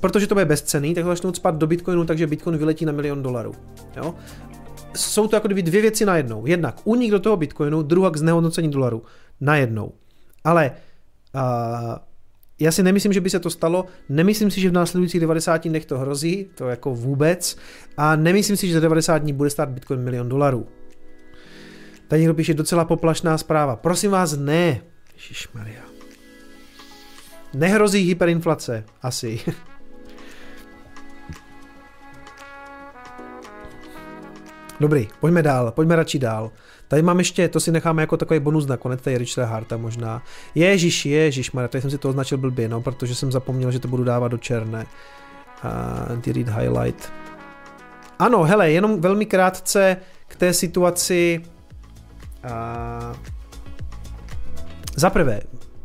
protože to bude bezcený, tak ho začnou spát do Bitcoinu, takže Bitcoin vyletí na milion dolarů. Jo? Jsou to jako dvě, dvě věci najednou. Jednak unik do toho Bitcoinu, druhá k znehodnocení dolaru. Najednou. Ale uh, já si nemyslím, že by se to stalo, nemyslím si, že v následujících 90 dnech to hrozí, to jako vůbec, a nemyslím si, že za 90 dní bude stát Bitcoin milion dolarů. Tady někdo píše docela poplašná zpráva. Prosím vás, ne. Maria. Nehrozí hyperinflace, asi. [LAUGHS] Dobrý, pojďme dál, pojďme radši dál. Tady mám ještě, to si necháme jako takový bonus nakonec, tady Richard Harta možná. Ježíš, ježíš, Mara, tady jsem si to označil blbě, no, protože jsem zapomněl, že to budu dávat do černé. Uh, delete highlight. Ano, hele, jenom velmi krátce k té situaci uh, za prvé,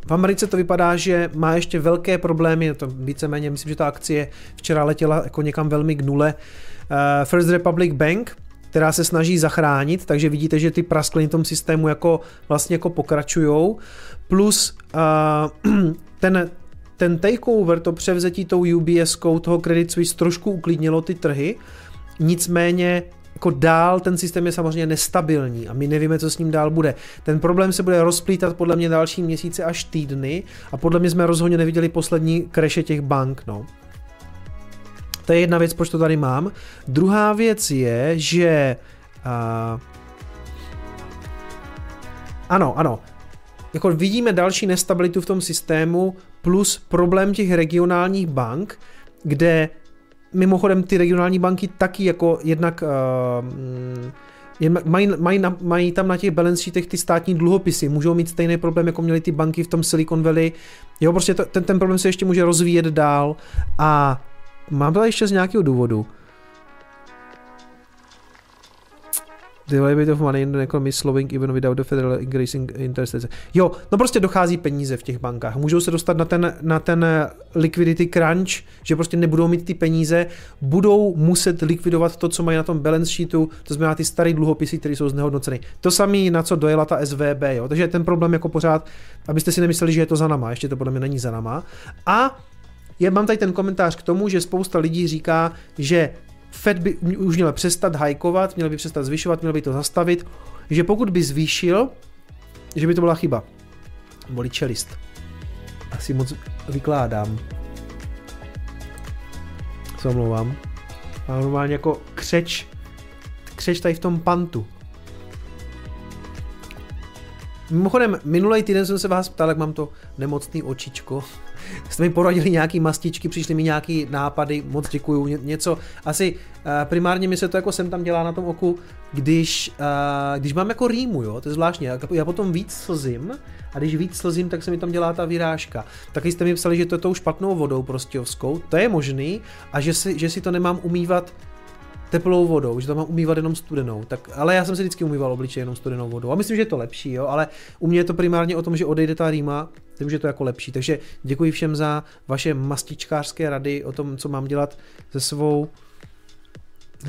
v Americe to vypadá, že má ještě velké problémy, to víceméně, myslím, že ta akcie včera letěla jako někam velmi k nule. Uh, First Republic Bank, která se snaží zachránit, takže vidíte, že ty praskliny v tom systému jako vlastně jako pokračujou. Plus uh, [CLEARS THROAT] ten, ten takeover, to převzetí tou UBS, toho Credit Suisse trošku uklidnilo ty trhy, nicméně jako dál ten systém je samozřejmě nestabilní a my nevíme, co s ním dál bude. Ten problém se bude rozplítat podle mě další měsíce až týdny a podle mě jsme rozhodně neviděli poslední kreše těch bank. No. To je jedna věc, proč to tady mám. Druhá věc je, že uh, ano, ano, jako vidíme další nestabilitu v tom systému plus problém těch regionálních bank, kde mimochodem ty regionální banky taky jako jednak uh, mají, mají, mají tam na těch balance sheetech ty státní dluhopisy, můžou mít stejný problém, jako měly ty banky v tom Silicon Valley. Jo, prostě to, ten, ten problém se ještě může rozvíjet dál a mám to ještě z nějakého důvodu. Bit of money in the economy slowing even without the federal increasing interest. Jo, no prostě dochází peníze v těch bankách. Můžou se dostat na ten, na ten liquidity crunch, že prostě nebudou mít ty peníze, budou muset likvidovat to, co mají na tom balance sheetu, to znamená ty staré dluhopisy, které jsou znehodnoceny. To samé, na co dojela ta SVB, jo. Takže ten problém jako pořád, abyste si nemysleli, že je to za náma, ještě to podle mě není za náma. A je, mám tady ten komentář k tomu, že spousta lidí říká, že Fed by už měl přestat hajkovat, měl by přestat zvyšovat, měl by to zastavit, že pokud by zvýšil, že by to byla chyba. Bolí čelist. Asi moc vykládám. Co omlouvám. Mám normálně jako křeč, křeč tady v tom pantu. Mimochodem, minulý týden jsem se vás ptal, jak mám to nemocný očičko jste mi poradili nějaký mastičky, přišly mi nějaký nápady, moc děkuju, něco, asi uh, primárně mi se to jako sem tam dělá na tom oku, když, uh, když mám jako rýmu, jo, to je zvláštně, já potom víc slzím a když víc slzím, tak se mi tam dělá ta vyrážka. Taky jste mi psali, že to je tou špatnou vodou prostějovskou, to je možný a že si, že si to nemám umývat teplou vodou, že to mám umývat jenom studenou. Tak, ale já jsem si vždycky umýval obličej jenom studenou vodou. A myslím, že je to lepší, jo, ale u mě je to primárně o tom, že odejde ta rýma, tím, že je to jako lepší. Takže děkuji všem za vaše mastičkářské rady o tom, co mám dělat se svou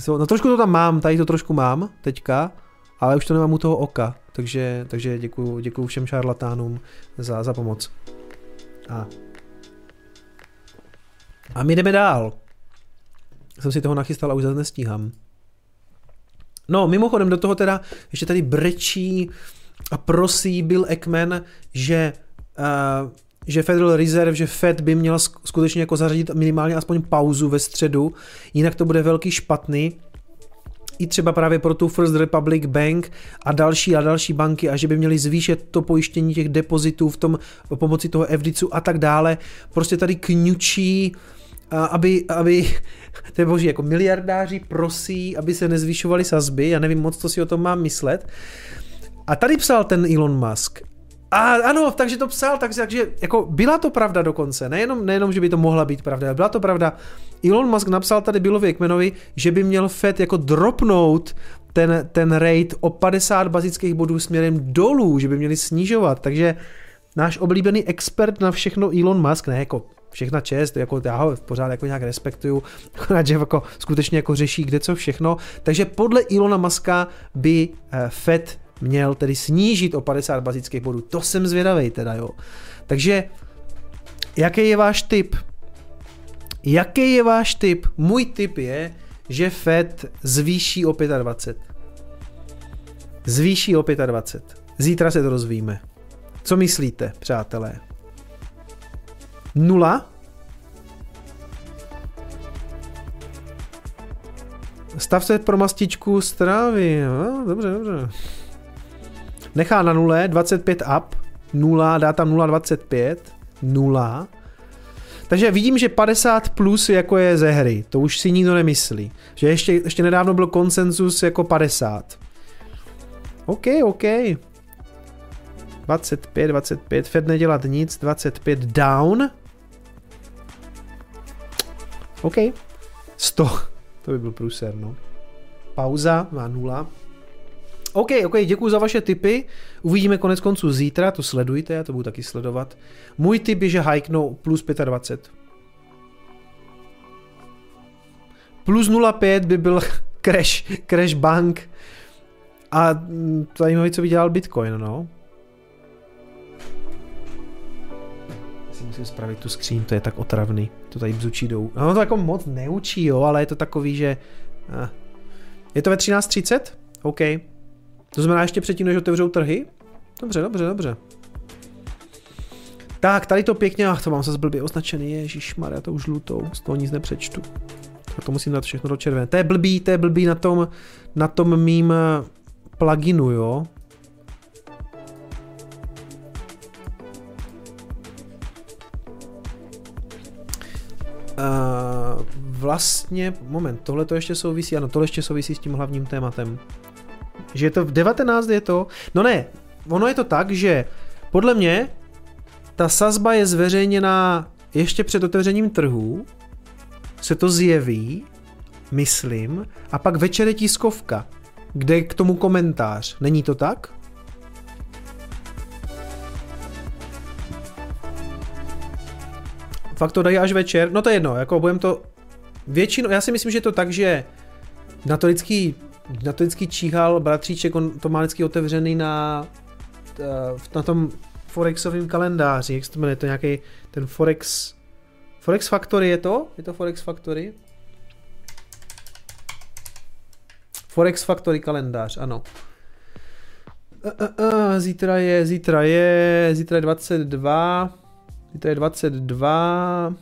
No trošku to tam mám, tady to trošku mám teďka, ale už to nemám u toho oka, takže, takže děkuji, děkuji všem šarlatánům za, za pomoc. A. a my jdeme dál jsem si toho nachystal a už zase nestíhám. No, mimochodem do toho teda ještě tady brečí a prosí Bill Ekman, že, uh, že Federal Reserve, že Fed by měl skutečně jako zařadit minimálně aspoň pauzu ve středu, jinak to bude velký špatný i třeba právě pro tu First Republic Bank a další a další banky a že by měli zvýšit to pojištění těch depozitů v tom pomocí toho FDICu a tak dále. Prostě tady kňučí uh, aby, aby to je boží, jako miliardáři prosí, aby se nezvyšovaly sazby, já nevím moc, co si o tom mám myslet. A tady psal ten Elon Musk, a ano, takže to psal, takže, takže jako byla to pravda dokonce, nejenom, nejenom, že by to mohla být pravda, ale byla to pravda. Elon Musk napsal tady Billovi Ekmanovi, že by měl Fed jako dropnout ten, ten rate o 50 bazických bodů směrem dolů, že by měli snižovat, takže náš oblíbený expert na všechno Elon Musk, ne jako všechna čest, jako já ho pořád jako nějak respektuju, [LAUGHS] že jako skutečně jako řeší kde co všechno, takže podle Ilona Maska by eh, Fed měl tedy snížit o 50 bazických bodů, to jsem zvědavý teda jo. Takže jaký je váš tip? Jaký je váš tip? Můj tip je, že Fed zvýší o 25. Zvýší o 25. Zítra se to rozvíme. Co myslíte, přátelé? Nula. Stav se pro mastičku strávy. No, dobře, dobře. Nechá na nule, 25 up, 0, dá tam 0,25, 0. Takže vidím, že 50 plus jako je ze hry, to už si nikdo nemyslí. Že ještě, ještě nedávno byl konsenzus jako 50. OK, OK. 25, 25, Fed nedělat nic, 25 down. OK. 100. To by byl průser, no. Pauza má nula. OK, OK, děkuji za vaše tipy. Uvidíme konec konců zítra, to sledujte, já to budu taky sledovat. Můj tip je, že hajknou plus 25. Plus 0,5 by byl [LAUGHS] crash, crash bank. A mm, zajímavý, co by dělal Bitcoin, no. Si musím spravit tu skříň, to je tak otravný. To tady bzučí jdou. No to jako moc neučí, jo, ale je to takový, že... Eh. Je to ve 13.30? OK. To znamená ještě předtím, než otevřou trhy? Dobře, dobře, dobře. Tak, tady to pěkně, ach, to mám se blbě označený, ježíš já to už žlutou, z toho nic nepřečtu. A to musím dát všechno do červené. To je blbý, to je blbý na tom, na tom mým eh, pluginu, jo. Uh, vlastně, moment, tohle to ještě souvisí, ano, tohle ještě souvisí s tím hlavním tématem. Že je to v 19 je to, no ne, ono je to tak, že podle mě ta sazba je zveřejněná ještě před otevřením trhu, se to zjeví, myslím, a pak večer je tiskovka, kde k tomu komentář. Není to tak? Fakt to dají až večer? No to je jedno, jako budem to většinou, já si myslím, že je to tak, že na to vždycky, na to vždycky číhal bratříček, on to má vždycky otevřený na, eh, na tom Forexovém kalendáři, jak se to jmenuje, to nějaký ten Forex, Forex Factory je to? Je to Forex Factory? Forex Factory kalendář, ano. Uh, uh, uh, zítra je, zítra je, zítra je 22, zítra je 22,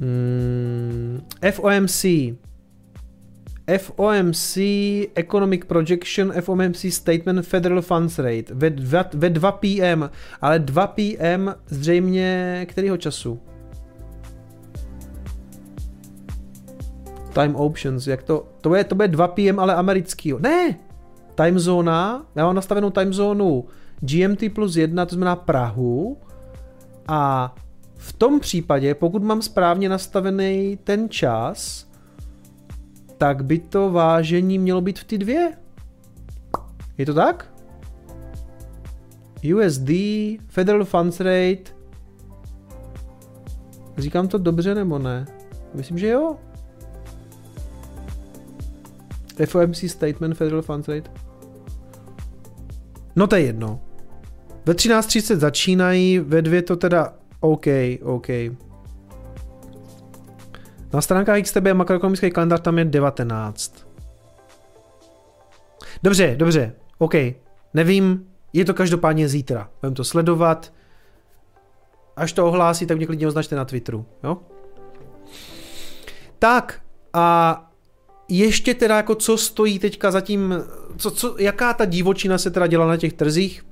hmm, FOMC, FOMC Economic Projection, FOMC Statement Federal Funds Rate. Ve, ve, ve 2 PM, ale 2 PM zřejmě kterého času? Time options, jak to, to bude, to bude 2 PM, ale americký. Ne, time zóna, já mám nastavenou time zónu GMT plus 1, to znamená Prahu a v tom případě, pokud mám správně nastavený ten čas, tak by to vážení mělo být v ty dvě. Je to tak? USD, Federal Funds Rate. Říkám to dobře nebo ne? Myslím, že jo. FOMC Statement Federal Funds Rate. No to je jedno. Ve 13.30 začínají, ve dvě to teda OK, OK. Na stránkách XTB makroekonomický kalendář tam je 19. Dobře, dobře, OK. Nevím, je to každopádně zítra. Budeme to sledovat. Až to ohlásí, tak mě klidně označte na Twitteru, jo? Tak, a ještě teda jako co stojí teďka zatím, co, co, jaká ta divočina se teda dělá na těch trzích,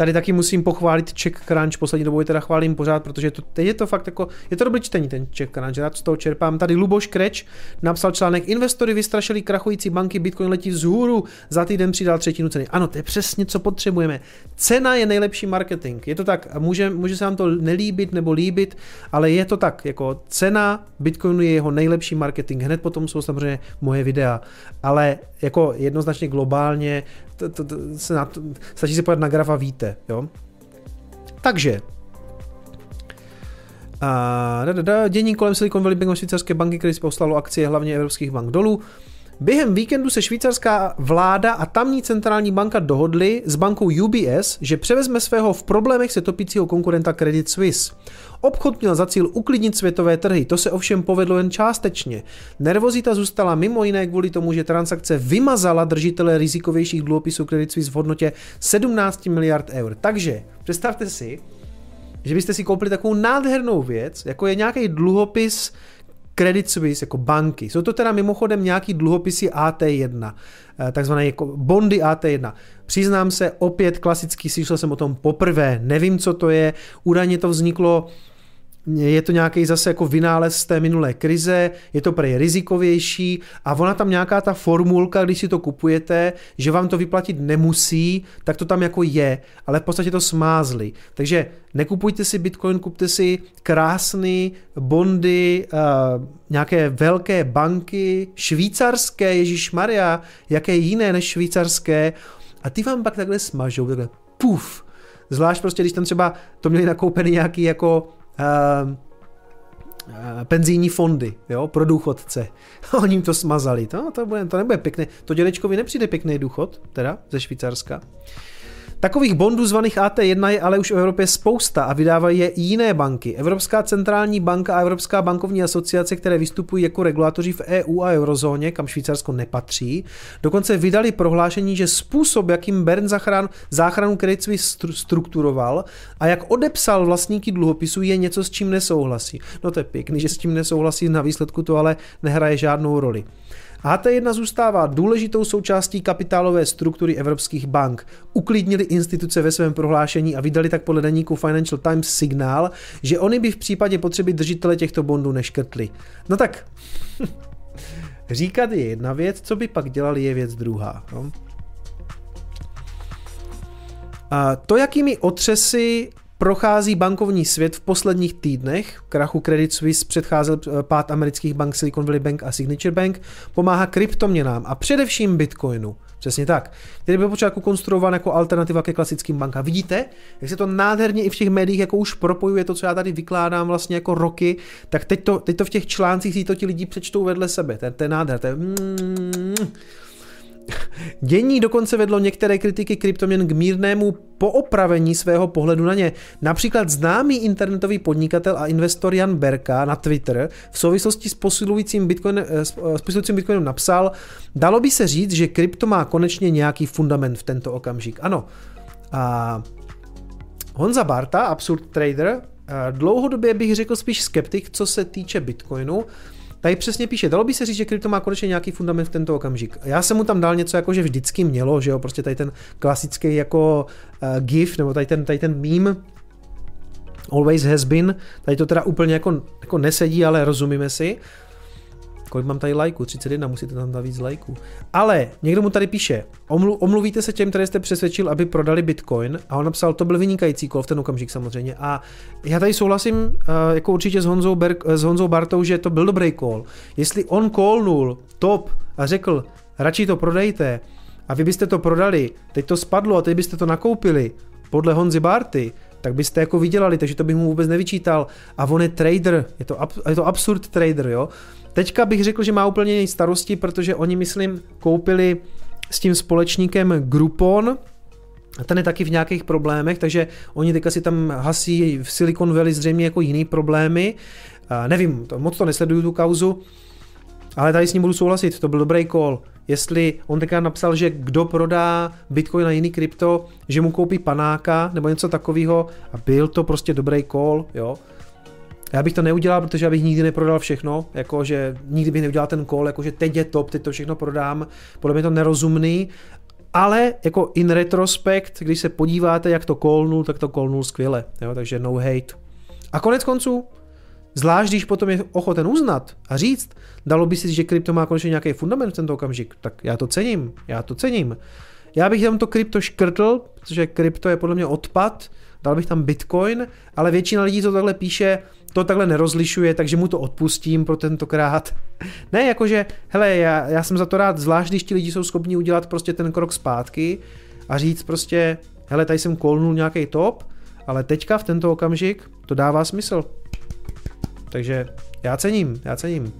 Tady taky musím pochválit Czech Crunch, poslední dobou je teda chválím pořád, protože to, teď je to fakt jako, je to dobrý čtení ten Czech Crunch, rád z toho čerpám. Tady Luboš Kreč napsal článek, investory vystrašili krachující banky, Bitcoin letí vzhůru, za týden přidal třetinu ceny. Ano, to je přesně, co potřebujeme. Cena je nejlepší marketing. Je to tak, může, může se vám to nelíbit nebo líbit, ale je to tak, jako cena Bitcoinu je jeho nejlepší marketing. Hned potom jsou samozřejmě moje videa, ale jako jednoznačně globálně to, to, to se na to, stačí se podívat na graf a víte, jo. Takže, a da, da, da, dění kolem Silicon Valley Bank švýcarské banky, které si poslalo akcie hlavně evropských bank dolů. Během víkendu se švýcarská vláda a tamní centrální banka dohodly s bankou UBS, že převezme svého v problémech se topícího konkurenta Credit Suisse. Obchod měl za cíl uklidnit světové trhy, to se ovšem povedlo jen částečně. Nervozita zůstala mimo jiné kvůli tomu, že transakce vymazala držitele rizikovějších dluhopisů Credit Suisse v hodnotě 17 miliard eur. Takže představte si, že byste si koupili takovou nádhernou věc, jako je nějaký dluhopis Credit Suisse jako banky. Jsou to teda mimochodem nějaký dluhopisy AT1, eh, takzvané jako bondy AT1. Přiznám se, opět klasicky slyšel jsem o tom poprvé, nevím, co to je, údajně to vzniklo je to nějaký zase jako vynález z té minulé krize, je to prej rizikovější a ona tam nějaká ta formulka, když si to kupujete, že vám to vyplatit nemusí, tak to tam jako je, ale v podstatě to smázli. Takže nekupujte si Bitcoin, kupte si krásné bondy, uh, nějaké velké banky, švýcarské, Ježíš Maria, jaké jiné než švýcarské, a ty vám pak takhle smažou, takhle puf. Zvlášť prostě, když tam třeba to měli nakoupený nějaký jako penzijní fondy jo, pro důchodce. [LAUGHS] Oni jim to smazali. To, to, bude, to nebude pěkné. To dědečkovi nepřijde pěkný důchod, teda ze Švýcarska. Takových bondů zvaných AT1 je ale už v Evropě spousta a vydávají je i jiné banky. Evropská centrální banka a Evropská bankovní asociace, které vystupují jako regulátoři v EU a eurozóně, kam Švýcarsko nepatří, dokonce vydali prohlášení, že způsob, jakým Bern zachranu, záchranu Credit Suisse strukturoval a jak odepsal vlastníky dluhopisů, je něco, s čím nesouhlasí. No to je pěkný, že s tím nesouhlasí, na výsledku to ale nehraje žádnou roli. HT1 zůstává důležitou součástí kapitálové struktury evropských bank. Uklidnili instituce ve svém prohlášení a vydali tak podle deníku Financial Times signál, že oni by v případě potřeby držitele těchto bondů neškrtli. No tak, [LAUGHS] říkat je jedna věc, co by pak dělali je věc druhá. No. A to, jakými otřesy prochází bankovní svět v posledních týdnech. Krachu Credit Suisse předcházel eh, pád amerických bank Silicon Valley Bank a Signature Bank. Pomáhá kryptoměnám a především Bitcoinu. Přesně tak. Který byl počátku konstruován jako alternativa ke klasickým bankám. Vidíte, jak se to nádherně i v těch médiích jako už propojuje to, co já tady vykládám vlastně jako roky, tak teď to, teď to v těch článcích si to ti lidi přečtou vedle sebe. To je, nádher. To je, Dění dokonce vedlo některé kritiky kryptoměn k mírnému poopravení svého pohledu na ně. Například známý internetový podnikatel a investor Jan Berka na Twitter v souvislosti s posilujícím, Bitcoin, eh, s eh, posilujícím Bitcoinem napsal, dalo by se říct, že krypto má konečně nějaký fundament v tento okamžik. Ano. A Honza Barta, Absurd Trader, eh, dlouhodobě bych řekl spíš skeptik, co se týče Bitcoinu, Tady přesně píše, dalo by se říct, že krypto má konečně nějaký fundament v tento okamžik. Já jsem mu tam dal něco jako, že vždycky mělo, že jo, prostě tady ten klasický jako uh, GIF, nebo tady ten, tady ten meme, always has been, tady to teda úplně jako, jako nesedí, ale rozumíme si. Kolik mám tady lajků? 31, musíte tam dát víc lajků. Ale někdo mu tady píše, omlu, omluvíte se těm, které jste přesvědčil, aby prodali Bitcoin a on napsal, to byl vynikající kol v ten okamžik samozřejmě. A já tady souhlasím uh, jako určitě s Honzou, Berg, s Honzou Bartou, že to byl dobrý call. Jestli on callnul top a řekl, radši to prodejte a vy byste to prodali, teď to spadlo a teď byste to nakoupili, podle Honzy Barty, tak byste jako vydělali, takže to bych mu vůbec nevyčítal. A on je trader, je to, je to absurd trader, jo. Teďka bych řekl, že má úplně jiné starosti, protože oni, myslím, koupili s tím společníkem Groupon, ten je taky v nějakých problémech, takže oni teďka si tam hasí v Silicon Valley zřejmě jako jiný problémy. Nevím, to, moc to nesleduju tu kauzu, ale tady s ním budu souhlasit, to byl dobrý call. Jestli on teďka napsal, že kdo prodá Bitcoin na jiný krypto, že mu koupí panáka nebo něco takového a byl to prostě dobrý call, jo. Já bych to neudělal, protože já bych nikdy neprodal všechno, jakože nikdy bych neudělal ten call, jakože teď je top, teď to všechno prodám, podle mě to nerozumný, ale jako in retrospekt, když se podíváte, jak to kolnul, tak to kolnul skvěle, jo, takže no hate. A konec konců, zvlášť když potom je ochoten uznat a říct, dalo by si, že krypto má konečně nějaký fundament v tento okamžik, tak já to cením, já to cením. Já bych tam to krypto škrtl, protože krypto je podle mě odpad, dal bych tam bitcoin, ale většina lidí to takhle píše, to takhle nerozlišuje, takže mu to odpustím pro tentokrát. [LAUGHS] Ne, jakože, hele, já, já jsem za to rád, zvlášť když ti lidi jsou schopni udělat prostě ten krok zpátky a říct prostě, hele, tady jsem kolnul nějaký top, ale teďka v tento okamžik to dává smysl. Takže já cením, já cením.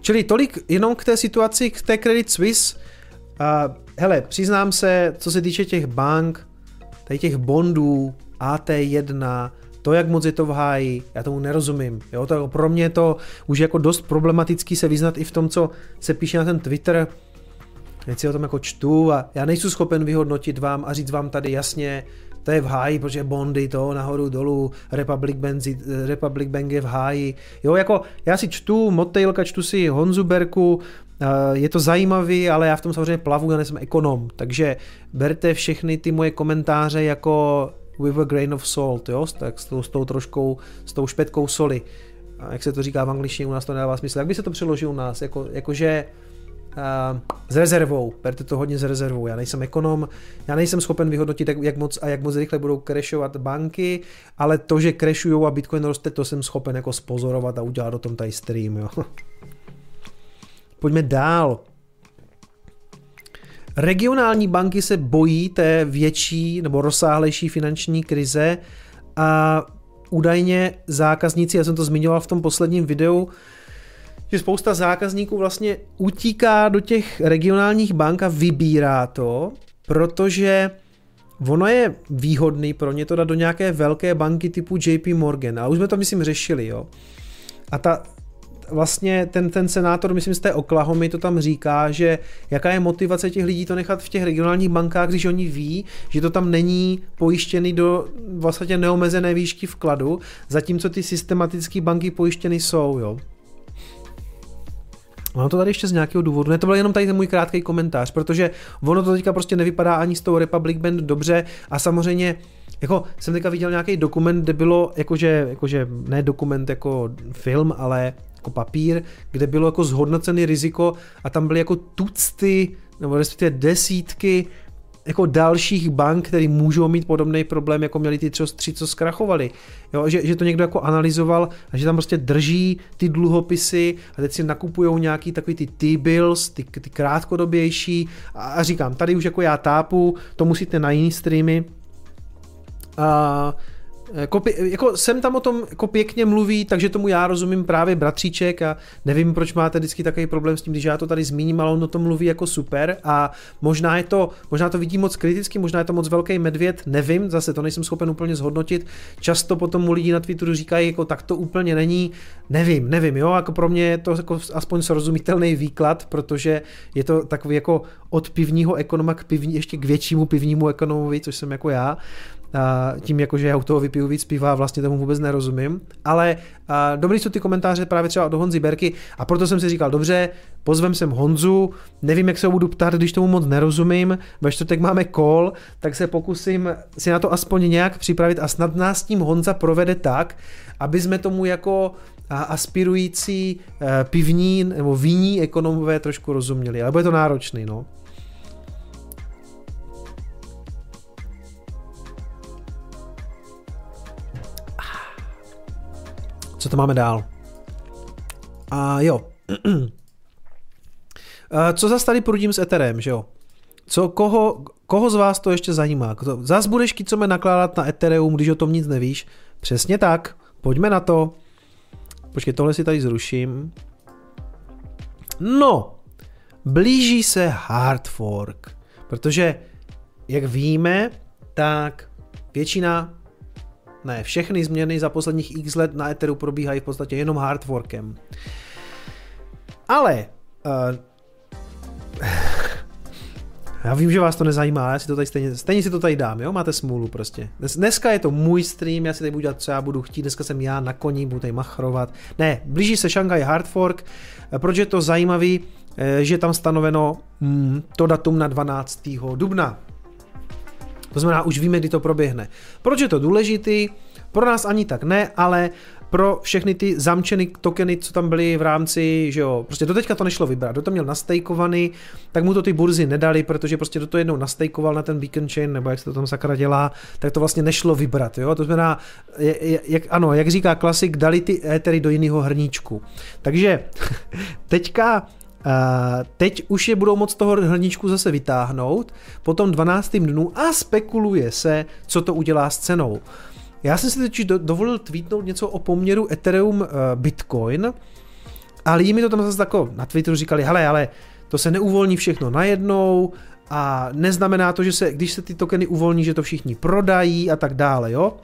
Čili tolik jenom k té situaci, k té Credit Suisse. Uh, hele, přiznám se, co se týče těch bank, tady těch bondů, AT1, to, jak moc je to v háji, já tomu nerozumím. Jo, to pro mě je to už jako dost problematický se vyznat i v tom, co se píše na ten Twitter. Teď si o tom jako čtu a já nejsem schopen vyhodnotit vám a říct vám tady jasně, to je v háji, protože bondy to nahoru dolů, Republic Bank, Republic Bank je v háji. Jo, jako já si čtu Motejlka, čtu si Honzu Berku, je to zajímavý, ale já v tom samozřejmě plavu, já nejsem ekonom, takže berte všechny ty moje komentáře jako with a grain of salt, jo, tak s tou, s tou troškou, s tou špetkou soli. A jak se to říká v angličtině, u nás to nedává smysl. Jak by se to přeložil u nás? Jako, jakože uh, s rezervou, berte to hodně s rezervou. Já nejsem ekonom, já nejsem schopen vyhodnotit, jak, moc a jak moc rychle budou crashovat banky, ale to, že crashují a Bitcoin roste, to jsem schopen jako spozorovat a udělat o tom tady stream. Jo. [LAUGHS] Pojďme dál. Regionální banky se bojí té větší nebo rozsáhlejší finanční krize a údajně zákazníci, já jsem to zmiňoval v tom posledním videu, že spousta zákazníků vlastně utíká do těch regionálních bank a vybírá to, protože ono je výhodný pro ně to dát do nějaké velké banky typu JP Morgan. A už jsme to myslím řešili, jo. A ta, vlastně ten, ten senátor, myslím z té Oklahomy, to tam říká, že jaká je motivace těch lidí to nechat v těch regionálních bankách, když oni ví, že to tam není pojištěný do vlastně neomezené výšky vkladu, zatímco ty systematické banky pojištěny jsou, jo. Mám to tady ještě z nějakého důvodu. Ne, to byl jenom tady ten můj krátký komentář, protože ono to teďka prostě nevypadá ani s tou Republic Band dobře a samozřejmě jako jsem teďka viděl nějaký dokument, kde bylo, jakože, jakože ne dokument jako film, ale jako papír, kde bylo jako zhodnocený riziko a tam byly jako tucty nebo respektive desítky jako dalších bank, které můžou mít podobný problém, jako měli ty tři, co zkrachovali. Jo, že, že, to někdo jako analyzoval a že tam prostě drží ty dluhopisy a teď si nakupují nějaký takový ty T-bills, ty, ty krátkodobější a, a říkám, tady už jako já tápu, to musíte na jiný streamy, a jako, jako sem tam o tom jako pěkně mluví, takže tomu já rozumím právě bratříček a nevím, proč máte vždycky takový problém s tím, když já to tady zmíním, ale on o tom mluví jako super a možná je to, možná to vidí moc kriticky, možná je to moc velký medvěd, nevím, zase to nejsem schopen úplně zhodnotit. Často potom mu lidi na Twitteru říkají, jako tak to úplně není, nevím, nevím, jo, jako pro mě je to jako aspoň srozumitelný výklad, protože je to takový jako od pivního ekonoma k pivní, ještě k většímu pivnímu ekonomovi, což jsem jako já. Tím, jako, že já u toho vypiju víc piva, vlastně tomu vůbec nerozumím. Ale dobrý jsou ty komentáře právě třeba od Honzy Berky. A proto jsem si říkal, dobře, pozvem sem Honzu, nevím, jak se ho budu ptát, když tomu moc nerozumím, ve čtvrtek máme call, tak se pokusím si na to aspoň nějak připravit a snad nás tím Honza provede tak, aby jsme tomu jako aspirující e, pivní nebo víní ekonomové trošku rozuměli, ale bude to náročný, no. Co to máme dál? A jo. [CLEARS THROAT] Co zase tady prudím s Etherem, že jo? Co, koho, koho z vás to ještě zajímá? Zas budeš kicome nakládat na Ethereum, když o tom nic nevíš? Přesně tak. Pojďme na to. Počkej, tohle si tady zruším. No, blíží se hard fork, protože jak víme, tak většina ne, všechny změny za posledních x let na Etheru probíhají v podstatě jenom hardforkem. Ale uh, [LAUGHS] já vím, že vás to nezajímá, já si to tady stejně, stejně si to tady dám, jo, máte smůlu prostě. Dnes, dneska je to můj stream, já si tady budu dělat, co já budu chtít, dneska jsem já na koni, budu tady machrovat. Ne, blíží se Shanghai Hard Fork, eh, proč je to zajímavý, eh, že je tam stanoveno mm, to datum na 12. dubna. To znamená, už víme, kdy to proběhne. Proč je to důležitý? Pro nás ani tak ne, ale pro všechny ty zamčený tokeny, co tam byly v rámci, že jo, prostě do teďka to nešlo vybrat, kdo to měl nastejkovaný, tak mu to ty burzy nedali, protože prostě do to jednou nastejkoval na ten beacon chain, nebo jak se to tam sakra dělá, tak to vlastně nešlo vybrat, jo, to znamená, jak, ano, jak říká klasik, dali ty étery do jiného hrníčku. Takže [LAUGHS] teďka teď už je budou moc toho hrníčku zase vytáhnout, potom 12. dnu a spekuluje se, co to udělá s cenou. Já jsem si teď dovolil tweetnout něco o poměru Ethereum uh, Bitcoin a lidi mi to tam zase tako na Twitteru říkali, hele, ale to se neuvolní všechno najednou a neznamená to, že se, když se ty tokeny uvolní, že to všichni prodají a tak dále, jo?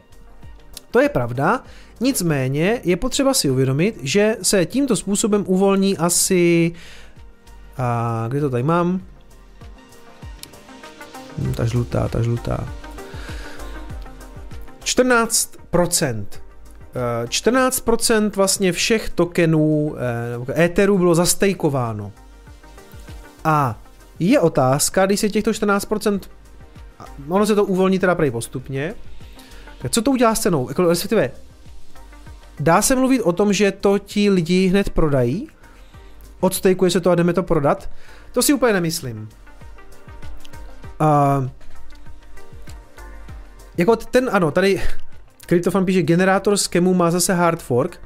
To je pravda, nicméně je potřeba si uvědomit, že se tímto způsobem uvolní asi a kde to tady mám? Hm, ta žlutá, ta žlutá. 14%. 14% eh, vlastně všech tokenů eh, Etheru bylo zastejkováno. A je otázka, když se těchto 14%, ono se to uvolní teda prej postupně, Tak co to udělá s cenou? Jako, respektive, dá se mluvit o tom, že to ti lidi hned prodají? Odstejkuje se to a jdeme to prodat? To si úplně nemyslím. Uh, jako ten, ano, tady Kryptofan píše, generátor skemu má zase hard fork.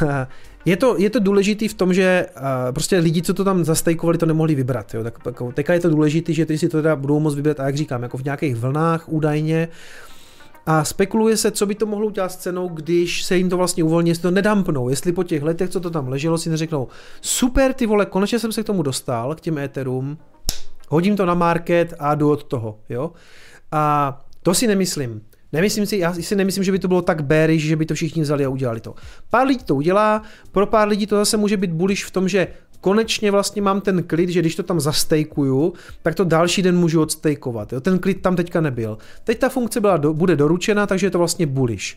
[LAUGHS] Je to, je to důležitý v tom, že uh, prostě lidi, co to tam zastejkovali, to nemohli vybrat. Jo? Tak, jako, teďka je to důležitý, že ty si to teda budou moct vybrat, a jak říkám, jako v nějakých vlnách údajně. A spekuluje se, co by to mohlo udělat s cenou, když se jim to vlastně uvolní, jestli to nedampnou, jestli po těch letech, co to tam leželo, si neřeknou, super ty vole, konečně jsem se k tomu dostal, k těm Ethereum, hodím to na market a jdu od toho, jo. A to si nemyslím. Nemyslím si, já si nemyslím, že by to bylo tak bearish, že by to všichni vzali a udělali to. Pár lidí to udělá, pro pár lidí to zase může být bullish v tom, že konečně vlastně mám ten klid, že když to tam zastejkuju, tak to další den můžu odstejkovat. Jo? Ten klid tam teďka nebyl. Teď ta funkce byla, bude doručena, takže je to vlastně bullish.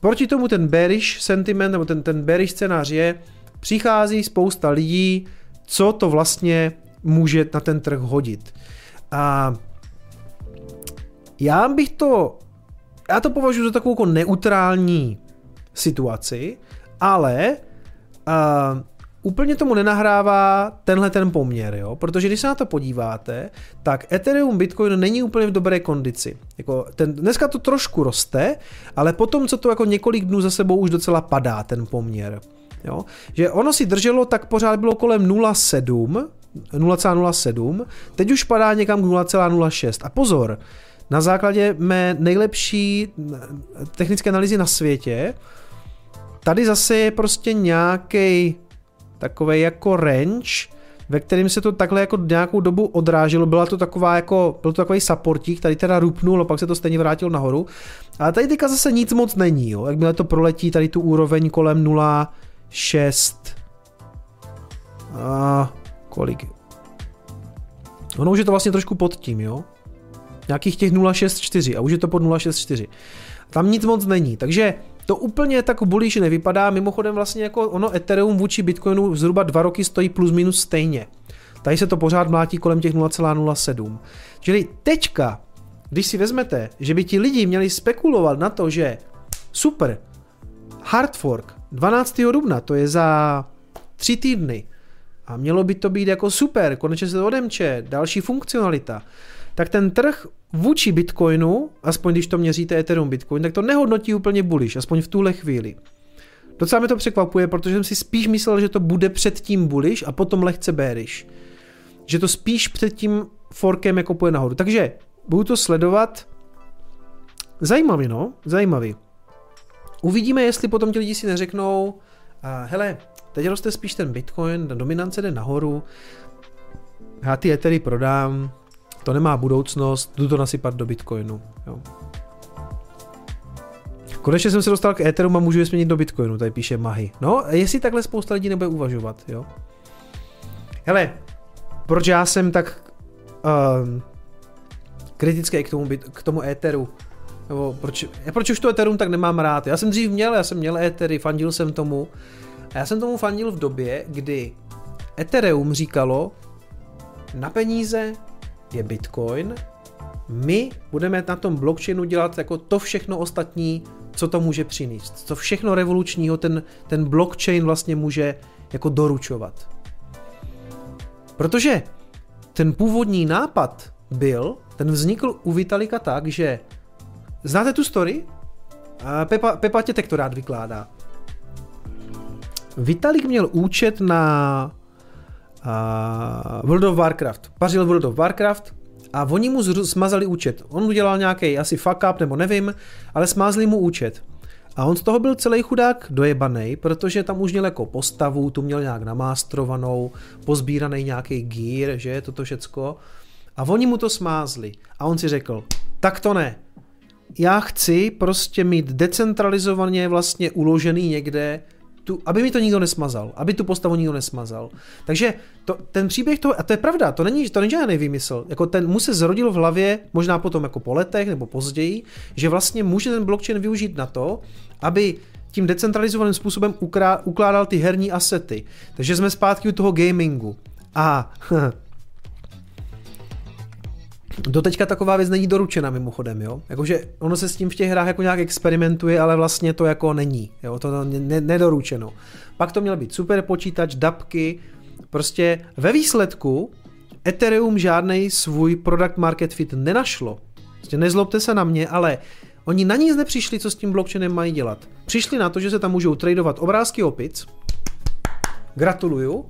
Proti tomu ten bearish sentiment, nebo ten, ten bearish scénář je, přichází spousta lidí, co to vlastně může na ten trh hodit. A já bych to já to považuji za takovou jako neutrální situaci, ale úplně tomu nenahrává tenhle ten poměr, jo? protože když se na to podíváte, tak Ethereum Bitcoin není úplně v dobré kondici. Jako ten, dneska to trošku roste, ale potom, co to jako několik dnů za sebou už docela padá ten poměr. Jo? Že ono si drželo, tak pořád bylo kolem 0,7, 0,07, teď už padá někam k 0,06. A pozor, na základě mé nejlepší technické analýzy na světě, tady zase je prostě nějaký takový jako range, ve kterým se to takhle jako nějakou dobu odráželo, byla to taková jako, byl to takový supportík, tady teda rupnul, a pak se to stejně vrátilo nahoru. A tady teďka zase nic moc není, jo. Jakmile to proletí tady tu úroveň kolem 0,6 a kolik? Ono už je to vlastně trošku pod tím, jo nějakých těch 0,64 a už je to pod 0,64. Tam nic moc není, takže to úplně tak bullish nevypadá, mimochodem vlastně jako ono Ethereum vůči Bitcoinu zhruba dva roky stojí plus minus stejně. Tady se to pořád mlátí kolem těch 0,07. Čili teďka, když si vezmete, že by ti lidi měli spekulovat na to, že super, hard fork 12. dubna, to je za tři týdny, a mělo by to být jako super, konečně se to odemče, další funkcionalita, tak ten trh vůči Bitcoinu, aspoň když to měříte Ethereum Bitcoin, tak to nehodnotí úplně bullish, aspoň v tuhle chvíli. Docela mě to překvapuje, protože jsem si spíš myslel, že to bude předtím bullish a potom lehce bearish. Že to spíš před tím forkem jako půjde nahoru. Takže budu to sledovat. Zajímavý, no, zajímavý. Uvidíme, jestli potom ti lidi si neřeknou, uh, hele, teď roste spíš ten Bitcoin, ta dominance jde nahoru, já ty Ethery prodám, to nemá budoucnost, jdu to nasypat do Bitcoinu. Jo. Konečně jsem se dostal k Etheru a můžu je změnit do Bitcoinu, tady píše Mahy. No, jestli takhle spousta lidí nebude uvažovat, jo. Hele, proč já jsem tak uh, kritický k tomu, k tomu Etheru? Nebo proč, proč už to Ethereum tak nemám rád? Já jsem dřív měl, já jsem měl Ethery, fandil jsem tomu. A já jsem tomu fandil v době, kdy Ethereum říkalo, na peníze je Bitcoin. My budeme na tom blockchainu dělat jako to všechno ostatní, co to může přinést. Co všechno revolučního ten, ten blockchain vlastně může jako doručovat. Protože ten původní nápad byl, ten vznikl u Vitalika tak, že znáte tu story? Pepa, Pepa tě to rád vykládá. Vitalik měl účet na uh, World of Warcraft. Pařil World of Warcraft a oni mu smazali účet. On udělal nějaký asi fuck up nebo nevím, ale smázli mu účet. A on z toho byl celý chudák dojebaný, protože tam už měl jako postavu, tu měl nějak namástrovanou, pozbíraný nějaký gear, že, toto všecko. A oni mu to smázli. A on si řekl, tak to ne. Já chci prostě mít decentralizovaně vlastně uložený někde tu, aby mi to nikdo nesmazal, aby tu postavu nikdo nesmazal. Takže to, ten příběh toho, a to je pravda, to není, to není žádný výmysl, jako ten mu se zrodil v hlavě, možná potom jako po letech nebo později, že vlastně může ten blockchain využít na to, aby tím decentralizovaným způsobem ukrá, ukládal ty herní asety. Takže jsme zpátky u toho gamingu. A [LAUGHS] Doteďka taková věc není doručena mimochodem, jo. Jakože ono se s tím v těch hrách jako nějak experimentuje, ale vlastně to jako není, jo, to ne, nedoručeno. Pak to měl být super počítač, dapky, prostě ve výsledku Ethereum žádný svůj product market fit nenašlo. Prostě nezlobte se na mě, ale oni na nic nepřišli, co s tím blockchainem mají dělat. Přišli na to, že se tam můžou tradovat obrázky opic, gratuluju,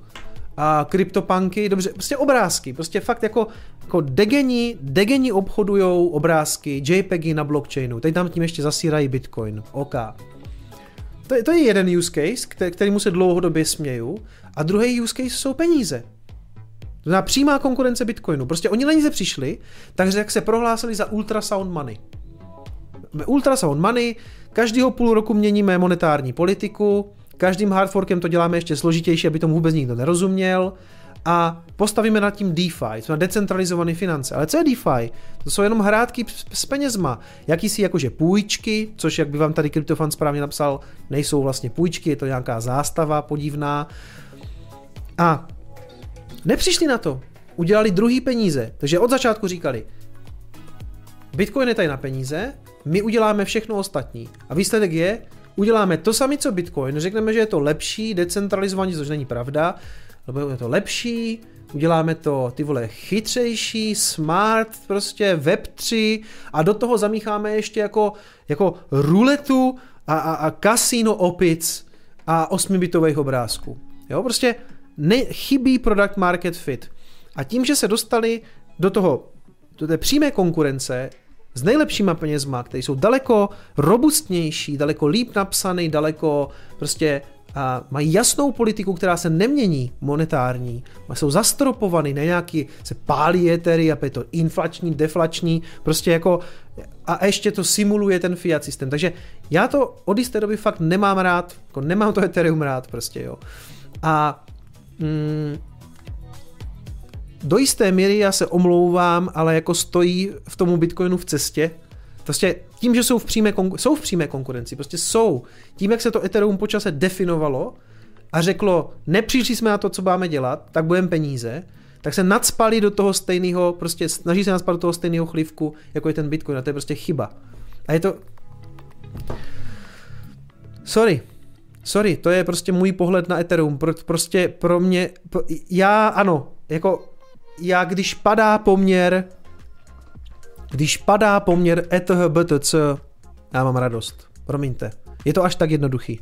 a kryptopanky, dobře, prostě obrázky, prostě fakt jako, jako degeni, degeni obchodujou obrázky, JPEGy na blockchainu, teď tam tím ještě zasírají Bitcoin, OK. To je, to je jeden use case, kterýmu se dlouhodobě směju, a druhý use case jsou peníze. Znamená přímá konkurence Bitcoinu. Prostě oni na ní přišli, takže jak se prohlásili za ultrasound money. Ultrasound money, každýho půl roku měníme monetární politiku, každým hardforkem to děláme ještě složitější, aby tomu vůbec nikdo nerozuměl a postavíme nad tím DeFi, to decentralizované finance. Ale co je DeFi? To jsou jenom hrátky s penězma. Jakýsi jakože půjčky, což jak by vám tady CryptoFan správně napsal, nejsou vlastně půjčky, je to nějaká zástava podivná. A nepřišli na to. Udělali druhý peníze. Takže od začátku říkali, Bitcoin je tady na peníze, my uděláme všechno ostatní. A výsledek je, uděláme to samé, co Bitcoin, řekneme, že je to lepší, decentralizovaný, což není pravda, lebo je to lepší, uděláme to ty vole chytřejší, smart, prostě web 3 a do toho zamícháme ještě jako, jako ruletu a, a, a kasino opic a 8-bitových obrázků. Jo, prostě ne, chybí product market fit. A tím, že se dostali do toho, do té přímé konkurence, s nejlepšíma penězma, které jsou daleko robustnější, daleko líp napsaný, daleko prostě a mají jasnou politiku, která se nemění, monetární, jsou zastropovaný, ne nějaký, se pálí étery a je to inflační, deflační, prostě jako a ještě to simuluje ten fiat systém. Takže já to od jisté doby fakt nemám rád, jako nemám to Ethereum rád prostě, jo. A mm, do jisté míry já se omlouvám, ale jako stojí v tomu Bitcoinu v cestě. Prostě tím, že jsou v přímé, jsou v přímé konkurenci, prostě jsou. Tím, jak se to Ethereum počase definovalo a řeklo, nepřišli jsme na to, co máme dělat, tak budeme peníze, tak se nadspali do toho stejného, prostě snaží se nadspat do toho stejného chlivku, jako je ten Bitcoin a to je prostě chyba. A je to... Sorry, Sorry, to je prostě můj pohled na Ethereum. Prostě pro mě, já ano, jako já když padá poměr, když padá poměr ETH BTC, já mám radost. Promiňte. Je to až tak jednoduchý.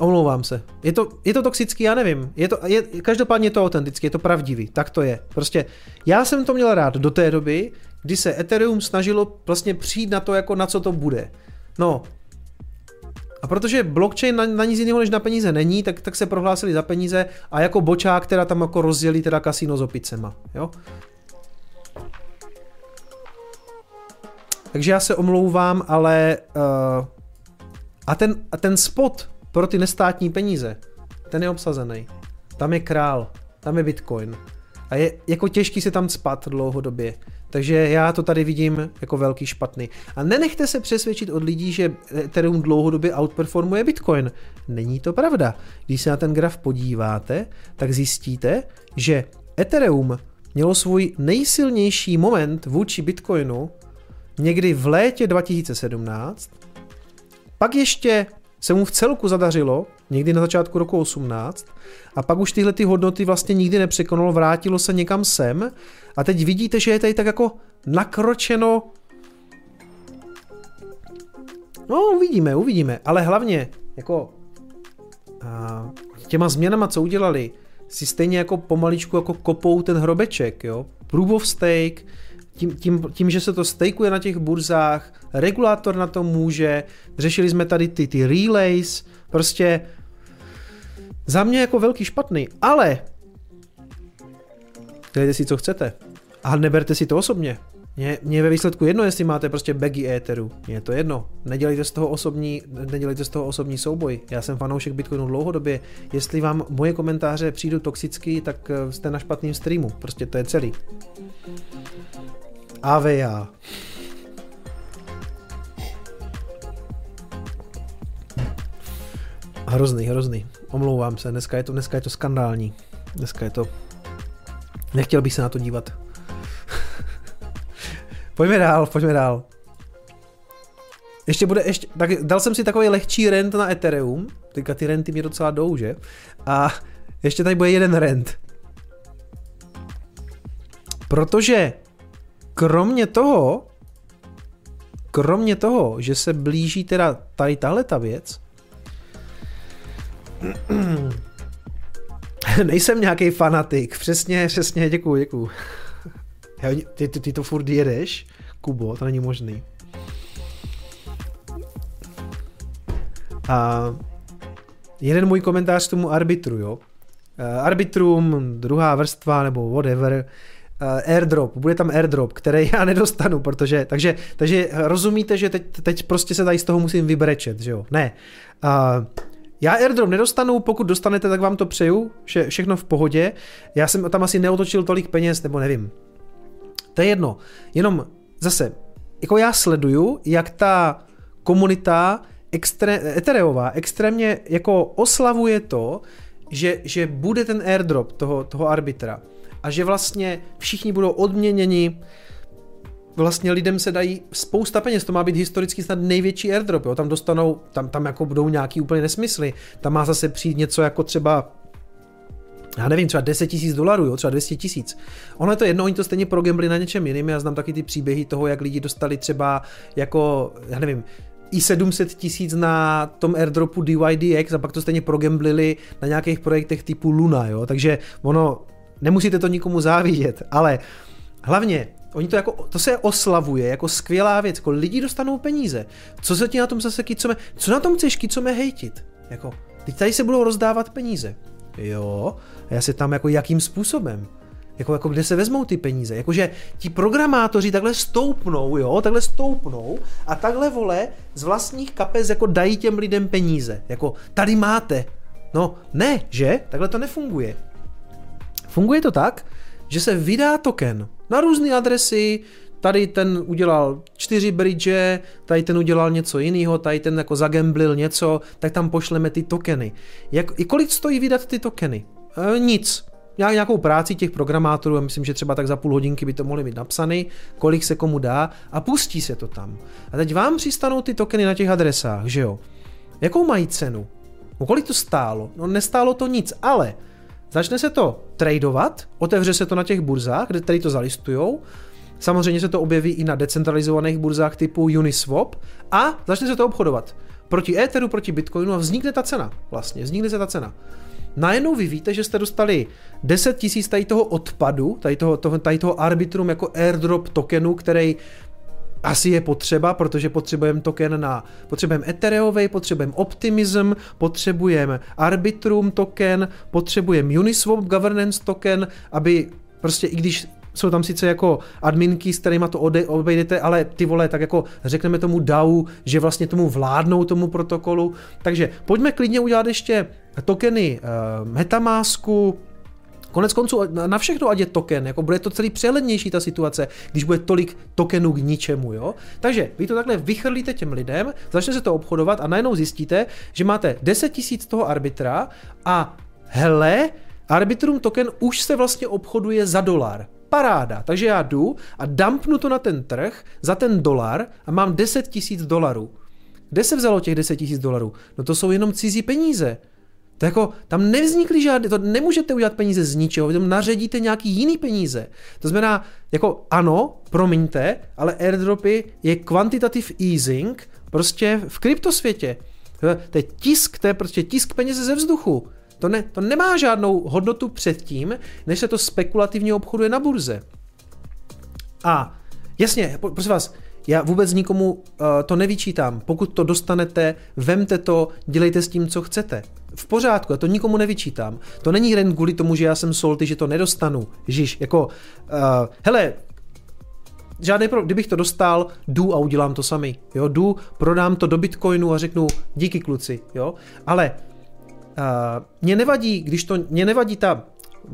Omlouvám se. Je to, je to toxický, já nevím. Je to, je, každopádně je to autentický, je to pravdivý. Tak to je. Prostě já jsem to měl rád do té doby, kdy se Ethereum snažilo vlastně přijít na to, jako na co to bude. No, a protože blockchain na, na nic jiného než na peníze není, tak, tak se prohlásili za peníze a jako bočák, která tam jako rozdělí teda kasino s opicema. Jo? Takže já se omlouvám, ale uh, a, ten, a ten spot pro ty nestátní peníze, ten je obsazený. Tam je král, tam je bitcoin. A je jako těžký se tam spat dlouhodobě. Takže já to tady vidím jako velký špatný. A nenechte se přesvědčit od lidí, že Ethereum dlouhodobě outperformuje Bitcoin. Není to pravda. Když se na ten graf podíváte, tak zjistíte, že Ethereum mělo svůj nejsilnější moment vůči Bitcoinu někdy v létě 2017, pak ještě se mu v celku zadařilo, někdy na začátku roku 18, a pak už tyhle ty hodnoty vlastně nikdy nepřekonalo, vrátilo se někam sem. A teď vidíte, že je tady tak jako nakročeno. No, uvidíme, uvidíme, ale hlavně jako a, těma změnama, co udělali, si stejně jako pomaličku jako kopou ten hrobeček, jo. Proof of stake, tím, tím, tím, že se to stakeuje na těch burzách, regulátor na to může, řešili jsme tady ty, ty relays, prostě za mě jako velký špatný, ale dělejte si, co chcete. A neberte si to osobně. Mně, ve výsledku jedno, jestli máte prostě bagy éteru. Mně je to jedno. Nedělejte z toho osobní, nedělejte z toho osobní souboj. Já jsem fanoušek Bitcoinu dlouhodobě. Jestli vám moje komentáře přijdou toxicky, tak eh, jste na špatným streamu. Prostě to je celý. AVA. Hrozný, hrozný. Omlouvám se, dneska je to, dneska je to skandální. Dneska je to Nechtěl bych se na to dívat. [LAUGHS] pojďme dál, pojďme dál. Ještě bude, ještě, tak dal jsem si takový lehčí rent na Ethereum, teďka ty renty mě docela jdou, že? A ještě tady bude jeden rent. Protože kromě toho, kromě toho, že se blíží teda tady tahle ta věc, [CLEARS THROAT] nejsem nějaký fanatik, přesně, přesně, děkuju, děkuju. [LAUGHS] Ty, ty, ty to furt jedeš, Kubo, to není možný. A jeden můj komentář k tomu arbitru, jo. Eh, arbitrum, druhá vrstva nebo whatever, airdrop, bude tam airdrop, který já nedostanu, protože, takže, takže rozumíte, že teď, teď prostě se tady z toho musím vybrečet, že jo? Ne. Uh, já airdrop nedostanu, pokud dostanete, tak vám to přeju, vše, všechno v pohodě. Já jsem tam asi neotočil tolik peněz, nebo nevím. To je jedno. Jenom zase, jako já sleduju, jak ta komunita extré, Ethereová extrémně jako oslavuje to, že, že bude ten airdrop toho, toho arbitra a že vlastně všichni budou odměněni, vlastně lidem se dají spousta peněz, to má být historicky snad největší airdrop, jo? tam dostanou, tam, tam jako budou nějaký úplně nesmysly, tam má zase přijít něco jako třeba já nevím, třeba 10 tisíc dolarů, jo, třeba 200 tisíc. Ono je to jedno, oni to stejně progambli na něčem jiným. Já znám taky ty příběhy toho, jak lidi dostali třeba jako, já nevím, i 700 tisíc na tom airdropu DYDX a pak to stejně progamblili na nějakých projektech typu Luna, jo, takže ono, nemusíte to nikomu závidět, ale hlavně Oni to jako, to se oslavuje jako skvělá věc, jako lidi dostanou peníze. Co se ti na tom zase kicome, co na tom chceš kicome hejtit? Jako, teď tady se budou rozdávat peníze. Jo, a já se tam jako jakým způsobem? Jako, jako kde se vezmou ty peníze? Jakože ti programátoři takhle stoupnou, jo, takhle stoupnou a takhle vole z vlastních kapes jako dají těm lidem peníze. Jako tady máte. No ne, že? Takhle to nefunguje. Funguje to tak, že se vydá token na různé adresy, tady ten udělal čtyři bridge, tady ten udělal něco jiného, tady ten jako zagemblil něco, tak tam pošleme ty tokeny. Jak, I kolik stojí vydat ty tokeny? E, nic. Já nějakou práci těch programátorů, já myslím, že třeba tak za půl hodinky by to mohly být napsaný, kolik se komu dá a pustí se to tam. A teď vám přistanou ty tokeny na těch adresách, že jo? Jakou mají cenu? O kolik to stálo? No nestálo to nic, ale Začne se to tradovat, otevře se to na těch burzách, kde tady to zalistujou, samozřejmě se to objeví i na decentralizovaných burzách typu Uniswap a začne se to obchodovat. Proti Etheru, proti Bitcoinu a vznikne ta cena. Vlastně, vznikne se ta cena. Najednou vy víte, že jste dostali 10 tisíc tady toho odpadu, tady toho, toho, tady toho arbitrum jako airdrop tokenu, který asi je potřeba, protože potřebujeme token na, potřebujeme Ethereový, potřebujeme Optimism, potřebujeme Arbitrum token, potřebujeme Uniswap governance token, aby prostě i když jsou tam sice jako adminky, s kterými to obejdete, ale ty vole, tak jako řekneme tomu DAO, že vlastně tomu vládnou tomu protokolu. Takže pojďme klidně udělat ještě tokeny uh, Metamasku, Konec konců na všechno, ať je token, jako bude to celý přehlednější ta situace, když bude tolik tokenů k ničemu, jo. Takže vy to takhle vychrlíte těm lidem, začne se to obchodovat a najednou zjistíte, že máte 10 tisíc toho arbitra a hele, Arbitrum token už se vlastně obchoduje za dolar. Paráda. Takže já jdu a dumpnu to na ten trh za ten dolar a mám 10 tisíc dolarů. Kde se vzalo těch 10 tisíc dolarů? No to jsou jenom cizí peníze. To jako, tam nevznikly žádné, to nemůžete udělat peníze z ničeho, vy tam naředíte nějaký jiný peníze. To znamená, jako ano, promiňte, ale airdropy je quantitative easing prostě v kryptosvětě. To je tisk, to je prostě tisk peněze ze vzduchu. To, ne, to nemá žádnou hodnotu předtím, než se to spekulativně obchoduje na burze. A jasně, prosím vás, já vůbec nikomu uh, to nevyčítám. Pokud to dostanete, vemte to, dělejte s tím, co chcete. V pořádku, já to nikomu nevyčítám. To není jen kvůli tomu, že já jsem solty, že to nedostanu. Žíš, jako, uh, hele, žádný pro, kdybych to dostal, jdu a udělám to sami. Jo, jdu, prodám to do Bitcoinu a řeknu díky kluci, jo. Ale uh, mě nevadí, když to, mě nevadí ta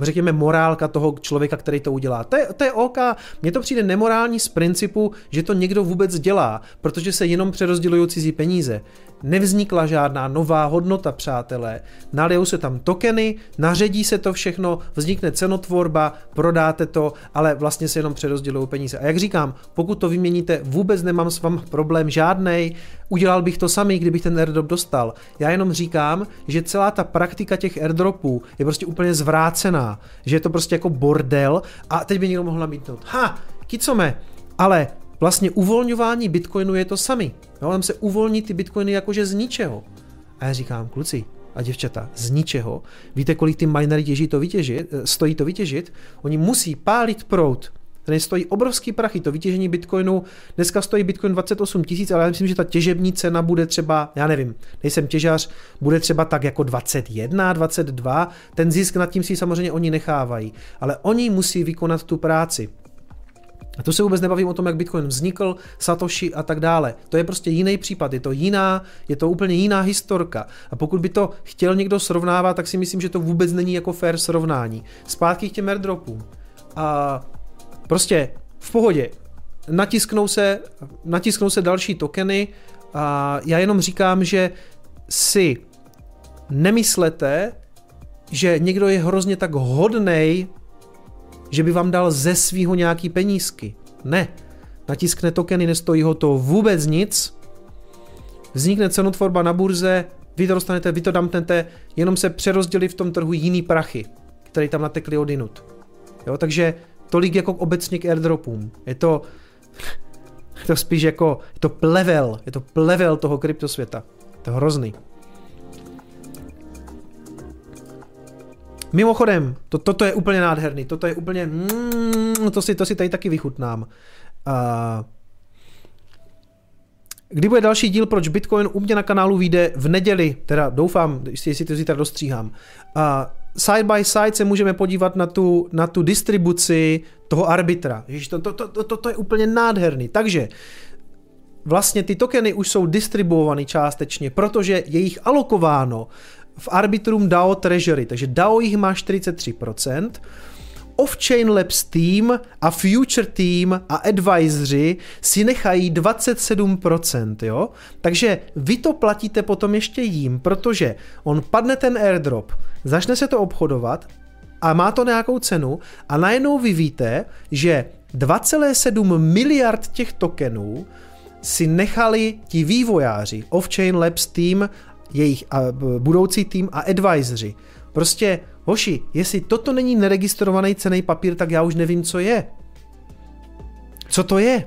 řekněme, morálka toho člověka, který to udělá. To je, to je OK. Mně to přijde nemorální z principu, že to někdo vůbec dělá, protože se jenom přerozdělují cizí peníze. Nevznikla žádná nová hodnota, přátelé. Nalijou se tam tokeny, naředí se to všechno, vznikne cenotvorba, prodáte to, ale vlastně se jenom přerozdělují peníze. A jak říkám, pokud to vyměníte, vůbec nemám s vám problém žádnej, udělal bych to samý, kdybych ten airdrop dostal. Já jenom říkám, že celá ta praktika těch airdropů je prostě úplně zvrácená, že je to prostě jako bordel a teď by někdo mohl namítnout. Ha, kicome, ale vlastně uvolňování bitcoinu je to sami. Jo, tam se uvolní ty bitcoiny jakože z ničeho. A já říkám, kluci a děvčata, z ničeho. Víte, kolik ty minery těží to vytěžit, eh, stojí to vytěžit? Oni musí pálit prout, ten stojí obrovský prachy, to vytěžení bitcoinu, dneska stojí bitcoin 28 tisíc, ale já myslím, že ta těžební cena bude třeba, já nevím, nejsem těžař, bude třeba tak jako 21, 22, ten zisk nad tím si samozřejmě oni nechávají, ale oni musí vykonat tu práci. A to se vůbec nebavím o tom, jak Bitcoin vznikl, Satoshi a tak dále. To je prostě jiný případ, je to jiná, je to úplně jiná historka. A pokud by to chtěl někdo srovnávat, tak si myslím, že to vůbec není jako fair srovnání. Zpátky k těm airdropům. A prostě v pohodě. Natisknou se, natisknou se další tokeny a já jenom říkám, že si nemyslete, že někdo je hrozně tak hodnej že by vám dal ze svýho nějaký penízky. Ne. Natiskne tokeny, nestojí ho to vůbec nic. Vznikne cenotvorba na burze, vy to dostanete, vy to damtnete, jenom se přerozdělí v tom trhu jiný prachy, které tam natekly odinut. Jo, takže tolik jako obecně k airdropům. Je to, [LAUGHS] je to spíš jako, je to plevel, je to plevel toho kryptosvěta. Je to hrozný. Mimochodem, to, toto je úplně nádherný, toto je úplně, mm, to, si, to si tady taky vychutnám. Uh, Kdy bude další díl, proč Bitcoin u mě na kanálu vyjde v neděli, teda doufám, jestli to zítra dostříhám. Uh, side by side se můžeme podívat na tu, na tu distribuci toho arbitra. Ježiš, to, to, to, to, to je úplně nádherný. Takže vlastně ty tokeny už jsou distribuovány částečně, protože je jich alokováno v Arbitrum DAO Treasury, takže DAO jich má 43%, Off-Chain Labs Team a Future Team a advisory si nechají 27%, jo? Takže vy to platíte potom ještě jím, protože on padne ten airdrop, začne se to obchodovat a má to nějakou cenu a najednou vy víte, že 2,7 miliard těch tokenů si nechali ti vývojáři Off-Chain Labs Team jejich budoucí tým a advisory. Prostě, hoši, jestli toto není neregistrovaný cený papír, tak já už nevím, co je. Co to je?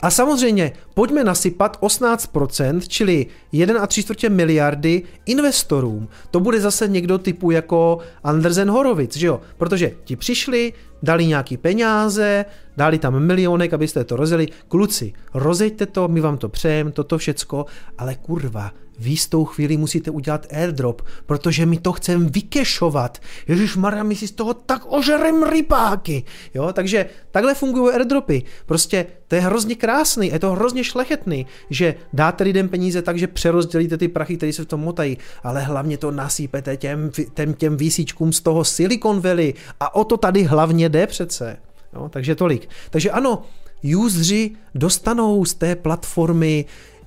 A samozřejmě, pojďme nasypat 18%, čili 1,3 miliardy investorům. To bude zase někdo typu jako Andersen Horovic, že jo? Protože ti přišli, dali nějaký peníze, dali tam milionek, abyste to rozjeli. Kluci, rozejte to, my vám to přejeme, toto všecko, ale kurva, vy s tou chvíli musíte udělat airdrop, protože my to chceme vykešovat. Ježíš Maria, my si z toho tak ožerem rypáky. Jo, takže takhle fungují airdropy. Prostě to je hrozně krásný, je to hrozně šlechetný, že dáte lidem peníze tak, že přerozdělíte ty prachy, které se v tom motají, ale hlavně to nasýpete těm, těm, těm výsíčkům z toho Silicon Valley a o to tady hlavně jde přece. Jo, takže tolik. Takže ano, useři dostanou z té platformy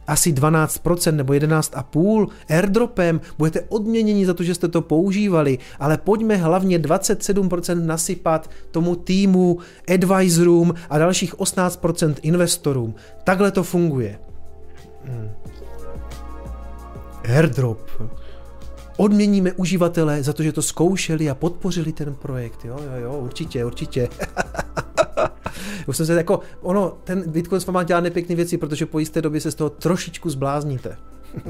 asi 12% nebo 11,5% airdropem, budete odměněni za to, že jste to používali, ale pojďme hlavně 27% nasypat tomu týmu, advisorům a dalších 18% investorům. Takhle to funguje. Hmm. Airdrop. Odměníme uživatele za to, že to zkoušeli a podpořili ten projekt. Jo, jo, jo, určitě, určitě. [LAUGHS] Už jsem se jako, ono, ten Bitcoin s váma dělá nepěkné věci, protože po jisté době se z toho trošičku zblázníte. [LAUGHS]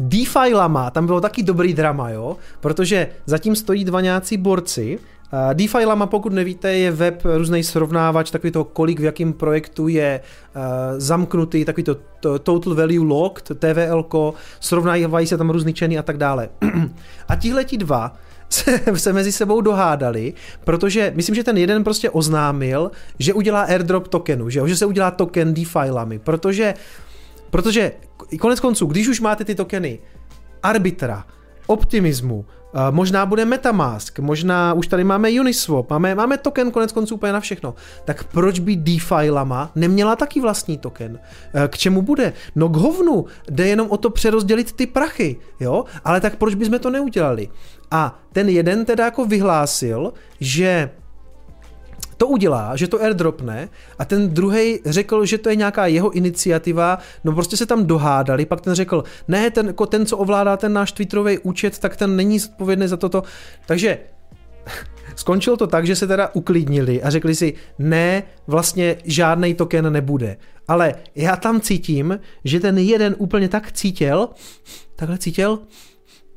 DeFi Lama, tam bylo taky dobrý drama, jo, protože zatím stojí dva nějací borci, DeFi Lama, pokud nevíte, je web různý srovnávač, takový to, kolik v jakém projektu je uh, zamknutý, takový to, to Total Value Locked, TVL, srovnávají se tam různý čeny a tak dále. [CLEARS THROAT] a tihleti dva [LAUGHS] se, se mezi sebou dohádali, protože myslím, že ten jeden prostě oznámil, že udělá airdrop tokenu, že, že se udělá token DeFi lamy, protože, protože konec konců, když už máte ty tokeny arbitra, optimismu, možná bude Metamask, možná už tady máme Uniswap, máme, máme token konec konců úplně na všechno. Tak proč by DeFi Lama neměla taky vlastní token? Eh, k čemu bude? No k hovnu, jde jenom o to přerozdělit ty prachy, jo? Ale tak proč bychom to neudělali? A ten jeden teda jako vyhlásil, že to udělá, že to airdropne a ten druhý řekl, že to je nějaká jeho iniciativa, no prostě se tam dohádali, pak ten řekl, ne, ten, jako ten, co ovládá ten náš Twitterový účet, tak ten není zodpovědný za toto. Takže [LAUGHS] skončilo to tak, že se teda uklidnili a řekli si, ne, vlastně žádný token nebude. Ale já tam cítím, že ten jeden úplně tak cítil, takhle cítil,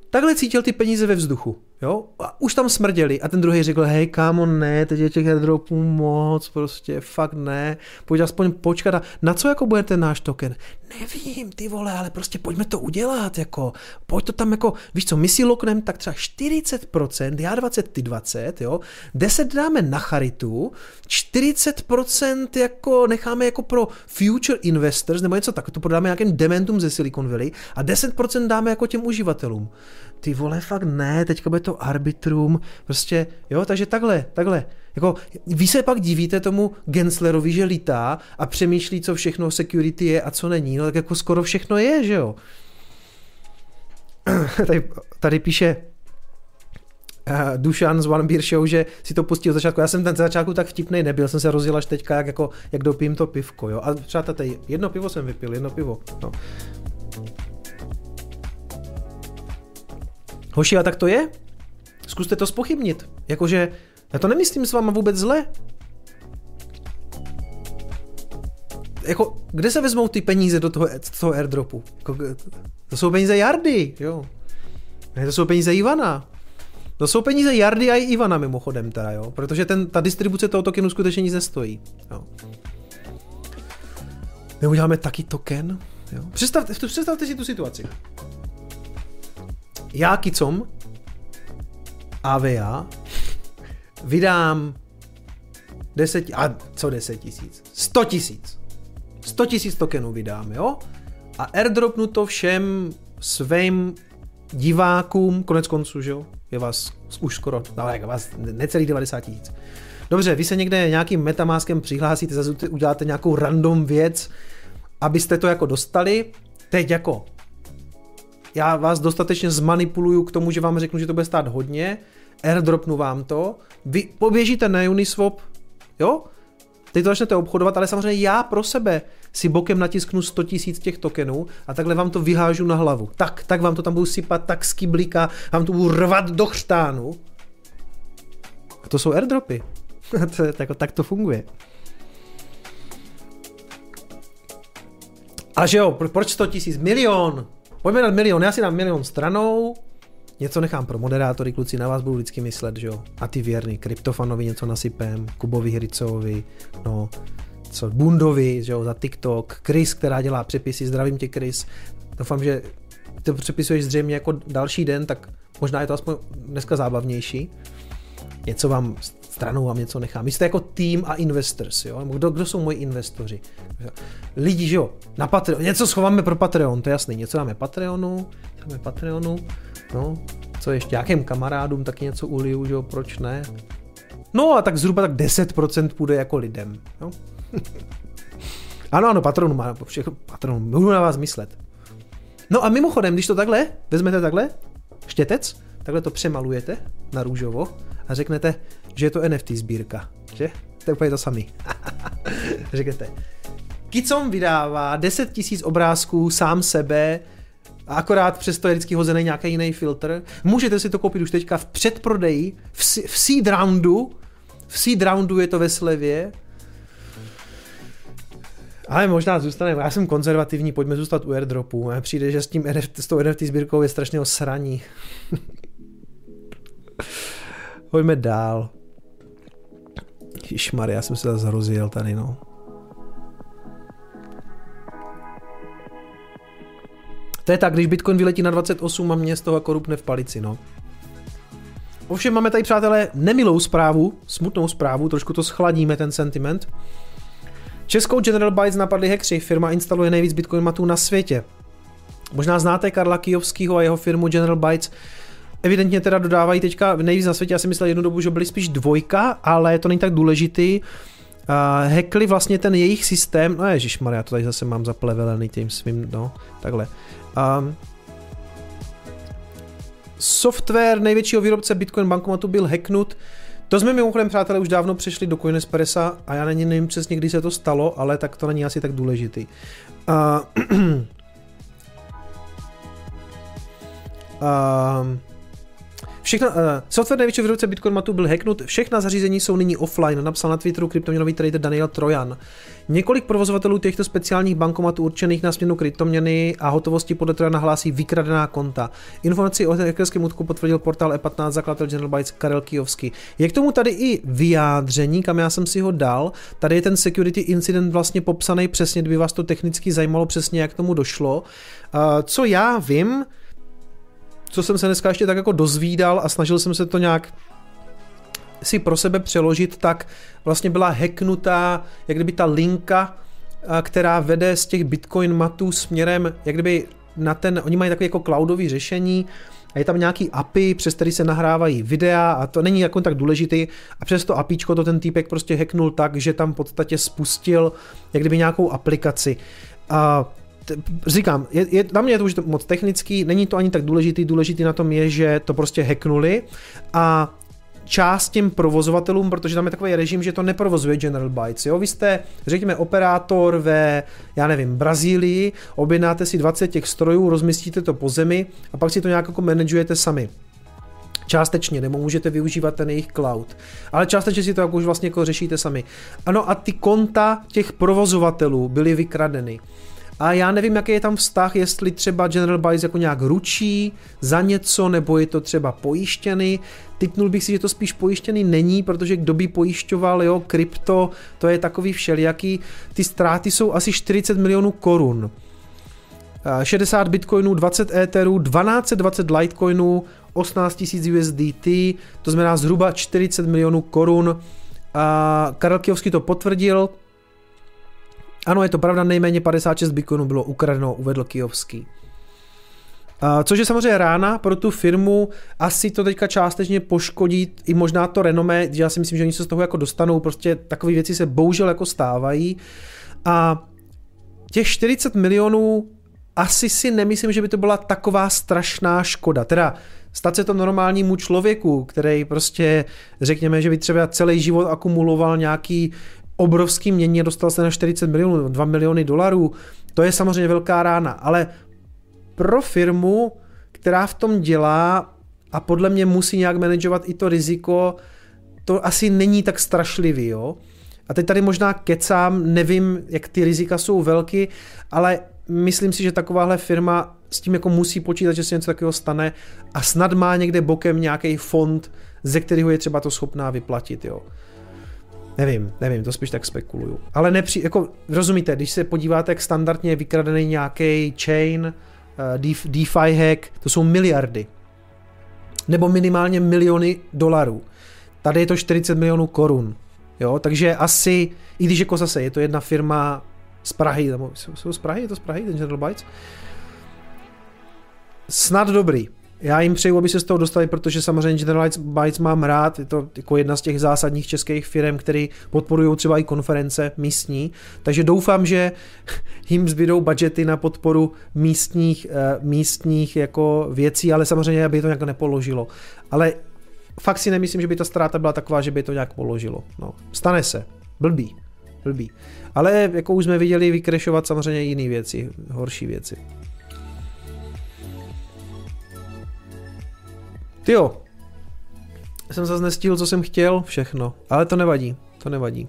takhle cítil ty peníze ve vzduchu. Jo? A už tam smrděli. A ten druhý řekl, hej kámo, ne, teď je těch airdropů moc, prostě fakt ne, pojď aspoň počkat a na co jako bude ten náš token? Nevím, ty vole, ale prostě pojďme to udělat, jako, pojď to tam jako, víš co, my si lokneme tak třeba 40%, já 20, ty 20, jo, 10 dáme na charitu, 40% jako necháme jako pro future investors, nebo něco tak, to prodáme nějakým dementům ze Silicon Valley a 10% dáme jako těm uživatelům ty vole, fakt ne, teďka bude to arbitrum, prostě, jo, takže takhle, takhle. Jako, vy se pak divíte tomu Genslerovi, že lítá a přemýšlí, co všechno security je a co není, no tak jako skoro všechno je, že jo. [COUGHS] tady, tady píše uh, Dušan z One Beer Show, že si to pustil od začátku. Já jsem ten začátku tak vtipný nebyl, jsem se rozjel až teďka, jak, jako, jak dopím to pivko, jo. A přátelé, jedno pivo jsem vypil, jedno pivo. No. Hoši, a tak to je? Zkuste to spochybnit. Jakože, já to nemyslím s váma vůbec zle. Jako, kde se vezmou ty peníze do toho, z toho airdropu? Jako, to jsou peníze Jardy, jo. Ne, to jsou peníze Ivana. To jsou peníze Jardy a i Ivana mimochodem teda, jo. Protože ten, ta distribuce toho tokenu skutečně nic nestojí. Jo. My uděláme taky token, jo. Představte, představte si tu situaci já kicom AVA vydám 10, a co 10 tisíc? 100 tisíc. 100 tisíc tokenů vydám, jo? A airdropnu to všem svým divákům, konec konců, že jo? Je vás už skoro, no, jak vás necelých 90 tisíc. Dobře, vy se někde nějakým metamaskem přihlásíte, zase uděláte nějakou random věc, abyste to jako dostali. Teď jako já vás dostatečně zmanipuluju k tomu, že vám řeknu, že to bude stát hodně, airdropnu vám to, vy poběžíte na Uniswap, jo? Teď to začnete obchodovat, ale samozřejmě já pro sebe si bokem natisknu 100 tisíc těch tokenů a takhle vám to vyhážu na hlavu. Tak, tak vám to tam budu sypat, tak skiblika, vám to budu rvat do chřtánu. A to jsou airdropy. [LAUGHS] tak, tak to funguje. A že jo, proč 100 tisíc? Milion! Pojďme dát milion, já si dám milion stranou, něco nechám pro moderátory, kluci na vás budou vždycky myslet, že jo. A ty věrný, kryptofanovi něco nasypem, Kubovi Hricovi, no, co, Bundovi, že jo, za TikTok, Chris, která dělá přepisy, zdravím tě Chris. Doufám, že to přepisuješ zřejmě jako další den, tak možná je to aspoň dneska zábavnější. Něco vám stranou vám něco nechám. Vy jste jako tým a investors, jo? Kdo, kdo jsou moji investoři? Lidi, že jo, na Patreon, něco schováme pro Patreon, to je jasný, něco dáme Patreonu, dáme Patreonu, no, co ještě, nějakým kamarádům taky něco uliju, že jo, proč ne? No a tak zhruba tak 10% půjde jako lidem, jo? [LAUGHS] ano, ano, Patronu má, všechno, Patronu, budu na vás myslet. No a mimochodem, když to takhle, vezmete takhle, štětec, takhle to přemalujete na růžovo a řeknete, že je to NFT sbírka, že? To je úplně to samý. [LAUGHS] Řeknete. Kicom vydává 10 000 obrázků sám sebe, a akorát přesto je vždycky hozený nějaký jiný filtr. Můžete si to koupit už teďka v předprodeji, v, v seed roundu, v seed roundu je to ve slevě, ale možná zůstane, já jsem konzervativní, pojďme zůstat u airdropu. A přijde, že s, tím NFT, s tou NFT sbírkou je strašně osraní. [LAUGHS] pojďme dál. Ježišmar, já jsem se zase rozjel tady, no. To je tak, když Bitcoin vyletí na 28 a mě z toho jako rupne v palici, no. Ovšem máme tady, přátelé, nemilou zprávu, smutnou zprávu, trošku to schladíme, ten sentiment. Českou General Bytes napadli hackři, firma instaluje nejvíc Bitcoin matů na světě. Možná znáte Karla Kijovského a jeho firmu General Bytes. Evidentně teda dodávají teďka nejvíc na světě, já si myslel jednu dobu, že byly spíš dvojka, ale to není tak důležitý. Uh, hackli vlastně ten jejich systém, no Maria, to tady zase mám zaplevelený tím svým, no, takhle. Um, software největšího výrobce Bitcoin bankomatu byl hacknut. To jsme mimochodem, přátelé, už dávno přešli do Coinespressa a já není, nevím přesně, kdy se to stalo, ale tak to není asi tak důležitý. Uh, [CLEARS THROAT] uh, Všechna, uh, software největšího výrobce Bitcoin matu byl hacknut, všechna zařízení jsou nyní offline, napsal na Twitteru kryptoměnový trader Daniel Trojan. Několik provozovatelů těchto speciálních bankomatů určených na směnu kryptoměny a hotovosti podle Trojana hlásí vykradená konta. Informaci o hackerském útoku potvrdil portál E15 zakladatel General Bytes Karel Kijovský. Je k tomu tady i vyjádření, kam já jsem si ho dal. Tady je ten security incident vlastně popsaný přesně, kdyby vás to technicky zajímalo přesně, jak tomu došlo. Uh, co já vím, co jsem se dneska ještě tak jako dozvídal a snažil jsem se to nějak si pro sebe přeložit, tak vlastně byla hacknutá, jak kdyby ta linka, která vede z těch Bitcoin matů směrem, jak kdyby na ten, oni mají takové jako cloudové řešení, a je tam nějaký API, přes který se nahrávají videa a to není jako tak důležitý a přes to APIčko to ten týpek prostě hacknul tak, že tam v podstatě spustil jak kdyby nějakou aplikaci. A říkám, je, je, na mě je to už moc technický, není to ani tak důležitý, důležitý na tom je, že to prostě hacknuli a část těm provozovatelům, protože tam je takový režim, že to neprovozuje General Bytes. Jo? Vy jste, řekněme, operátor ve, já nevím, Brazílii, objednáte si 20 těch strojů, rozmístíte to po zemi a pak si to nějak jako manažujete sami. Částečně, nebo můžete využívat ten jejich cloud. Ale částečně si to jako už vlastně jako řešíte sami. Ano a ty konta těch provozovatelů byly vykradeny. A já nevím, jaký je tam vztah, jestli třeba General Bytes jako nějak ručí za něco, nebo je to třeba pojištěný. Typnul bych si, že to spíš pojištěný není, protože kdo by pojišťoval, jo, krypto, to je takový všelijaký. Ty ztráty jsou asi 40 milionů korun. 60 bitcoinů, 20 etherů, 1220 litecoinů, 18 000 USDT, to znamená zhruba 40 milionů korun. A Karel Kijovský to potvrdil, ano, je to pravda, nejméně 56 bitcoinů bylo ukradeno, uvedl Kijovský. Což je samozřejmě rána pro tu firmu, asi to teďka částečně poškodí i možná to renomé, já si myslím, že oni se z toho jako dostanou, prostě takové věci se bohužel jako stávají. A těch 40 milionů asi si nemyslím, že by to byla taková strašná škoda. Teda stát se to normálnímu člověku, který prostě, řekněme, že by třeba celý život akumuloval nějaký obrovský mění dostal se na 40 milionů, 2 miliony dolarů, to je samozřejmě velká rána, ale pro firmu, která v tom dělá a podle mě musí nějak manažovat i to riziko, to asi není tak strašlivý, jo. A teď tady možná kecám, nevím, jak ty rizika jsou velký, ale myslím si, že takováhle firma s tím jako musí počítat, že se něco takového stane a snad má někde bokem nějaký fond, ze kterého je třeba to schopná vyplatit, jo. Nevím, nevím, to spíš tak spekuluju. Ale nepři, jako, rozumíte, když se podíváte, jak standardně je vykradený nějaký chain, uh, DeFi hack, to jsou miliardy. Nebo minimálně miliony dolarů. Tady je to 40 milionů korun. Jo, takže asi, i když jako zase je to jedna firma z Prahy, nebo jsou z Prahy, je to z Prahy, ten General Bytes? Snad dobrý. Já jim přeju, aby se z toho dostali, protože samozřejmě General Bytes mám rád, je to jako jedna z těch zásadních českých firm, které podporují třeba i konference místní, takže doufám, že [LAUGHS] jim zbydou budgety na podporu místních, eh, místních jako věcí, ale samozřejmě, aby to nějak nepoložilo. Ale fakt si nemyslím, že by ta ztráta byla taková, že by to nějak položilo. No, stane se. Blbý. Blbý. Ale jako už jsme viděli vykrešovat samozřejmě jiné věci, horší věci. Tyjo, jsem zase nestihl, co jsem chtěl, všechno, ale to nevadí, to nevadí.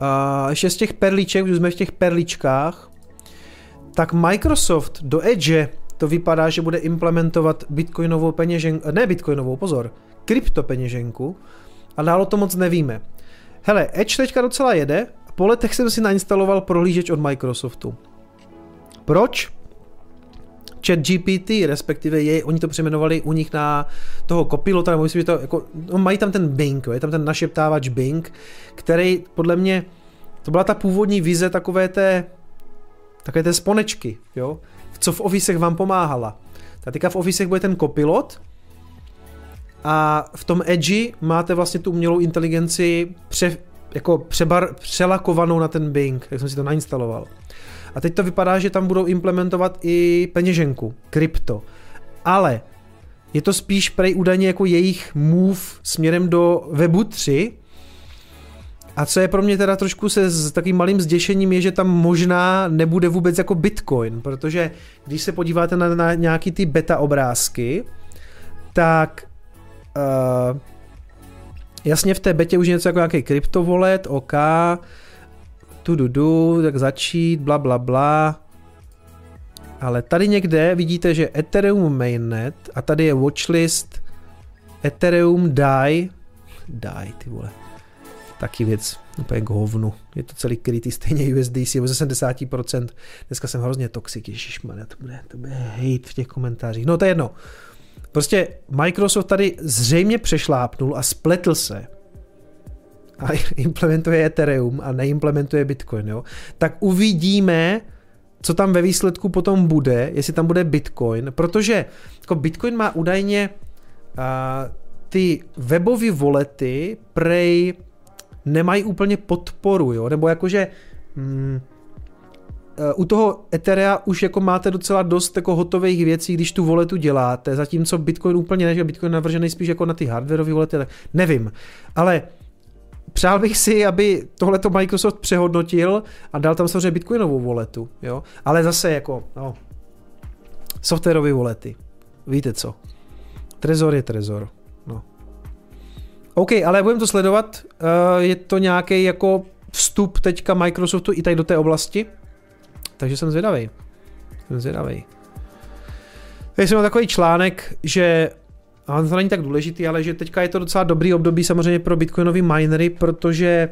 A ještě z těch perliček, už jsme v těch perličkách, tak Microsoft do Edge to vypadá, že bude implementovat bitcoinovou peněženku, ne bitcoinovou, pozor, kryptopeněženku a dálo to moc nevíme. Hele, Edge teďka docela jede, po letech jsem si nainstaloval prohlížeč od Microsoftu. Proč? Chat GPT, respektive je, oni to přejmenovali u nich na toho kopilota, nebo myslím, že to jako, no mají tam ten Bing, je tam ten našeptávač Bing, který podle mě, to byla ta původní vize takové té, takové té sponečky, jo, co v ofisech vám pomáhala. A teďka v ofisech bude ten kopilot, a v tom Edge máte vlastně tu umělou inteligenci pře, jako přebar, přelakovanou na ten Bing, jak jsem si to nainstaloval. A teď to vypadá, že tam budou implementovat i peněženku, krypto. Ale je to spíš prej údajně jako jejich move směrem do webu 3, a co je pro mě teda trošku se s takým malým zděšením je, že tam možná nebude vůbec jako Bitcoin, protože když se podíváte na, na nějaký ty beta obrázky, tak uh, jasně v té betě už je něco jako nějaký kryptovolet, OK, tu du, du, tak začít, bla bla bla, ale tady někde vidíte, že Ethereum mainnet a tady je watchlist Ethereum DAI, DAI ty vole, taky věc úplně k hovnu. Je to celý krytý stejně USDC, ze 70%. Dneska jsem hrozně toxik, ježišmarja, to bude, to bude hate v těch komentářích. No to je jedno. Prostě Microsoft tady zřejmě přešlápnul a spletl se a [LAUGHS] implementuje Ethereum a neimplementuje Bitcoin, jo, tak uvidíme, co tam ve výsledku potom bude, jestli tam bude Bitcoin, protože jako Bitcoin má údajně uh, ty webové volety prej nemají úplně podporu, jo? nebo jakože mm, e, u toho Etherea už jako máte docela dost jako hotových věcí, když tu voletu děláte, zatímco Bitcoin úplně ne, že Bitcoin navržený spíš jako na ty hardwareové volety, tak nevím. Ale přál bych si, aby tohleto Microsoft přehodnotil a dal tam samozřejmě Bitcoinovou voletu, jo. Ale zase jako, no, softwarové volety. Víte co? Trezor je trezor. No. OK, ale budeme to sledovat. Uh, je to nějaký jako vstup teďka Microsoftu i tady do té oblasti. Takže jsem zvědavý. Jsem zvědavý. Tady jsem měl takový článek, že a to není tak důležitý, ale že teďka je to docela dobrý období samozřejmě pro bitcoinový minery, protože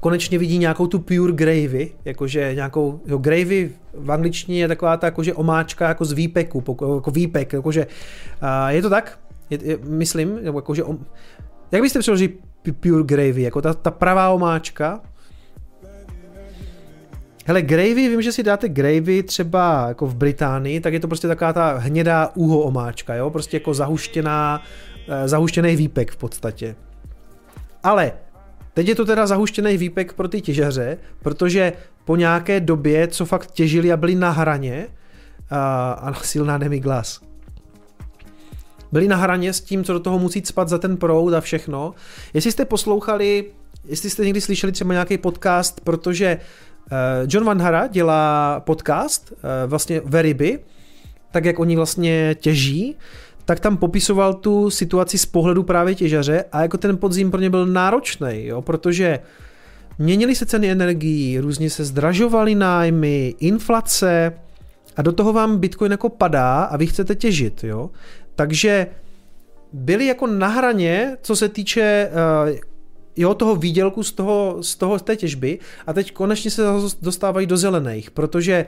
konečně vidí nějakou tu pure gravy, jakože nějakou, jo, gravy v angličtině je taková ta jakože omáčka jako z výpeku, jako výpek, jakože, uh, je to tak? Je, je, myslím, jakože, jak byste přeložili pure gravy, jako ta, ta pravá omáčka? Hele, gravy, vím, že si dáte gravy třeba jako v Británii, tak je to prostě taková ta hnědá úho omáčka, jo? Prostě jako zahuštěná, eh, zahuštěný výpek v podstatě. Ale teď je to teda zahuštěný výpek pro ty těžaře, protože po nějaké době, co fakt těžili a byli na hraně, a, a silná demiglas, byli na hraně s tím, co do toho musí spat za ten proud a všechno. Jestli jste poslouchali, jestli jste někdy slyšeli třeba nějaký podcast, protože Eh, John Van Hara dělá podcast, eh, vlastně Veriby, tak jak oni vlastně těží, tak tam popisoval tu situaci z pohledu právě těžaře a jako ten podzim pro ně byl náročný, jo, protože měnily se ceny energií, různě se zdražovaly nájmy, inflace a do toho vám Bitcoin jako padá a vy chcete těžit, jo. Takže byli jako na hraně, co se týče uh, jo, toho výdělku z toho, z toho z té těžby a teď konečně se dostávají do zelených, protože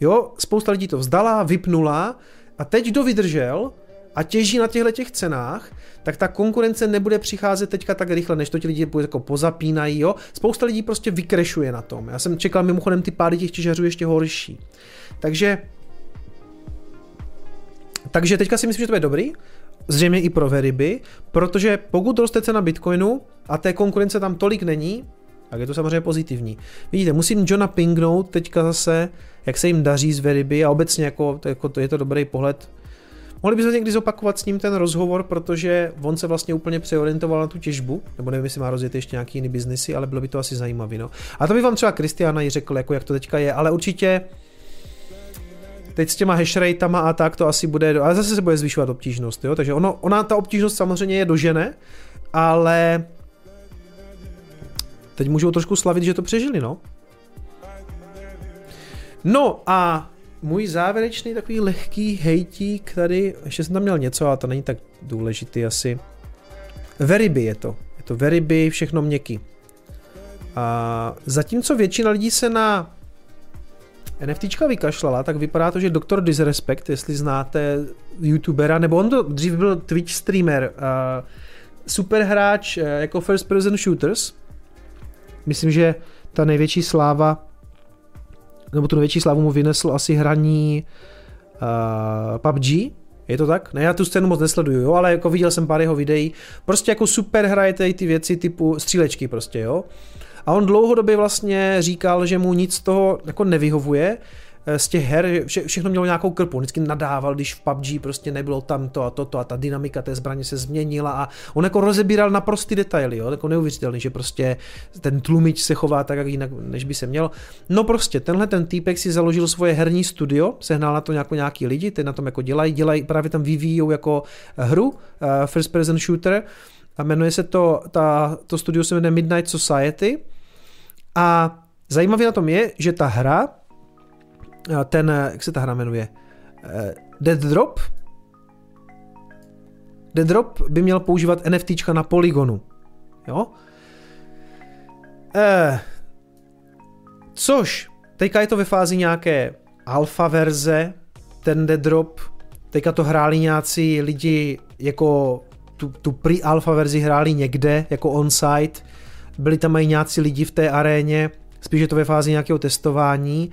jo, spousta lidí to vzdala, vypnula a teď kdo vydržel a těží na těchto těch cenách, tak ta konkurence nebude přicházet teďka tak rychle, než to ti lidi jako pozapínají, jo. Spousta lidí prostě vykrešuje na tom. Já jsem čekal mimochodem ty pády těch těžařů ještě horší. Takže takže teďka si myslím, že to je dobrý zřejmě i pro Veriby, protože pokud roste cena Bitcoinu a té konkurence tam tolik není, tak je to samozřejmě pozitivní. Vidíte, musím Johna pingnout teďka zase, jak se jim daří z Veriby a obecně jako, to, jako to je to dobrý pohled. Mohli bychom někdy zopakovat s ním ten rozhovor, protože on se vlastně úplně přeorientoval na tu těžbu, nebo nevím, jestli má rozjet ještě nějaký jiný biznesy, ale bylo by to asi zajímavé. No. A to by vám třeba Kristiana i řekl, jako jak to teďka je, ale určitě Teď s těma hashrateama a tak to asi bude, ale zase se bude zvyšovat obtížnost, jo? takže ono, ona ta obtížnost samozřejmě je dožene, ale teď můžou trošku slavit, že to přežili, no. No a můj závěrečný takový lehký hejtík tady, ještě jsem tam měl něco, ale to není tak důležitý asi. Veriby je to. Je to Veriby, všechno měkký. A zatímco většina lidí se na NFTčka vykašlala, tak vypadá to, že Dr. Disrespect, jestli znáte youtubera, nebo on to dřív byl Twitch streamer, uh, super hráč uh, jako first person shooters. Myslím, že ta největší sláva, nebo tu největší slávu mu vynesl asi hraní uh, PUBG, Je to tak? Ne, já tu scénu moc nesleduju, jo, ale jako viděl jsem pár jeho videí. Prostě jako super hraje tady ty věci typu střílečky prostě, jo. A on dlouhodobě vlastně říkal, že mu nic z toho jako nevyhovuje, Eh, z těch her, vše, všechno mělo nějakou krpu, vždycky nadával, když v PUBG prostě nebylo tam to a toto a ta dynamika té zbraně se změnila a on jako rozebíral naprostý detaily, jo, jako neuvěřitelný, že prostě ten tlumič se chová tak, jak jinak, než by se měl. No prostě, tenhle ten týpek si založil svoje herní studio, sehnal na to nějakou nějaký lidi, ty na tom jako dělají, dělají, právě tam vyvíjí jako hru, uh, first person shooter, a jmenuje se to, ta, to studio se jmenuje Midnight Society a zajímavé na tom je, že ta hra ten, jak se ta hra jmenuje, eh, Dead Drop, Dead Drop by měl používat NFTčka na Polygonu. Jo? Eh, což, teďka je to ve fázi nějaké alfa verze, ten Dead Drop, teďka to hráli nějací lidi jako tu, tu pre-alfa verzi hráli někde, jako on-site, byli tam i nějací lidi v té aréně, spíš je to ve fázi nějakého testování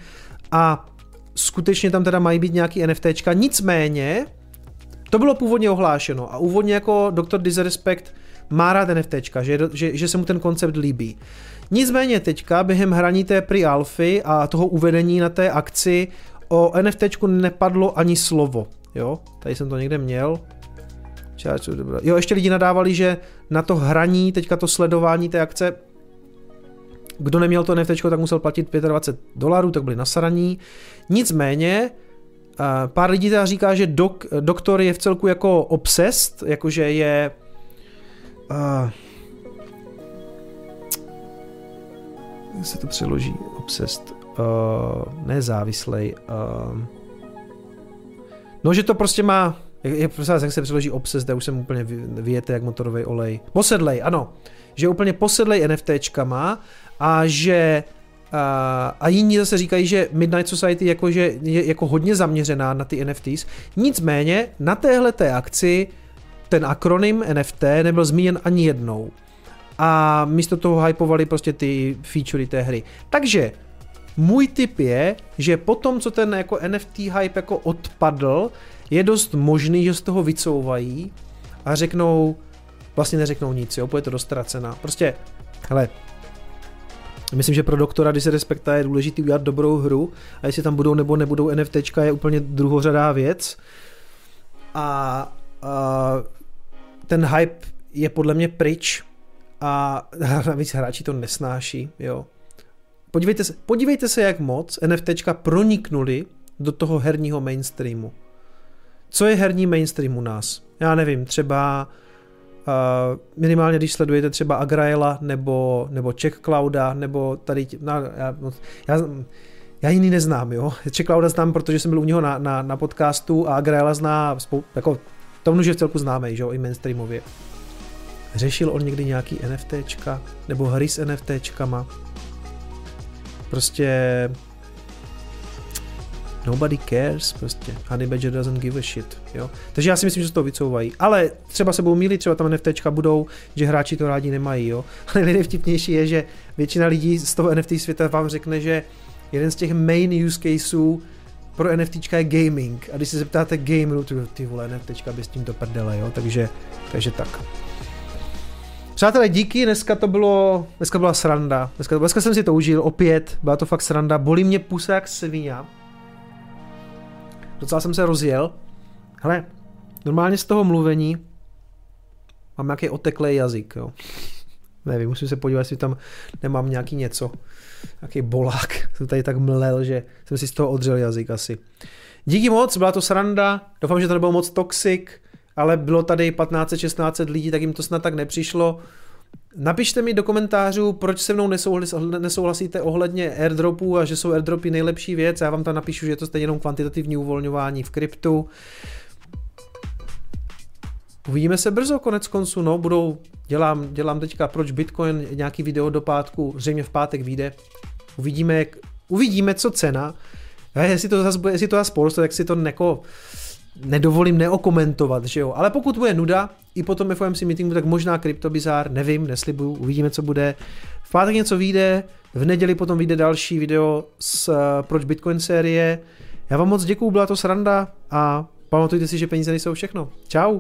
a skutečně tam teda mají být nějaký NFTčka, nicméně to bylo původně ohlášeno a úvodně jako Dr. Disrespect má rád NFTčka, že, že, že se mu ten koncept líbí. Nicméně teďka během hraní té pre alfy a toho uvedení na té akci o NFTčku nepadlo ani slovo. Jo, tady jsem to někde měl. Jo, ještě lidi nadávali, že na to hraní, teďka to sledování té akce kdo neměl to NFT, tak musel platit 25 dolarů, tak byli nasraní. Nicméně, eh, pár lidí teda říká, že dok, doktor je v celku jako obsessed, jakože je... Uh, se to přeloží? Obsessed. Uh, ne závislej. Uh, no, že to prostě má... Jak, jak, jak se přeloží obsessed, já už jsem úplně vyjete jak motorový olej. Posedlej, ano. Že je úplně posedlej NFTčkama a že a, a jiní zase říkají, že Midnight Society jakože je jako hodně zaměřená na ty NFTs. Nicméně na téhle té akci ten akronym NFT nebyl zmíněn ani jednou. A místo toho hypovali prostě ty featurey té hry. Takže můj tip je, že po tom, co ten jako NFT hype jako odpadl, je dost možný, že z toho vycouvají a řeknou, vlastně neřeknou nic, jo, bude to dostracená. Prostě, hele, Myslím, že pro doktora Disrespekta je důležité udělat dobrou hru a jestli tam budou nebo nebudou NFTčka je úplně druhořadá věc. A, a ten hype je podle mě pryč a [LAUGHS] navíc hráči to nesnáší, jo. Podívejte se, podívejte se, jak moc NFTčka proniknuli do toho herního mainstreamu. Co je herní mainstream u nás? Já nevím, třeba Uh, minimálně když sledujete třeba Agraela nebo, nebo Czech Clouda nebo tady, no, já, já, já jiný neznám, jo. Czech Clouda znám, protože jsem byl u něho na, na, na podcastu a Agraela zná, spou, jako tomu, že v celku známe, jo, i mainstreamově. Řešil on někdy nějaký NFTčka nebo hry s NFTčkama? Prostě Nobody cares, prostě. Honey Badger doesn't give a shit, jo. Takže já si myslím, že se to vycouvají. Ale třeba se budou mílit, třeba tam NFTčka budou, že hráči to rádi nemají, jo. [LAUGHS] Ale nejvtipnější je, že většina lidí z toho NFT světa vám řekne, že jeden z těch main use caseů pro NFTčka je gaming. A když se zeptáte gameru, ty, ty vole, NFTčka by s tím to prdele, jo. Takže, takže tak. Přátelé, díky, dneska to bylo, dneska byla sranda. Dneska, dneska jsem si to užil, opět, byla to fakt sranda. Bolí mě pusa jak svině docela jsem se rozjel. Hele, normálně z toho mluvení mám nějaký oteklý jazyk, jo. Nevím, musím se podívat, jestli tam nemám nějaký něco, nějaký bolák. [LAUGHS] Jsem tady tak mlel, že jsem si z toho odřel jazyk asi. Díky moc, byla to sranda, doufám, že to nebylo moc toxic, ale bylo tady 15-16 lidí, tak jim to snad tak nepřišlo. Napište mi do komentářů, proč se mnou nesouhlasíte ohledně airdropů a že jsou airdropy nejlepší věc. Já vám tam napíšu, že je to stejně jenom kvantitativní uvolňování v kryptu. Uvidíme se brzo, konec konců, no, budou, dělám, dělám teďka proč Bitcoin, nějaký video do pátku, zřejmě v pátek vyjde. Uvidíme, jak, uvidíme, co cena. A jestli to zase, jestli to zase poroste, tak si to neko, nedovolím neokomentovat, že jo. Ale pokud bude nuda, i po tom FOMC meetingu, tak možná kryptobizár, nevím, neslibuju, uvidíme, co bude. V pátek něco vyjde, v neděli potom vyjde další video z uh, Proč Bitcoin série. Já vám moc děkuju, byla to sranda a pamatujte si, že peníze nejsou všechno. Čau.